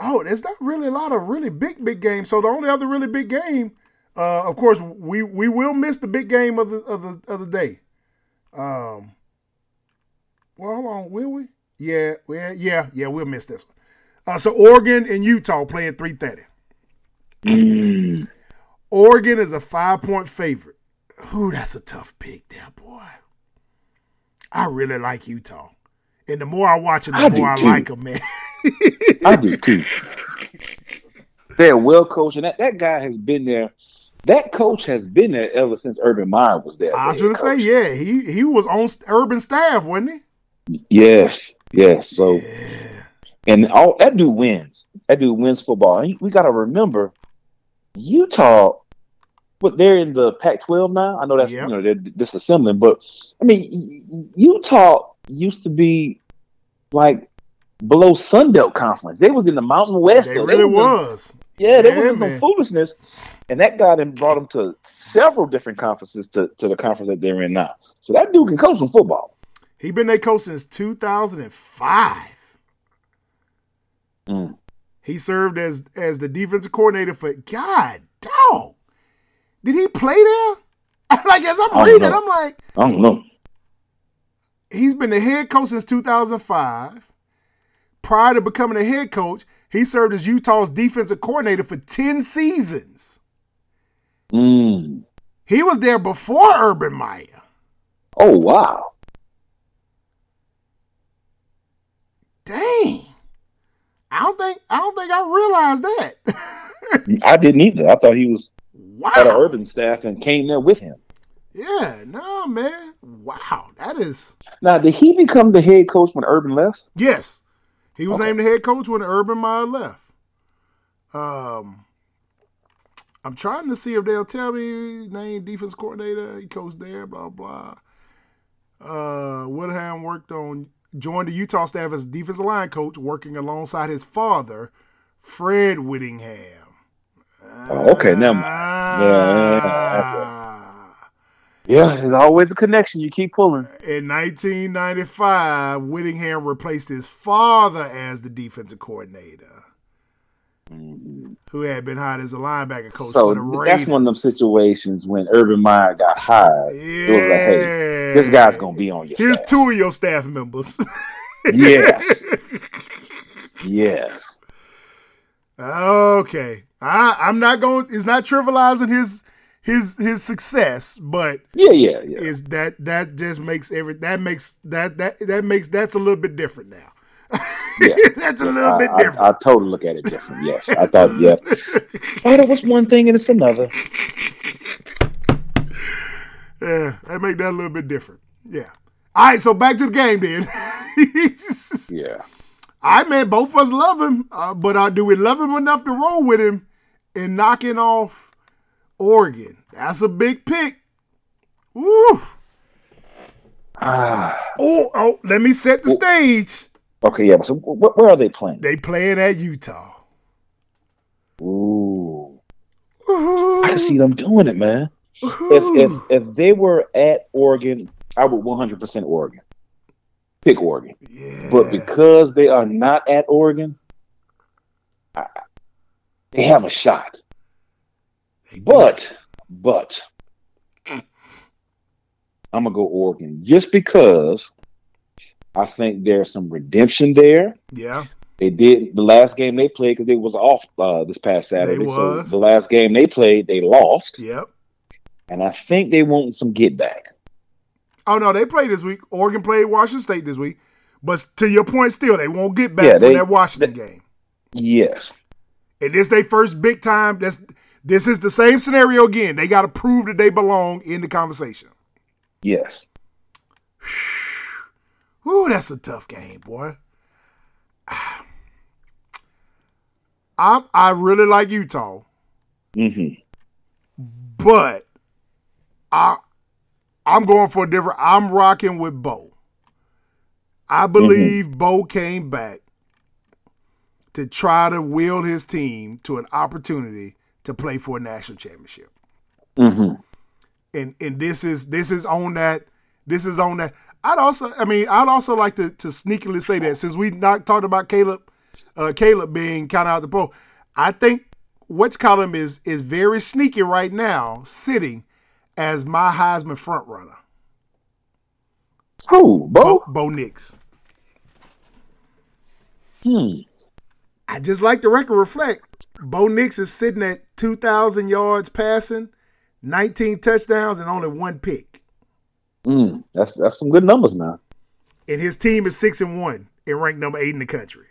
S2: Oh, there's not really a lot of really big, big games. So the only other really big game, uh, of course, we we will miss the big game of the of the of the day. Um well, hold on, will we? Yeah, yeah, yeah, yeah, we'll miss this one. Uh, so Oregon and Utah play at 330.
S3: Mm.
S2: Oregon is a five point favorite. Ooh, that's a tough pick there, boy. I really like Utah. And the more I watch them, the
S3: I
S2: more I
S3: too.
S2: like them, man.
S3: I do too. They're well coached, and that, that guy has been there. That coach has been there ever since Urban Meyer was there.
S2: I was going to say, yeah, he he was on urban staff, wasn't he?
S3: Yes, yes. So.
S2: Yeah.
S3: and all that dude wins. That dude wins football. And we got to remember, Utah. But they're in the Pac-12 now. I know that's
S2: Yep.
S3: you know they're disassembling, but I mean, Utah used to be like below Sun Belt Conference. They was in the Mountain West.
S2: They
S3: so
S2: really
S3: in-
S2: was.
S3: Yeah, there
S2: Yeah,
S3: was some
S2: man.
S3: foolishness, and that guy then brought him to several different conferences to, to the conference that they're in now. So that dude can coach some football.
S2: He been their coach since 2005.
S3: Mm.
S2: He served as as the defensive coordinator for God, dog. Did he play there? like as I'm reading,
S3: know.
S2: I'm like,
S3: I don't know.
S2: he's been the head coach since 2005. Prior to becoming a head coach, he served as Utah's defensive coordinator for 10 seasons.
S3: Mm.
S2: He was there before Urban Meyer.
S3: Oh wow!
S2: Dang. I don't think I don't think I realized that.
S3: I didn't either. I thought he was at an
S2: wow.
S3: urban staff and came there with him.
S2: Yeah, no, man. Wow. That is
S3: Now, did he become the head coach when Urban left?
S2: yes. He was
S3: Okay.
S2: named the head coach when Urban Meyer left. Um I'm trying to see if they'll tell me name defense coordinator. He coached there, blah blah. Uh Woodham worked on joined the Utah staff as defensive line coach, working alongside his father, Fred Whittingham.
S3: Oh, okay, now. Yeah,
S2: Ah.
S3: Yeah, there's always a connection. You keep pulling.
S2: In 1995, Whittingham replaced his father as the defensive coordinator, who had been hired as a linebacker coach
S3: So
S2: for the
S3: that's one of them situations when Urban Meyer got hired.
S2: Yeah.
S3: It was like, hey, this guy's gonna be on your
S2: Here's
S3: staff.
S2: two of your staff members.
S3: Yes. yes.
S2: okay, I, I'm not going. It's not trivializing his his his success, but
S3: Yeah, yeah, yeah.
S2: is that that just makes every that makes that that that makes that's a little bit different now.
S3: Yeah.
S2: that's a little
S3: I,
S2: bit
S3: I-
S2: different.
S3: I, totally look at it different. Yes, I thought, yeah. Oh, that was one thing and it's another.
S2: Yeah, that make that a little bit different. Yeah. All right, so back to the game then.
S3: Yeah.
S2: Right, man, both of us love him, uh, but uh, do we love him enough to roll with him in knocking off Oregon? That's a big pick. Woo!
S3: Ah,
S2: Oh, oh, let me set the stage.
S3: Okay, yeah. So wh- where are they playing?
S2: They playing at Utah.
S3: Ooh, I can see them doing it, man. If if if they were at Oregon, I would 100 percent Oregon. Pick Oregon,
S2: yeah.
S3: but because they are not at Oregon, I, they have a shot. But but I'm gonna go Oregon just because I think there's some redemption there.
S2: yeah,
S3: They did the last game they played because they was off uh, this past Saturday. So
S2: was.
S3: the last game they played, they lost,
S2: yep.
S3: and I think they want some get back.
S2: Oh no, they played this week. Oregon played Washington State this week. But to your point, still they won't get back
S3: Yeah,
S2: from
S3: they-
S2: that Washington game.
S3: Yes,
S2: And this their first big time. That's this is the same scenario again. They got to prove that they belong in the conversation.
S3: yes.
S2: Ooh, that's a tough game, boy. I'm I really like Utah,
S3: Mm-hmm.
S2: but I I'm going for a different. I'm rocking with Bo. I believe Bo came back to try to wield his team to an opportunity to play for a national championship.
S3: Mm-hmm.
S2: and and this is this is on that this is on that i'd also i mean i'd also like to to sneakily say that since we not talked about caleb uh caleb being kind of out the pro i think what's column is is very sneaky right now sitting as my heisman front runner
S3: Who? Bo?
S2: bo, bo nix
S3: Hmm.
S2: i just like the record reflect bo nix is sitting at 2000 yards passing 19 touchdowns and only one pick
S3: Mm. That's that's some good numbers now.
S2: and his team is six and one and ranked number eight in the country.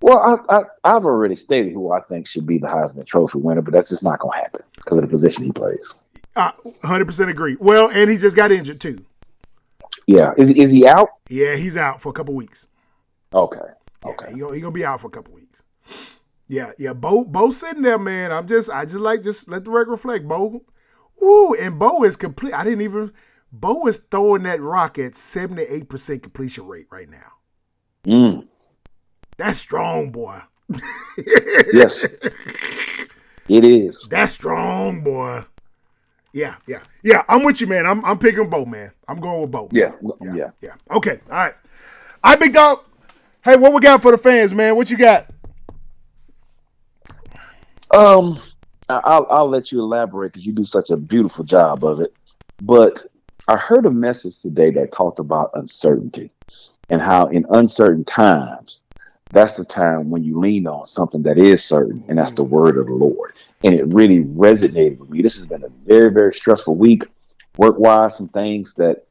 S3: Well, I, I I've already stated who I think should be the Heisman Trophy winner, but that's just not going to happen because of the position he plays.
S2: Hundred percent agree. Well, and he just got injured too.
S3: Yeah, is is he out?
S2: Yeah, he's out for a couple weeks.
S3: Okay,
S2: Yeah,
S3: okay.
S2: he, gonna, he gonna be out for a couple weeks. Yeah, yeah. Bo, Bo sitting there, man. I'm just, I just like just let the record reflect. Bo, ooh, and Bo is complete. I didn't even. Bo is throwing that rock at seventy eight percent completion rate right now.
S3: Mm.
S2: That's strong, boy.
S3: Yes, it is.
S2: That's strong, boy. Yeah, yeah, yeah. I'm with you, man. I'm, I'm picking Bo, man. I'm going with Bo.
S3: Yeah,
S2: yeah,
S3: yeah.
S2: yeah. Okay, all right. All right, big dog. Hey, what we got for the fans, man? What you got?
S3: Um, I'll I'll let you elaborate because you do such a beautiful job of it. But I heard a message today that talked about uncertainty and how in uncertain times, that's the time when you lean on something that is certain, and that's the word of the Lord. And it really resonated with me. This has been a very very stressful week, work wise. Some things that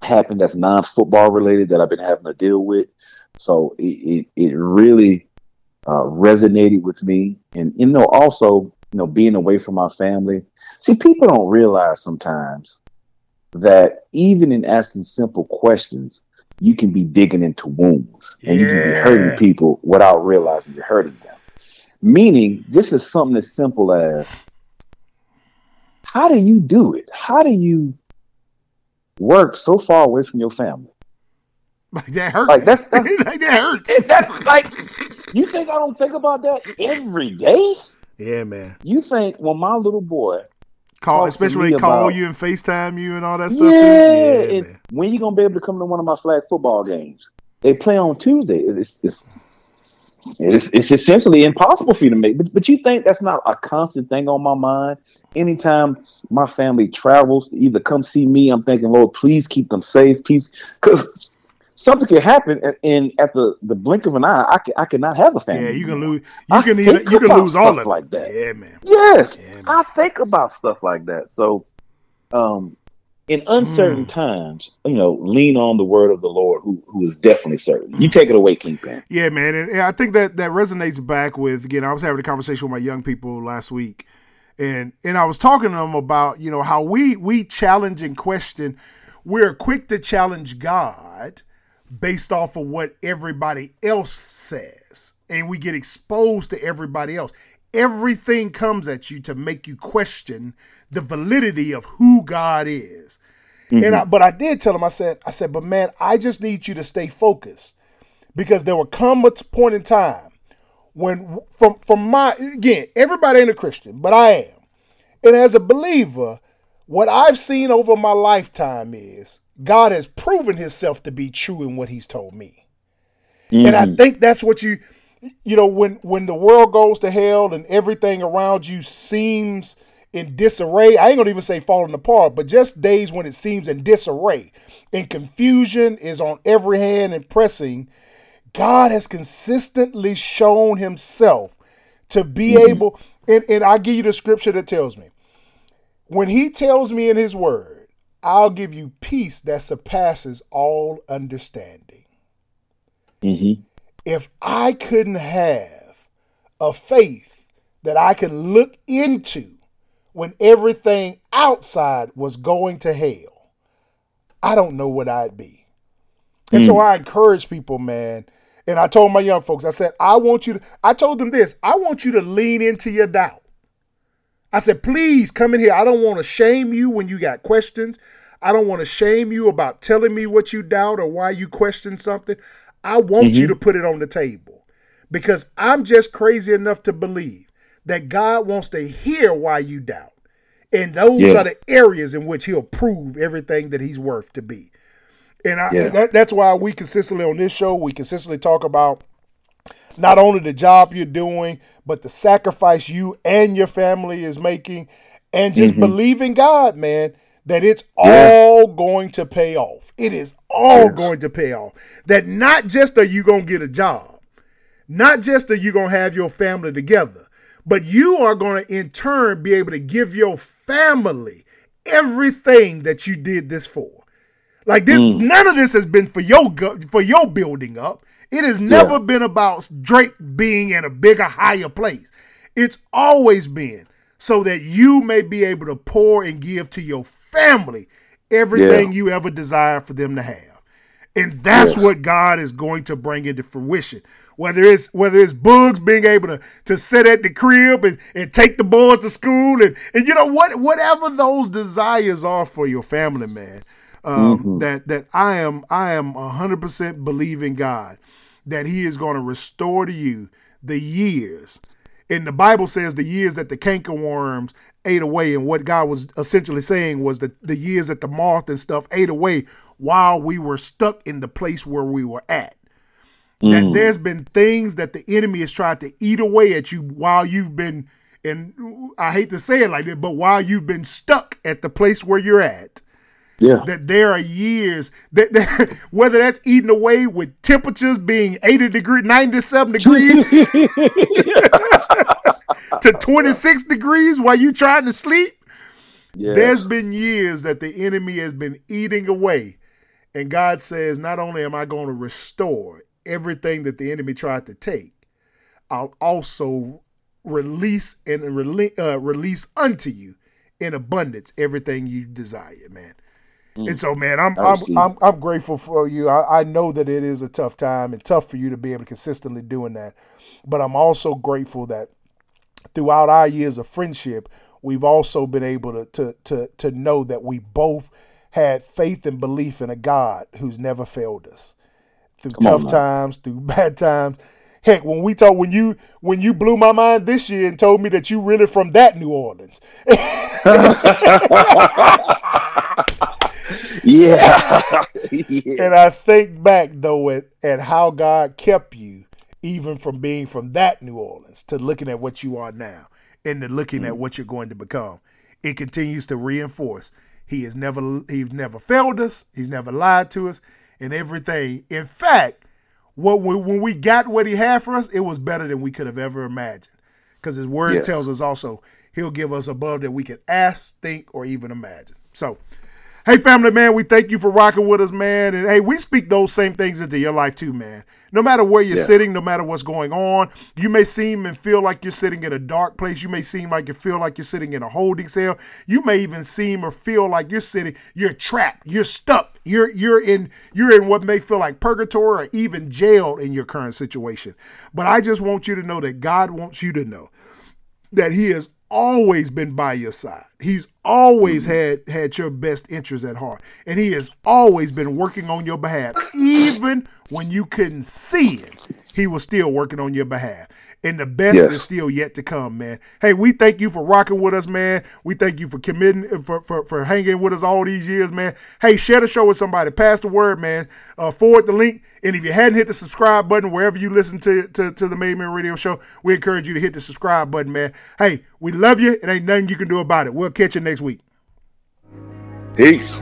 S3: happened that's non football related that I've been having to deal with. So it it, it really uh, resonated with me. And you know, also, you know, being away from my family. See, people don't realize sometimes that even in asking simple questions, you can be digging into wounds and you can be hurting people without realizing you're hurting them. Meaning, this is something as simple as how do you do it? How do you work so far away from your family?
S2: Like that hurts.
S3: Like, that's- that's-
S2: like that hurts.
S3: That's like, you think I don't think about that every day?
S2: yeah, man.
S3: You think when my little boy,
S2: Call,
S3: Talk to
S2: especially when they call
S3: about-
S2: you and FaceTime you and all that stuff
S3: yeah,
S2: too. Yeah,
S3: and when you gonna be able to come to one of my flag football games? They play on Tuesday. It's it's it's, it's essentially impossible for you to make. But, but you think that's not a constant thing on my mind? Anytime my family travels to either come see me, I'm thinking, Lord, please keep them safe, please, because something could happen, and, and at the the blink of an eye, I can I cannot have a family.
S2: Yeah, you can lose. You
S3: I
S2: can either, you can lose all of it.
S3: like that.
S2: Yeah, man.
S3: Yes,
S2: Yeah, man.
S3: I think about stuff like that. So, um, in uncertain
S2: Mm.
S3: times, you know, lean on the word of the Lord, who who is definitely certain. You take it away, Kingpin.
S2: Yeah, man, and, and I think that that resonates back with again. I was having a conversation with my young people last week, and and I was talking to them about you know how we we challenge and question. We're quick to challenge God based off of what everybody else says, and we get exposed to everybody else. Everything comes at you to make you question the validity of who God is. Mm-hmm. And I, but I did tell him, I said, I said, but man, I just need you to stay focused because there will come a point in time when from from my again, everybody ain't a Christian, but I am. And as a believer, what I've seen over my lifetime is God has proven himself to be true in what he's told me. Mm-hmm. And I mm-hmm. think that's what you you know when when the world goes to hell and everything around you seems in disarray. I ain't gonna even say falling apart, but just days when it seems in disarray and confusion is on every hand and pressing. God has consistently shown himself to be mm-hmm. able, and, and I give you the scripture that tells me when he tells me in his word, I'll give you peace that surpasses all understanding. Mm-hmm. If I couldn't have a faith that I could look into when everything outside was going to hell, I don't know what I'd be. And mm. so I encourage people, man. And I told my young folks, I said, I want you to, I told them this, I want you to lean into your doubt. I said, please come in here. I don't want to shame you when you got questions. I don't want to shame you about telling me what you doubt or why you question something. I want mm-hmm. you to put it on the table because I'm just crazy enough to believe that God wants to hear why you doubt. And those yeah. are the areas in which he'll prove everything that he's worth to be. And I, yeah. that, that's why we consistently on this show, we consistently talk about not only the job you're doing, but the sacrifice you and your family is making, and just mm-hmm. believing God, man, that it's yeah. all going to pay off. It is all yes. going to pay off. That not just are you going to get a job, not just are you going to have your family together, but you are going to in turn be able to give your family everything that you did this for. Like this, mm. none of this has been for your for your building up. It has never yeah. been about Drake being in a bigger, higher place. It's always been so that you may be able to pour and give to your family everything yeah. you ever desire for them to have. And that's yes. what God is going to bring into fruition. Whether it's whether it's Bugs being able to, to sit at the crib and, and take the boys to school and, and you know what whatever those desires are for your family, man. Um, mm-hmm. that that I am I am hundred percent believing God that he is going to restore to you the years. And the Bible says the years that the cankerworms ate away. And what God was essentially saying was that the years that the moth and stuff ate away while we were stuck in the place where we were at. Mm. That there's been things that the enemy has tried to eat away at you while you've been, and I hate to say it like that, but while you've been stuck at the place where you're at. Yeah. That there are years that, that, whether that's eating away with temperatures being 80 degrees, 97 degrees to 26 degrees while you trying to sleep. Yes. There's been years that the enemy has been eating away. And God says, not only am I going to restore everything that the enemy tried to take, I'll also release and rele- uh, release unto you in abundance everything you desire, man. Mm. And so, man, I'm I'm, I'm, I'm grateful for you. I, I know that it is a tough time and tough for you to be able to consistently doing that, but I'm also grateful that throughout our years of friendship, we've also been able to to to to know that we both had faith and belief in a God who's never failed us through Come tough on, times, through bad times. Heck, when we told when you when you blew my mind this year and told me that you really from that New Orleans.
S3: yeah.
S2: yeah. And I think back though at, at how God kept you even from being from that New Orleans to looking at what you are now and to looking mm. at what you're going to become. It continues to reinforce he has never he's never failed us, he's never lied to us, and everything. In fact, what we, when we got what he had for us, it was better than we could have ever imagined. Because his word yes. tells us also he'll give us above that we can ask, think, or even imagine. So Hey, family, man, we thank you for rocking with us, man. And hey, we speak those same things into your life too, man. No matter where you're yes. sitting, no matter what's going on, you may seem and feel like you're sitting in a dark place. You may seem like you feel like you're sitting in a holding cell. You may even seem or feel like you're sitting, you're trapped, you're stuck. You're you're in you're in what may feel like purgatory or even jail in your current situation. But I just want you to know that God wants you to know that He is always been by your side. He's always mm-hmm. had had your best interest at heart, and he has always been working on your behalf, even when you couldn't see it. He was still working on your behalf and the best yes. is still yet to come, man. Hey, we thank you for rocking with us, man. We thank you for committing for, for, for hanging with us all these years, man. Hey, share the show with somebody. Pass the word, man. Uh, forward the link. And if you hadn't hit the subscribe button wherever you listen to, to, to the Made Men Radio Show, we encourage you to hit the subscribe button, man. Hey, we love you. It ain't nothing you can do about it. We'll catch you next week.
S3: Peace.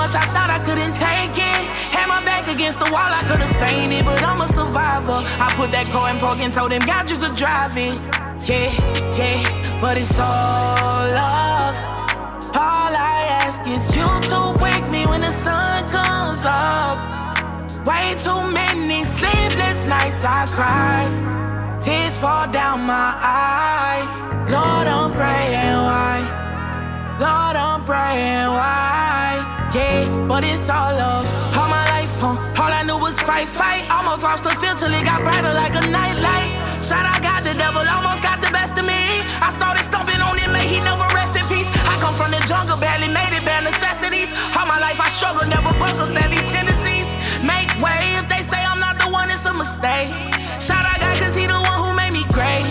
S4: Much I thought I couldn't take it. Had my back against the wall, I could've fainted, but I'm a survivor. I put that car in park and told him, God, you could drive it. Yeah, yeah, but it's all love. All I ask is you to wake me when the sun comes up. Way too many sleepless nights I cry. Tears fall down my eye. Lord, I'm praying why. Lord, I'm praying why yeah, but it's all love. All my life, huh? All I knew was fight, fight. Almost lost the feel till it got brighter like a nightlight. Shot, I got the devil, almost got the best of me. I started stomping on him, may he never rest in peace. I come from the jungle, barely made it, bare necessities. All my life I struggle, never buckle, savvy say I'm not the one, it's a mistake. Shot, I got cause he the one who made me great.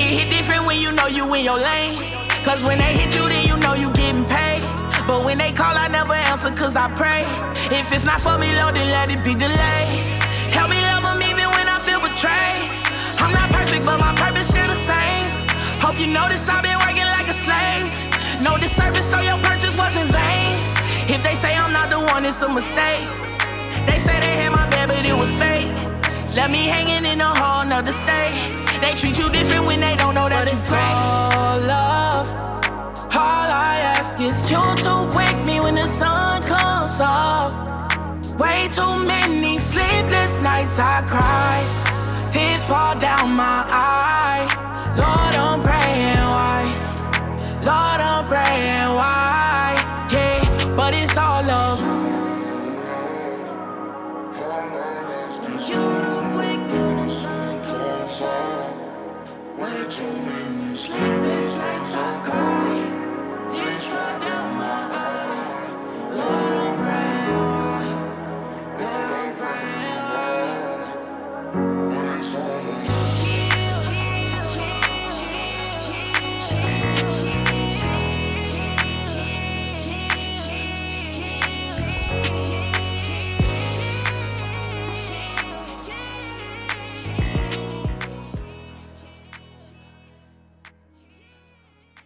S4: It hit different when you know you in your lane. Cause when they hit you, then you know you getting paid. But when they call, I never answer cause I pray. If it's not for me, Lord, then let it be delayed. Help me love them even when I feel betrayed. I'm not perfect, but my purpose still the same. Hope you notice I've been working like a slave. No disservice, so your purchase was in vain. If they say I'm not the one, it's a mistake. They say they had my bed, but it was fake. Left me hanging in a whole nother state. They treat you different when they don't know that but you're great. All love. All I ask is you to wake me when the sun comes up. Way too many sleepless nights I cry. Tears fall down my eye. Lord, so cold.